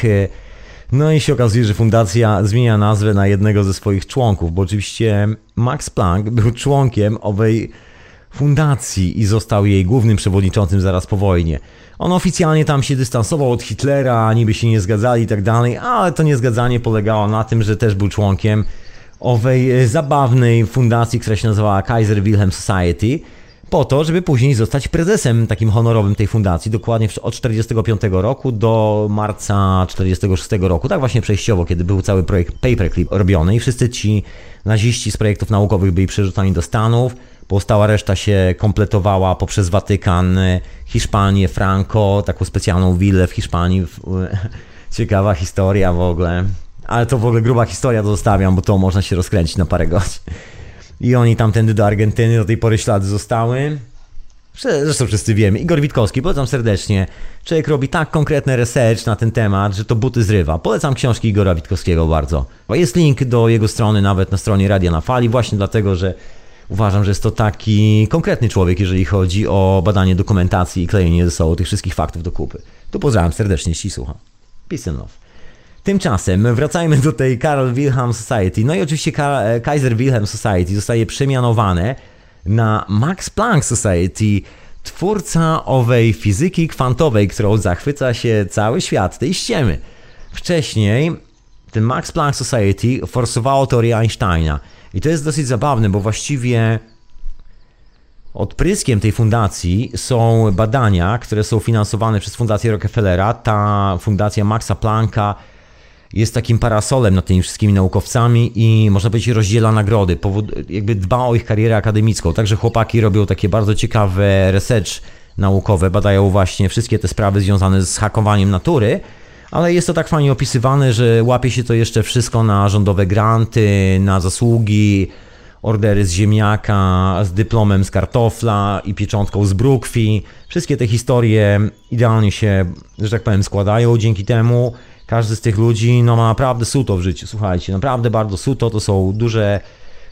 No i się okazuje, że fundacja zmienia nazwę na jednego ze swoich członków, bo oczywiście Max Planck był członkiem owej fundacji i został jej głównym przewodniczącym zaraz po wojnie. On oficjalnie tam się dystansował od Hitlera, niby się nie zgadzali i tak dalej, ale to niezgadzanie polegało na tym, że też był członkiem owej zabawnej fundacji, która się nazywała Kaiser Wilhelm Society, po to, żeby później zostać prezesem takim honorowym tej fundacji, dokładnie od 45 roku do marca 46 roku, tak właśnie przejściowo, kiedy był cały projekt Paperclip robiony i wszyscy ci naziści z projektów naukowych byli przerzucani do Stanów, pozostała reszta się kompletowała poprzez Watykan, Hiszpanię, Franco, taką specjalną willę w Hiszpanii. Ciekawa historia w ogóle. Ale to w ogóle gruba historia, to zostawiam, bo to można się rozkręcić na parę godzin. I oni tamtędy do Argentyny, do tej pory ślady zostały. Zresztą wszyscy wiemy. Igor Witkowski, polecam serdecznie. Człowiek robi tak konkretny research na ten temat, że to buty zrywa. Polecam książki Igora Witkowskiego bardzo. Jest link do jego strony nawet na stronie Radia na Fali, właśnie dlatego, że uważam, że jest to taki konkretny człowiek, jeżeli chodzi o badanie dokumentacji i klejenie ze sobą tych wszystkich faktów do kupy. Tu pozdrawiam serdecznie, jeśli słucha. Peace and love. Tymczasem wracajmy do tej Karl Wilhelm Society. No i oczywiście e, Kaiser Wilhelm Society zostaje przemianowane na Max Planck Society, twórca owej fizyki kwantowej, którą zachwyca się cały świat, tej ściemy. Wcześniej ten Max Planck Society forsowało teorię Einsteina. I to jest dosyć zabawne, bo właściwie Odpryskiem tej fundacji są badania, które są finansowane przez Fundację Rockefellera. Ta fundacja Maxa Plancka jest takim parasolem nad tymi wszystkimi naukowcami i można powiedzieć rozdziela nagrody, powód, jakby dba o ich karierę akademicką. Także chłopaki robią takie bardzo ciekawe research naukowe, badają właśnie wszystkie te sprawy związane z hakowaniem natury, ale jest to tak fajnie opisywane, że łapie się to jeszcze wszystko na rządowe granty, na zasługi ordery z ziemniaka, z dyplomem z kartofla i pieczątką z brukwi. Wszystkie te historie idealnie się, że tak powiem, składają dzięki temu. Każdy z tych ludzi no, ma naprawdę suto w życiu. Słuchajcie, naprawdę bardzo suto. To są duże,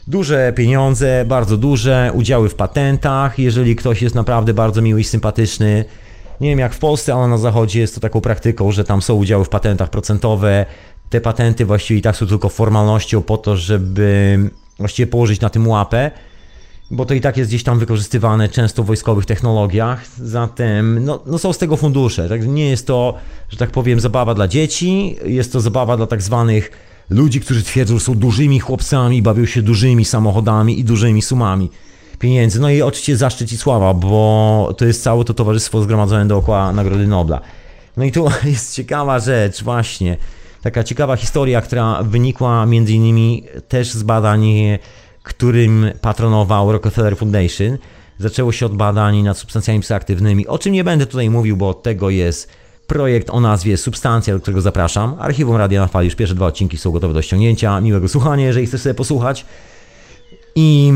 duże pieniądze, bardzo duże, udziały w patentach. Jeżeli ktoś jest naprawdę bardzo miły i sympatyczny, nie wiem jak w Polsce, ale na zachodzie jest to taką praktyką, że tam są udziały w patentach procentowe. Te patenty właściwie i tak są tylko formalnością po to, żeby właściwie położyć na tym łapę, bo to i tak jest gdzieś tam wykorzystywane często w wojskowych technologiach. Zatem no, no są z tego fundusze. Tak? Nie jest to, że tak powiem, zabawa dla dzieci, jest to zabawa dla tak zwanych ludzi, którzy twierdzą, że są dużymi chłopcami, bawią się dużymi samochodami i dużymi sumami pieniędzy. No i oczywiście zaszczyt i sława, bo to jest całe to towarzystwo zgromadzone dookoła Nagrody Nobla. No i tu jest ciekawa rzecz, właśnie. Taka ciekawa historia, która wynikła między innymi też z badań, którym patronował Rockefeller Foundation. Zaczęło się od badań nad substancjami psychoaktywnymi, o czym nie będę tutaj mówił, bo od tego jest projekt o nazwie Substancja, do którego zapraszam. Archiwum Radia na Fali, już pierwsze dwa odcinki są gotowe do ściągnięcia. Miłego słuchania, jeżeli chcesz sobie posłuchać. I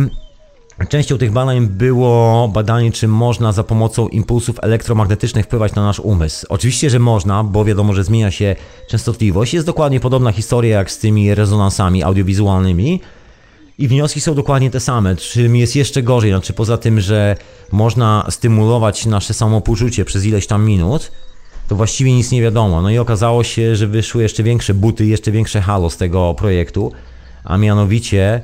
Częścią tych badań było badanie, czy można za pomocą impulsów elektromagnetycznych wpływać na nasz umysł. Oczywiście, że można, bo wiadomo, że zmienia się częstotliwość. Jest dokładnie podobna historia jak z tymi rezonansami audiowizualnymi. I wnioski są dokładnie te same. Czym jest jeszcze gorzej? Znaczy, poza tym, że można stymulować nasze samopoczucie przez ileś tam minut, to właściwie nic nie wiadomo. No i okazało się, że wyszły jeszcze większe buty, jeszcze większe halo z tego projektu, a mianowicie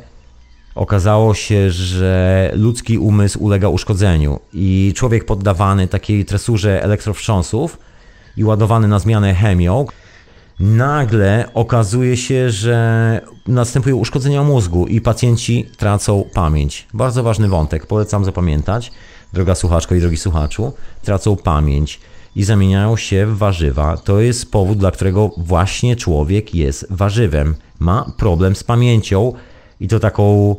okazało się, że ludzki umysł ulega uszkodzeniu i człowiek poddawany takiej tresurze elektrowstrząsów i ładowany na zmianę chemią, nagle okazuje się, że następują uszkodzenia mózgu i pacjenci tracą pamięć. Bardzo ważny wątek, polecam zapamiętać, droga słuchaczko i drogi słuchaczu, tracą pamięć i zamieniają się w warzywa. To jest powód, dla którego właśnie człowiek jest warzywem. Ma problem z pamięcią i to taką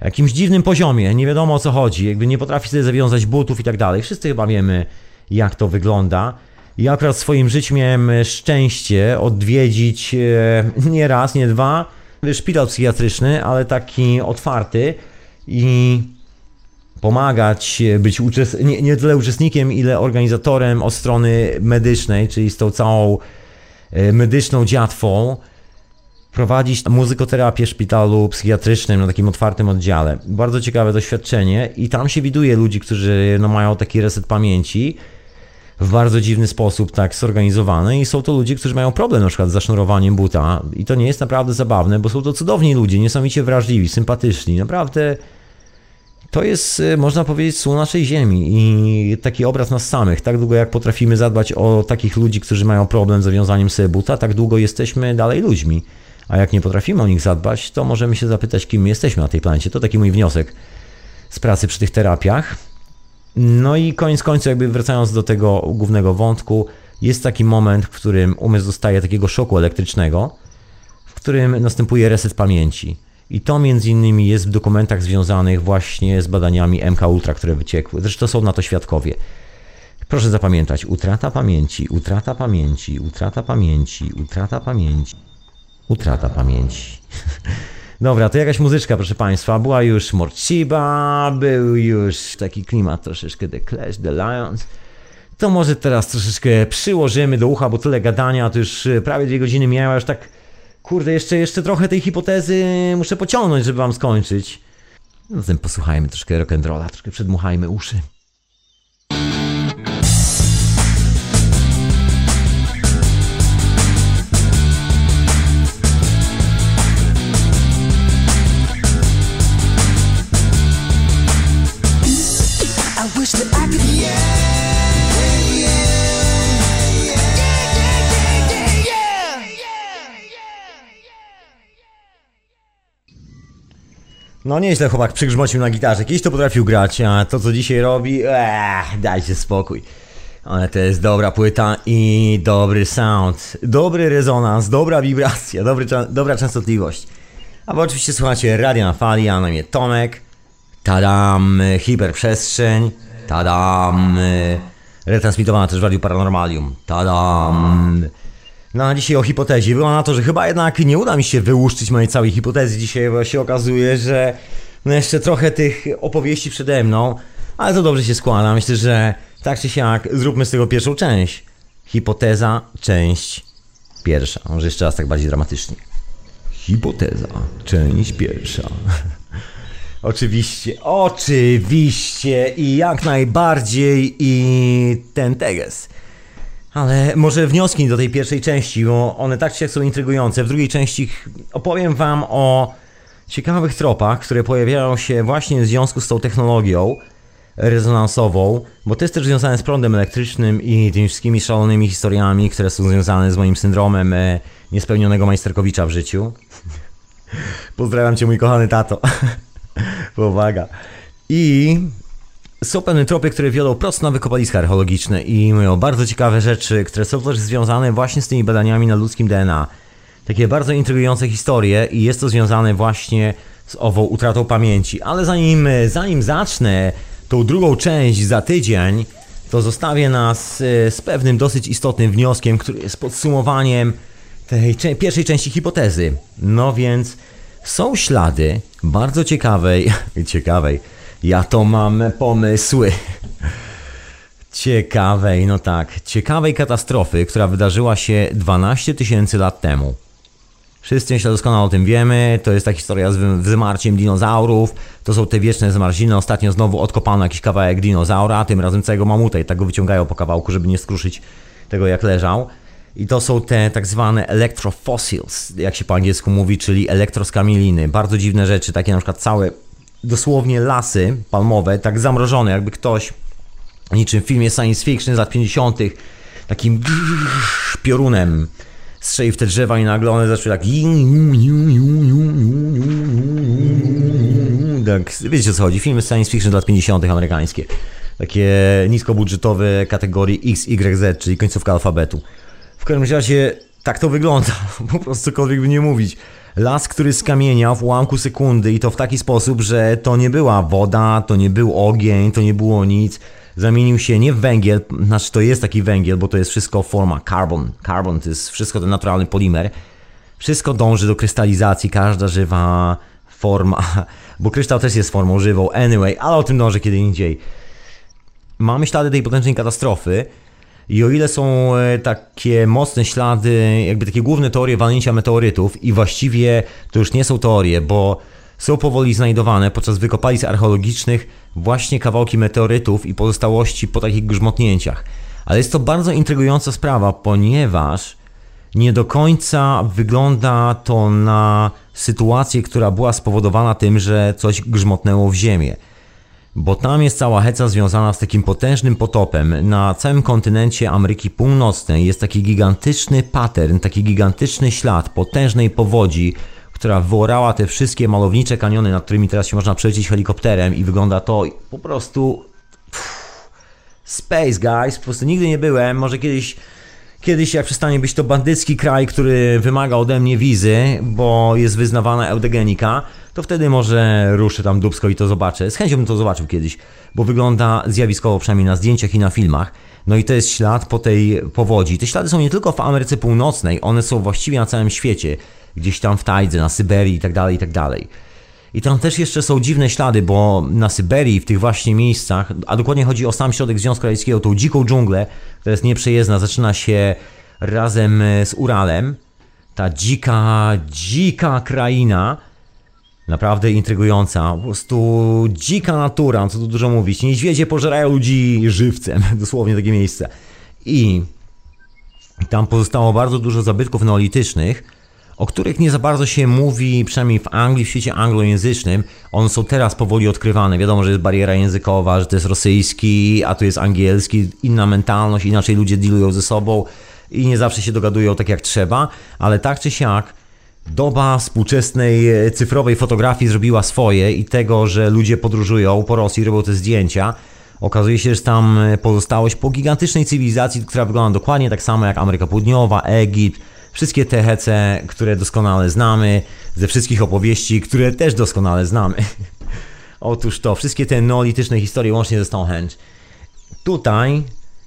jakimś dziwnym poziomie, nie wiadomo o co chodzi, jakby nie potrafi sobie zawiązać butów i tak dalej. Wszyscy chyba wiemy, jak to wygląda. Ja akurat w swoim życiu miałem szczęście odwiedzić e, nie raz, nie dwa szpital psychiatryczny, ale taki otwarty i pomagać, być uczest... nie, nie tyle uczestnikiem, ile organizatorem od strony medycznej, czyli z tą całą e, medyczną dziatwą, prowadzić muzykoterapię w szpitalu psychiatrycznym na takim otwartym oddziale. Bardzo ciekawe doświadczenie i tam się widuje ludzi, którzy no, mają taki reset pamięci w bardzo dziwny sposób tak zorganizowany i są to ludzie, którzy mają problem na przykład z zasznurowaniem buta i to nie jest naprawdę zabawne, bo są to cudowni ludzie, niesamowicie wrażliwi, sympatyczni, naprawdę to jest, e, można powiedzieć, sól naszej ziemi i taki obraz nas samych. Tak długo jak potrafimy zadbać o takich ludzi, którzy mają problem z zawiązaniem sobie buta, tak długo jesteśmy dalej ludźmi. A jak nie potrafimy o nich zadbać, to możemy się zapytać, kim jesteśmy na tej planecie. To taki mój wniosek z pracy przy tych terapiach. No i koniec końców, jakby wracając do tego głównego wątku, jest taki moment, w którym umysł dostaje takiego szoku elektrycznego, w którym następuje reset pamięci. I to między innymi jest w dokumentach związanych właśnie z badaniami MK Ultra, które wyciekły. Zresztą są na to świadkowie. Proszę zapamiętać, utrata pamięci, utrata pamięci, utrata pamięci, utrata pamięci. Utrata pamięci. Dobra, to jakaś muzyczka, proszę Państwa. Była już Morciba, był już taki klimat troszeczkę The Clash, The Lions. To może teraz troszeczkę przyłożymy do ucha, bo tyle gadania, to już e, prawie dwie godziny miała, już tak, kurde, jeszcze, jeszcze trochę tej hipotezy muszę pociągnąć, żeby Wam skończyć. No zatem posłuchajmy troszkę rock'n'rolla, troszkę przedmuchajmy uszy. No nieźle chłopak przygrzmocił na gitarze. Kiedyś to potrafił grać, a to co dzisiaj robi, eee, dajcie spokój. Ale to jest dobra płyta i dobry sound, dobry rezonans, dobra wibracja, dobry, dobra częstotliwość. A wy oczywiście słuchacie Radia na Fali, a na imię Tomek. Tadam, hiperprzestrzeń. Tadam, retransmitowana też w Radiu Paranormalium. Tadam. No a dzisiaj o hipotezie. Wygląda na to, że chyba jednak nie uda mi się wyłuszczyć mojej całej hipotezy dzisiaj, bo się okazuje, że No jeszcze trochę tych opowieści przede mną, ale to dobrze się składa. Myślę, że tak czy siak zróbmy z tego pierwszą część. Hipoteza, część pierwsza. Może jeszcze raz tak bardziej dramatycznie. Hipoteza, część pierwsza. Oczywiście, oczywiście i jak najbardziej i ten teges. Ale może wnioski do tej pierwszej części, bo one tak siak są intrygujące. W drugiej części opowiem wam o ciekawych tropach, które pojawiają się właśnie w związku z tą technologią rezonansową, bo to jest też związane z prądem elektrycznym i tymi wszystkimi szalonymi historiami, które są związane z moim syndromem e, niespełnionego majsterkowicza w życiu. Pozdrawiam cię mój kochany tato. Powaga. I są pewne tropy, które wiodą prosto na wykopaliska archeologiczne i mówią bardzo ciekawe rzeczy, które są też związane właśnie z tymi badaniami na ludzkim DNA. Takie bardzo intrygujące historie i jest to związane właśnie z ową utratą pamięci. Ale zanim, zanim zacznę tą drugą część za tydzień, to zostawię nas e, z pewnym dosyć istotnym wnioskiem, który jest podsumowaniem tej pierwszej części hipotezy. No więc są ślady bardzo ciekawej, ciekawej, ja to mam pomysły. Ciekawej, no tak, ciekawej katastrofy, która wydarzyła się 12 tysięcy lat temu. Wszyscy myślę doskonale o tym wiemy. To jest ta historia z wy- wymarciem dinozaurów. To są te wieczne zmarzliny. Ostatnio znowu odkopano jakiś kawałek dinozaura, tym razem całego mamuta i tak go wyciągają po kawałku, żeby nie skruszyć tego jak leżał. I to są te tak zwane electrofossils, jak się po angielsku mówi, czyli elektroskamieliny. Bardzo dziwne rzeczy, takie na przykład całe dosłownie lasy palmowe, tak zamrożone, jakby ktoś niczym w filmie science fiction z lat 50. takim piorunem strzelił w te drzewa i nagle one zaczęły tak tak, wiecie o co chodzi, filmy science fiction z lat 50. amerykańskie. Takie niskobudżetowe kategorii X, Y, Z, czyli końcówka alfabetu. W każdym razie tak to wygląda, po prostu cokolwiek by nie mówić. Las, który skamieniał w ułamku sekundy i to w taki sposób, że to nie była woda, to nie był ogień, to nie było nic. Zamienił się nie w węgiel, znaczy to jest taki węgiel, bo to jest wszystko forma carbon. Carbon to jest wszystko ten naturalny polimer. Wszystko dąży do krystalizacji, każda żywa forma, bo kryształ też jest formą żywą. Anyway, ale o tym dążę kiedy indziej mamy ślady tej potężnej katastrofy. I o ile są e, takie mocne ślady, jakby takie główne teorie walnięcia meteorytów, i właściwie to już nie są teorie, bo są powoli znajdowane podczas wykopalisk archeologicznych właśnie kawałki meteorytów i pozostałości po takich grzmotnięciach. Ale jest to bardzo intrygująca sprawa, ponieważ nie do końca wygląda to na sytuację, która była spowodowana tym, że coś grzmotnęło w ziemię. Bo tam jest cała heca związana z takim potężnym potopem. Na całym kontynencie Ameryki Północnej jest taki gigantyczny pattern, taki gigantyczny ślad potężnej powodzi, która wyorała te wszystkie malownicze kaniony, nad którymi teraz się można przelecieć helikopterem i wygląda to po prostu... Space, guys. Po prostu nigdy nie byłem. Może kiedyś Kiedyś jak przestanie być to bandycki kraj, który wymaga ode mnie wizy, bo jest wyznawana eudegenika, to wtedy może ruszę tam dubsko i to zobaczę. Z chęcią bym to zobaczył kiedyś, bo wygląda zjawiskowo przynajmniej na zdjęciach i na filmach. No i to jest ślad po tej powodzi. Te ślady są nie tylko w Ameryce Północnej, one są właściwie na całym świecie. Gdzieś tam w Tajdze, na Syberii tak dalej, i tam też jeszcze są dziwne ślady, bo na Syberii, w tych właśnie miejscach, a dokładnie chodzi o sam środek Związku Radzieckiego, tą dziką dżunglę, która jest nieprzejezdna, zaczyna się razem e, z Uralem. Ta dzika, dzika kraina, naprawdę intrygująca, po prostu dzika natura, co tu dużo mówić. Niedźwiedzie pożerają ludzi żywcem, dosłownie takie miejsce. I tam pozostało bardzo dużo zabytków neolitycznych, o których nie za bardzo się mówi, przynajmniej w Anglii, w świecie anglojęzycznym. One są teraz powoli odkrywane. Wiadomo, że jest bariera językowa, że to jest rosyjski, a tu jest angielski, inna mentalność, inaczej ludzie dealują ze sobą i nie zawsze się dogadują tak jak trzeba, ale tak czy siak doba współczesnej e, cyfrowej fotografii zrobiła swoje i tego, że ludzie podróżują po Rosji, robią te zdjęcia. Okazuje się, że tam e, pozostałość po gigantycznej cywilizacji, która wygląda dokładnie tak samo jak Ameryka Południowa, Egipt, wszystkie te hece, które doskonale znamy, ze wszystkich opowieści, które też doskonale znamy. Otóż to, wszystkie te neolityczne historie łącznie ze Stonehenge. Tutaj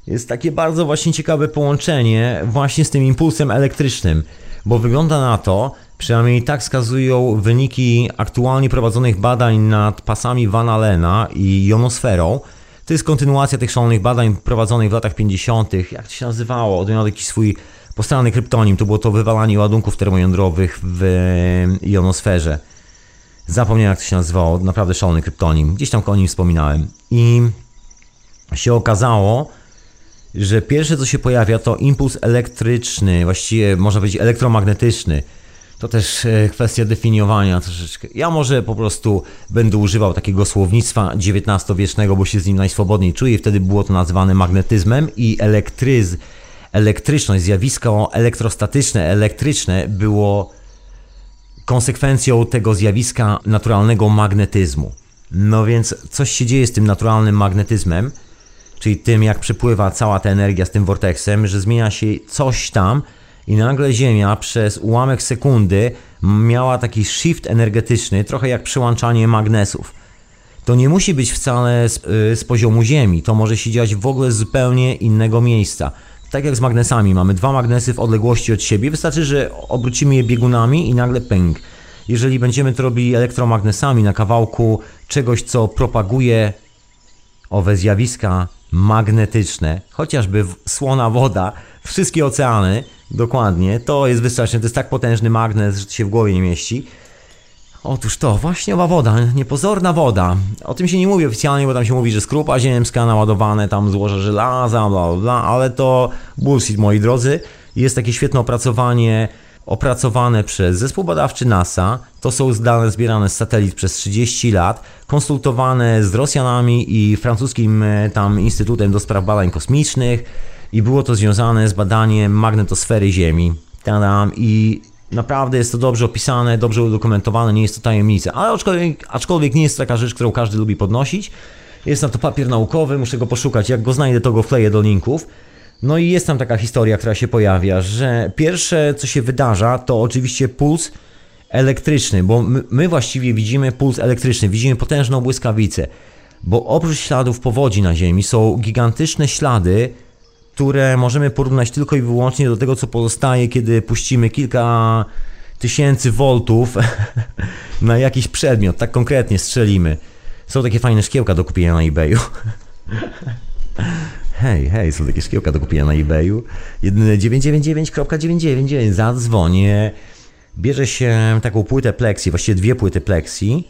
jest takie bardzo właśnie ciekawe połączenie właśnie z tym impulsem elektrycznym, bo wygląda na to, Przynajmniej tak wskazują wyniki aktualnie prowadzonych badań nad pasami Van Allena i jonosferą. To jest kontynuacja tych szalonych badań prowadzonych w latach 50. Jak to się nazywało? On miał jakiś swój postarany kryptonim. To było to wywalanie ładunków termojądrowych w jonosferze. Zapomniałem jak to się nazywało. Naprawdę szalony kryptonim. Gdzieś tam o nim wspominałem. I się okazało, że pierwsze co się pojawia to impuls elektryczny, właściwie można powiedzieć elektromagnetyczny. To też e, kwestia definiowania troszeczkę. Ja może po prostu będę używał takiego słownictwa XIX-wiecznego, bo się z nim najswobodniej czuję. Wtedy było to nazywane magnetyzmem i elektryz, elektryczność, zjawisko elektrostatyczne, elektryczne było konsekwencją tego zjawiska naturalnego magnetyzmu. No więc coś się dzieje z tym naturalnym magnetyzmem, czyli tym jak przepływa cała ta energia z tym vortexem, że zmienia się coś tam i nagle Ziemia przez ułamek sekundy miała taki shift energetyczny, trochę jak przyłączanie magnesów. To nie musi być wcale z, y, z poziomu Ziemi, to może się dziać w ogóle z zupełnie innego miejsca. Tak jak z magnesami, mamy dwa magnesy w odległości od siebie, wystarczy, że obrócimy je biegunami i nagle pęk. Jeżeli będziemy to robili elektromagnesami na kawałku czegoś, co propaguje owe zjawiska magnetyczne, chociażby słona woda, wszystkie oceany, dokładnie, to jest wystarczające. To jest tak potężny magnes, że to się w głowie nie mieści. Otóż to, właśnie owa woda, niepozorna woda. O tym się nie mówi oficjalnie, bo tam się mówi, że skrupa ziemska, naładowane tam złoże żelaza, bla bla bla, ale to bullshit, moi drodzy. Jest takie świetne opracowanie, opracowane przez zespół badawczy NASA. To są dane zbierane z satelit przez 30 lat, konsultowane z Rosjanami i francuskim e, tam Instytutem do Spraw Badań Kosmicznych i było to związane z badaniem magnetosfery Ziemi. Tadam. I naprawdę jest to dobrze opisane, dobrze udokumentowane, nie jest to tajemnica, ale aczkolwiek, aczkolwiek nie jest to taka rzecz, którą każdy lubi podnosić. Jest na to papier naukowy, muszę go poszukać. Jak go znajdę, to go wkleję do linków. No i jest tam taka historia, która się pojawia, że pierwsze co się wydarza, to oczywiście puls elektryczny, bo my, my właściwie widzimy puls elektryczny, widzimy potężną błyskawicę, bo oprócz śladów powodzi na Ziemi są gigantyczne ślady, które możemy porównać tylko i wyłącznie do tego, co pozostaje, kiedy puścimy kilka tysięcy voltów na jakiś przedmiot, tak konkretnie strzelimy. Są takie fajne szkiełka do kupienia na eBayu. Hej, hej, są takie szkiełka do kupienia na eBayu. Jedyne 999.999, zadzwonię. Bierze się taką płytę plexi, właściwie dwie płyty plexi,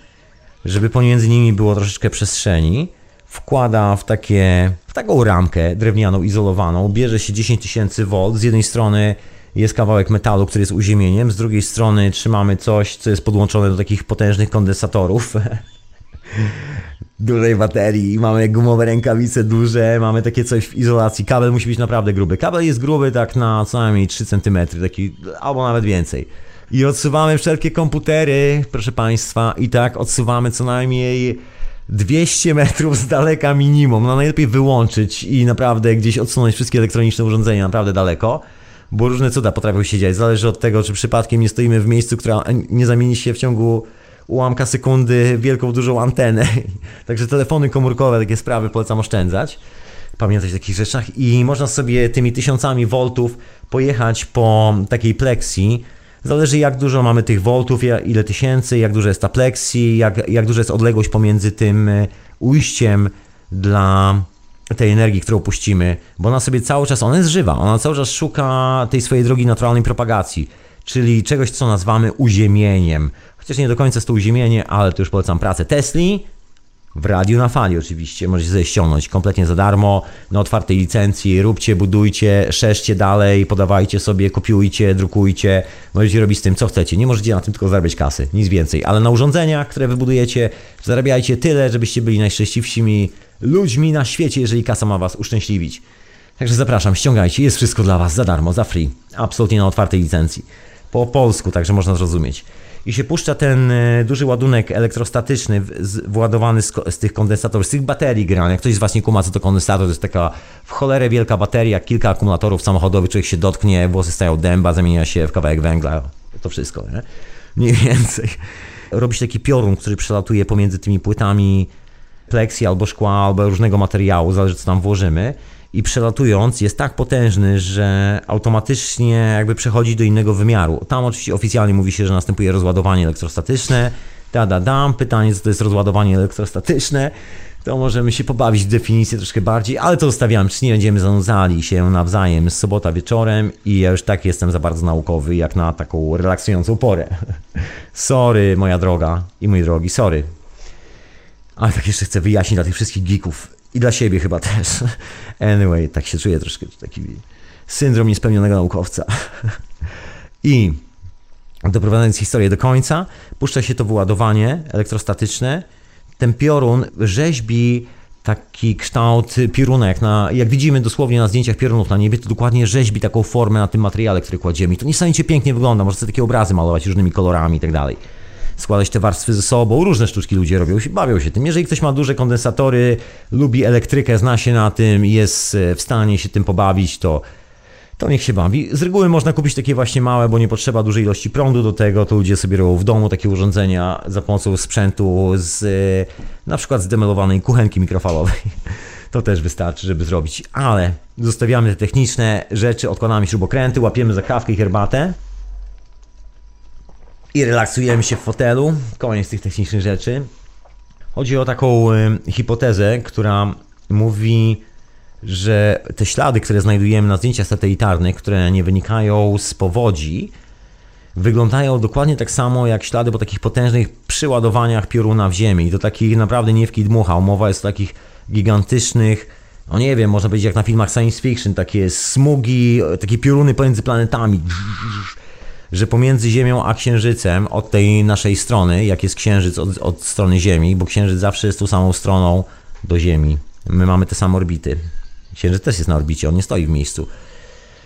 żeby pomiędzy nimi było troszeczkę przestrzeni. Wkłada w, takie, w taką ramkę drewnianą, izolowaną. Bierze się 10 tysięcy V. Z jednej strony jest kawałek metalu, który jest uziemieniem, z drugiej strony trzymamy coś, co jest podłączone do takich potężnych kondensatorów. dużej baterii, mamy gumowe rękawice duże, mamy takie coś w izolacji. Kabel musi być naprawdę gruby. Kabel jest gruby tak na co najmniej 3 cm, taki, albo nawet więcej. I odsuwamy wszelkie komputery, proszę Państwa, i tak odsuwamy co najmniej 200 metrów z daleka minimum. No najlepiej wyłączyć i naprawdę gdzieś odsunąć wszystkie elektroniczne urządzenia naprawdę daleko, bo różne cuda potrafią się dziać. Zależy od tego, czy przypadkiem nie stoimy w miejscu, która nie zamieni się w ciągu ułamka sekundy wielką, dużą antenę. Także telefony komórkowe, takie sprawy polecam oszczędzać. Pamiętać o takich rzeczach i można sobie tymi tysiącami voltów pojechać po takiej plexi. Zależy jak dużo mamy tych voltów, ile tysięcy, jak duża jest ta plexi, jak, jak duża jest odległość pomiędzy tym e, ujściem dla tej energii, którą puścimy, bo ona sobie cały czas, ona jest żywa, ona cały czas szuka tej swojej drogi naturalnej propagacji, czyli czegoś, co nazywamy uziemieniem. Chociaż nie do końca jest to uziemienie, ale to już polecam pracę Tesli, w radiu na fali oczywiście, możecie sobie ściągnąć kompletnie za darmo, na otwartej licencji, róbcie, budujcie, szerzcie dalej, podawajcie sobie, kopiujcie, drukujcie, możecie robić z tym co chcecie, nie możecie na tym tylko zarabiać kasy, nic więcej, ale na urządzeniach, które wybudujecie, zarabiajcie tyle, żebyście byli najszczęśliwszymi ludźmi na świecie, jeżeli kasa ma was uszczęśliwić. Także zapraszam, ściągajcie, jest wszystko dla was za darmo, za free, absolutnie na otwartej licencji, po polsku, także można zrozumieć i się puszcza ten e, duży ładunek elektrostatyczny władowany z, z tych kondensatorów, z tych baterii generalnie. Jak ktoś z Was nie kuma, co to kondensator, to jest taka w cholerę wielka bateria, kilka akumulatorów samochodowych, człowiek się dotknie, włosy stają dęba, zamienia się w kawałek węgla, to wszystko, nie? Mniej więcej. Robi się taki piorun, który przelatuje pomiędzy tymi płytami pleksji albo szkła, albo różnego materiału, zależy co tam włożymy. I przelatując jest tak potężny, że automatycznie jakby przechodzi do innego wymiaru. Tam oczywiście oficjalnie mówi się, że następuje rozładowanie elektrostatyczne. Da, da, dam. Pytanie, co to jest rozładowanie elektrostatyczne to możemy się pobawić w definicję troszkę bardziej, ale to zostawiam, czy nie będziemy zanudzali się nawzajem z sobota wieczorem i ja już tak jestem za bardzo naukowy, jak na taką relaksującą porę. Sorry, moja droga i mój drogi, sorry. Ale tak jeszcze chcę wyjaśnić dla tych wszystkich geeków i dla siebie chyba też. Anyway, tak się czuję troszkę, taki syndrom niespełnionego naukowca. I doprowadzając historię do końca, puszcza się to wyładowanie elektrostatyczne, ten piorun rzeźbi taki kształt pioruna, jak, na, jak widzimy dosłownie na zdjęciach piorunów na niebie, to dokładnie rzeźbi taką formę na tym materiale, który kładziemy. To niesamowicie pięknie wygląda, można sobie takie obrazy malować różnymi kolorami i tak dalej. Składać te warstwy ze sobą, różne sztuczki ludzie robią, bawią się tym. Jeżeli ktoś ma duże kondensatory, lubi elektrykę, zna się na tym, jest w stanie się tym pobawić, to to niech się bawi. Z reguły można kupić takie właśnie małe, bo nie potrzeba dużej ilości prądu do tego, to ludzie sobie robią w domu takie urządzenia za pomocą sprzętu z na przykład z demelowanej kuchenki mikrofalowej. To też wystarczy, żeby zrobić, ale zostawiamy te techniczne rzeczy, odkładamy śrubokręty, łapiemy za kawkę i herbatę i relaksujemy się w fotelu. Koniec tych technicznych rzeczy. Chodzi o taką y, hipotezę, która mówi że te ślady, które znajdujemy na zdjęciach satelitarnych, które nie wynikają z powodzi, wyglądają dokładnie tak samo jak ślady po takich potężnych przyładowaniach pioruna w ziemi. I to takich naprawdę nie w dmucha. Mowa jest o takich gigantycznych, no nie wiem, można powiedzieć jak na filmach science fiction, takie smugi, takie pioruny pomiędzy planetami. Że pomiędzy Ziemią a Księżycem, od tej naszej strony, jak jest Księżyc od, od strony Ziemi, bo Księżyc zawsze jest tą samą stroną do Ziemi. My mamy te same orbity. Księżyc też jest na orbicie, on nie stoi w miejscu.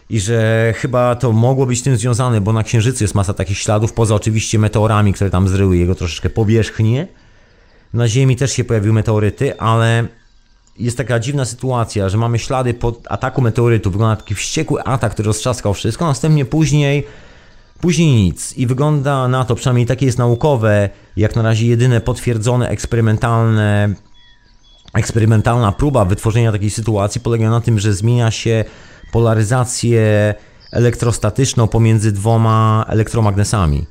I że chyba to mogło być tym związane, bo na Księżycu jest masa takich śladów, poza oczywiście meteorami, które tam zryły jego troszeczkę powierzchnię. Na Ziemi też się pojawiły meteoryty, ale jest taka dziwna sytuacja, że mamy ślady po ataku meteorytu. Wygląda taki wściekły atak, który roztrzaskał wszystko, następnie później Później nic i wygląda na to, przynajmniej takie jest naukowe, jak na razie jedyne potwierdzone eksperymentalne eksperymentalna próba wytworzenia takiej sytuacji polega na tym, że zmienia się polaryzację elektrostatyczną pomiędzy dwoma elektromagnesami.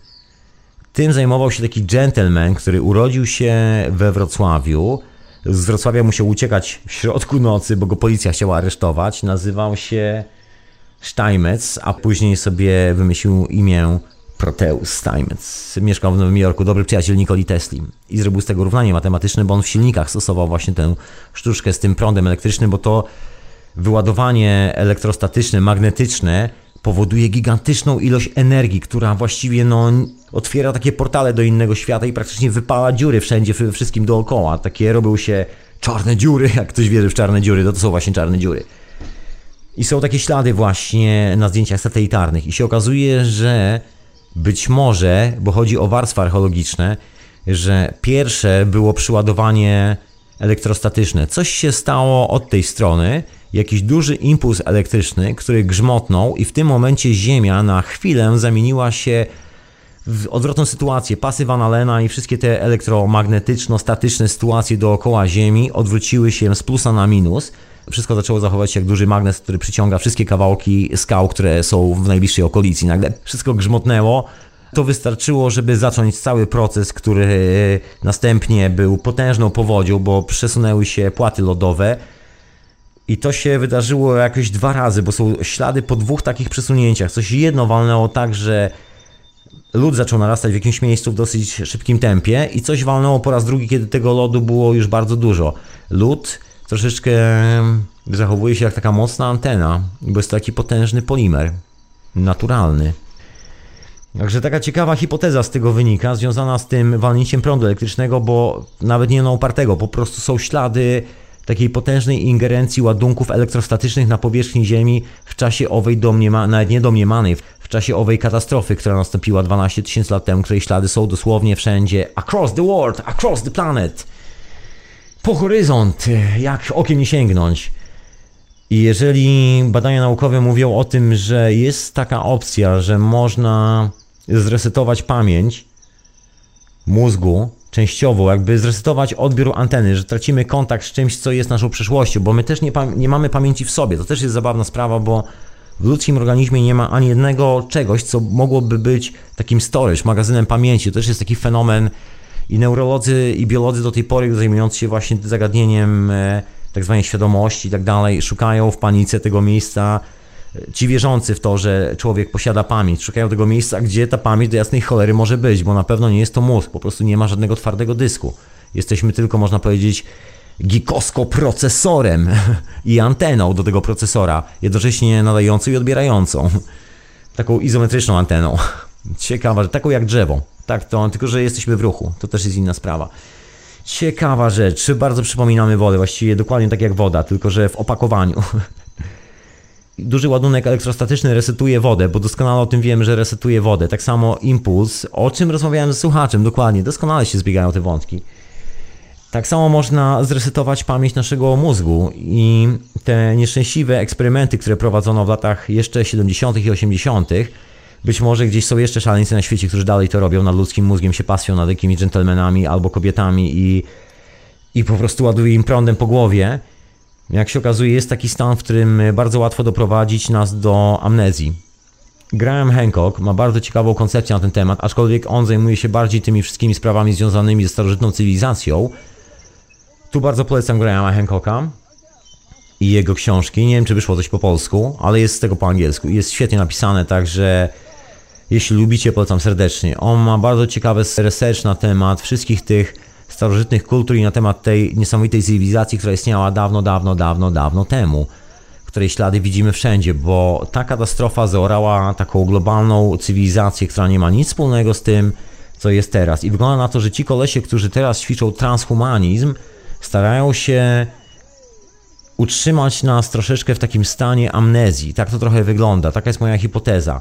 Tym zajmował się taki gentleman, który urodził się we Wrocławiu. Z Wrocławia musiał uciekać w środku nocy, bo go policja chciała aresztować. Nazywał się Steinmetz, a później sobie wymyślił imię Proteus Steinmetz. Mieszkał w Nowym Jorku, dobry przyjaciel Nikoli Tesli i zrobił z tego równanie matematyczne, bo on w silnikach stosował właśnie tę sztuczkę z tym prądem elektrycznym, bo to wyładowanie elektrostatyczne, magnetyczne powoduje gigantyczną ilość energii, która właściwie no, otwiera takie portale do innego świata i praktycznie wypala dziury wszędzie, wszystkim dookoła. Takie robią się czarne dziury, jak ktoś wierzy w czarne dziury, to to są właśnie czarne dziury. I są takie ślady właśnie na zdjęciach satelitarnych i się okazuje, że być może, bo chodzi o warstwy archeologiczne, że pierwsze było przyładowanie elektrostatyczne. Coś się stało od tej strony, jakiś duży impuls elektryczny, który grzmotnął i w tym momencie Ziemia na chwilę zamieniła się w odwrotną sytuację. Pasy Van Allena i wszystkie te elektromagnetyczno-statyczne sytuacje dookoła Ziemi odwróciły się z plusa na minus. Wszystko zaczęło zachować się jak duży magnes, który przyciąga wszystkie kawałki skał, które są w najbliższej okolicy. Nagle wszystko grzmotnęło. To wystarczyło, żeby zacząć cały proces, który następnie był potężną powodzią, bo przesunęły się płaty lodowe. I to się wydarzyło jakoś dwa razy, bo są ślady po dwóch takich przesunięciach. Coś jedno walnęło tak, że lód zaczął narastać w jakimś miejscu w dosyć szybkim tempie i coś walnęło po raz drugi, kiedy tego lodu było już bardzo dużo. Lód troszeczkę zachowuje się jak taka mocna antena, bo jest to taki potężny polimer, naturalny. Także taka ciekawa hipoteza z tego wynika, związana z tym walnięciem prądu elektrycznego, bo nawet nie na opartego, po prostu są ślady takiej potężnej ingerencji ładunków elektrostatycznych na powierzchni Ziemi w czasie owej domniema, nawet nie domniemanej, w czasie owej katastrofy, która nastąpiła 12 tysięcy lat temu, której ślady są dosłownie wszędzie across the world, across the planet po horyzont, jak okiem nie sięgnąć. I jeżeli badania naukowe mówią o tym, że jest taka opcja, że można zresetować pamięć mózgu, częściowo, jakby zresetować odbiór anteny, że tracimy kontakt z czymś, co jest naszą przeszłością, bo my też nie, nie mamy pamięci w sobie. To też jest zabawna sprawa, bo w ludzkim organizmie nie ma ani jednego czegoś, co mogłoby być takim storage, magazynem pamięci. To też jest taki fenomen i neurolodzy i biolodzy do tej pory zajmujący się właśnie zagadnieniem e, tak zwanej świadomości i tak dalej, szukają w panice tego miejsca, e, ci wierzący w to, że człowiek posiada pamięć, szukają tego miejsca, gdzie ta pamięć do jasnej cholery może być, bo na pewno nie jest to mózg, po prostu nie ma żadnego twardego dysku. Jesteśmy tylko, można powiedzieć, gikosko-procesorem i anteną do tego procesora, jednocześnie nadającą i odbierającą. Taką izometryczną anteną. Ciekawa, że taką jak drzewo. Tak, to tylko, że jesteśmy w ruchu. To też jest inna sprawa. Ciekawa rzecz. Bardzo przypominamy wodę, właściwie dokładnie tak jak woda, tylko że w opakowaniu. Duży ładunek elektrostatyczny resetuje wodę, bo doskonale o tym wiemy, że resetuje wodę. Tak samo impuls, o czym rozmawiałem z słuchaczem, dokładnie, doskonale się zbiegają te wątki. Tak samo można zresetować pamięć naszego mózgu i te nieszczęśliwe eksperymenty, które prowadzono w latach jeszcze 70. i 80., być może gdzieś są jeszcze szaleńcy na świecie, którzy dalej to robią, nad ludzkim mózgiem się pasją, nad jakimiś dżentelmenami albo kobietami i, i po prostu ładuje im prądem po głowie. Jak się okazuje, jest taki stan, w którym bardzo łatwo doprowadzić nas do amnezji. Graham Hancock ma bardzo ciekawą koncepcję na ten temat, aczkolwiek on zajmuje się bardziej tymi wszystkimi sprawami związanymi ze starożytną cywilizacją. Tu bardzo polecam Grahama Hancocka i jego książki. Nie wiem, czy wyszło coś po polsku, ale jest z tego po angielsku. Jest świetnie napisane, także jeśli lubicie, polecam serdecznie. On ma bardzo ciekawy research na temat wszystkich tych starożytnych kultur i na temat tej niesamowitej cywilizacji, która istniała dawno, dawno, dawno, dawno temu. Której ślady widzimy wszędzie, bo ta katastrofa zaorała taką globalną cywilizację, która nie ma nic wspólnego z tym, co jest teraz. I wygląda na to, że ci kolesie, którzy teraz ćwiczą transhumanizm, starają się utrzymać nas troszeczkę w takim stanie amnezji. Tak to trochę wygląda, taka jest moja hipoteza.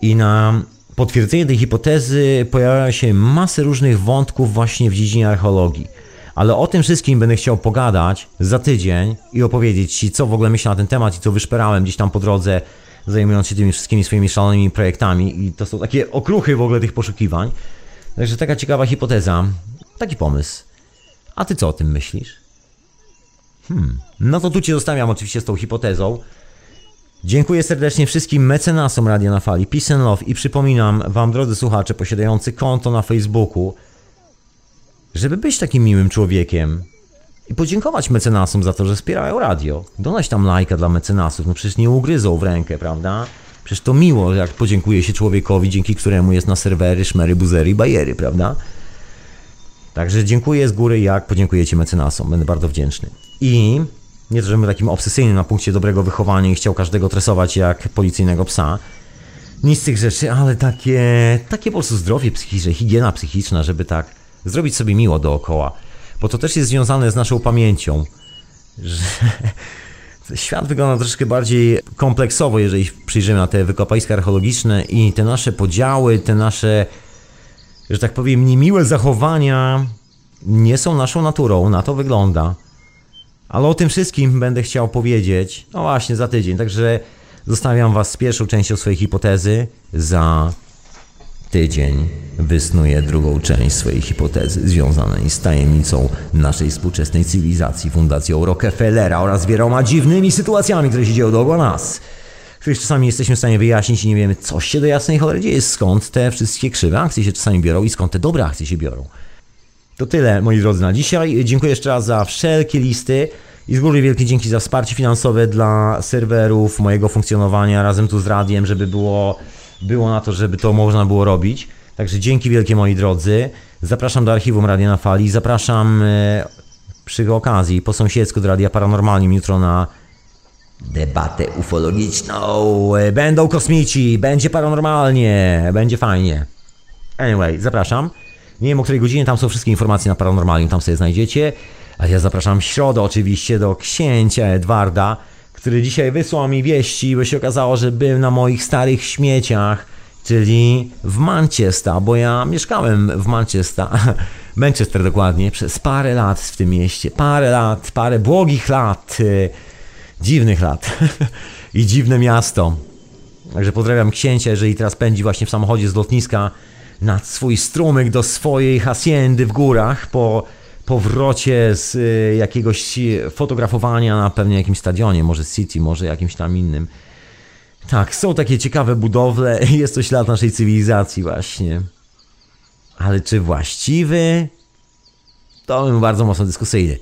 I na potwierdzenie tej hipotezy pojawia się masę różnych wątków właśnie w dziedzinie archeologii. Ale o tym wszystkim będę chciał pogadać za tydzień i opowiedzieć Ci, co w ogóle myślę na ten temat i co wyszperałem gdzieś tam po drodze, zajmując się tymi wszystkimi swoimi szalonymi projektami. I to są takie okruchy w ogóle tych poszukiwań. Także taka ciekawa hipoteza, taki pomysł. A Ty co o tym myślisz? Hmm. No to tu Cię zostawiam oczywiście z tą hipotezą. Dziękuję serdecznie wszystkim mecenasom Radia na Fali, Peace and Love i przypominam Wam, drodzy słuchacze, posiadający konto na Facebooku, żeby być takim miłym człowiekiem i podziękować mecenasom za to, że wspierają radio. Donać tam lajka dla mecenasów, no przecież nie ugryzą w rękę, prawda? Przecież to miło, jak podziękuje się człowiekowi, dzięki któremu jest na serwery, szmery, buzery i bajery, prawda? Także dziękuję z góry, jak podziękujecie mecenasom. Będę bardzo wdzięczny. I nie to, żebym takim obsesyjnym na punkcie dobrego wychowania i chciał każdego tresować jak policyjnego psa. Nic z tych rzeczy, ale takie, takie po prostu zdrowie psychiczne, higiena psychiczna, żeby tak zrobić sobie miło dookoła. Bo to też jest związane z naszą pamięcią, że świat wygląda troszkę bardziej kompleksowo, jeżeli przyjrzymy na te wykopaliska archeologiczne i te nasze podziały, te nasze, że tak powiem, niemiłe zachowania nie są naszą naturą, na to wygląda. Ale o tym wszystkim będę chciał powiedzieć, no właśnie, za tydzień. Także zostawiam Was z pierwszą częścią swojej hipotezy. Za tydzień wysnuję drugą część swojej hipotezy związanej z tajemnicą naszej współczesnej cywilizacji, fundacją Rockefellera oraz wieloma dziwnymi sytuacjami, które się dzieją dookoła nas. Których czasami jesteśmy w stanie wyjaśnić i nie wiemy, co się do jasnej cholery dzieje, skąd te wszystkie krzywe akcje się czasami biorą i skąd te dobre akcje się biorą. To tyle, moi drodzy, na dzisiaj. Dziękuję jeszcze raz za wszelkie listy i z góry wielkie dzięki za wsparcie finansowe dla serwerów, mojego funkcjonowania razem tu z radiem, żeby było, było na to, żeby to można było robić. Także dzięki wielkie, moi drodzy. Zapraszam do archiwum Radia na Fali. Zapraszam e, przy okazji po sąsiedzku do Radia Paranormalnym jutro na debatę ufologiczną. E, Będą kosmici, będzie paranormalnie, będzie fajnie. Anyway, zapraszam. Nie wiem o której godzinie, tam są wszystkie informacje na Paranormalium, tam sobie znajdziecie. A ja zapraszam w środę oczywiście do księcia Edwarda, który dzisiaj wysłał mi wieści, bo się okazało, że był na moich starych śmieciach, czyli w Manchester, bo ja mieszkałem w Manchester, Manchester dokładnie, przez parę lat w tym mieście, parę lat, parę błogich lat, y, dziwnych lat i dziwne miasto. Także pozdrawiam księcia, jeżeli teraz pędzi właśnie w samochodzie z lotniska nad swój strumyk do swojej haciendy w górach po powrocie z y, jakiegoś fotografowania na pewnie jakimś stadionie, może City, może jakimś tam innym. Tak, są takie ciekawe budowle, jest to ślad naszej cywilizacji właśnie. Ale czy właściwy? To był bardzo mocno dyskusyjny.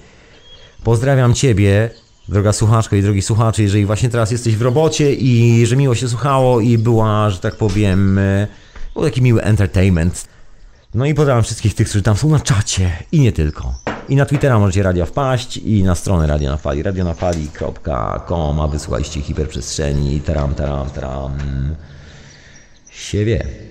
Pozdrawiam Ciebie, droga słuchaczko i drogi słuchacze, jeżeli właśnie teraz jesteś w robocie i że miło się słuchało i była, że tak powiem, e, był taki miły entertainment. No i pozdrawiam wszystkich tych, którzy tam są na czacie i nie tylko. I na Twittera możecie radia wpaść i na stronę Radia na Fali, radionafali.com, a wysłuchajcie hiperprzestrzeni, taram, taram, taram. Siebie.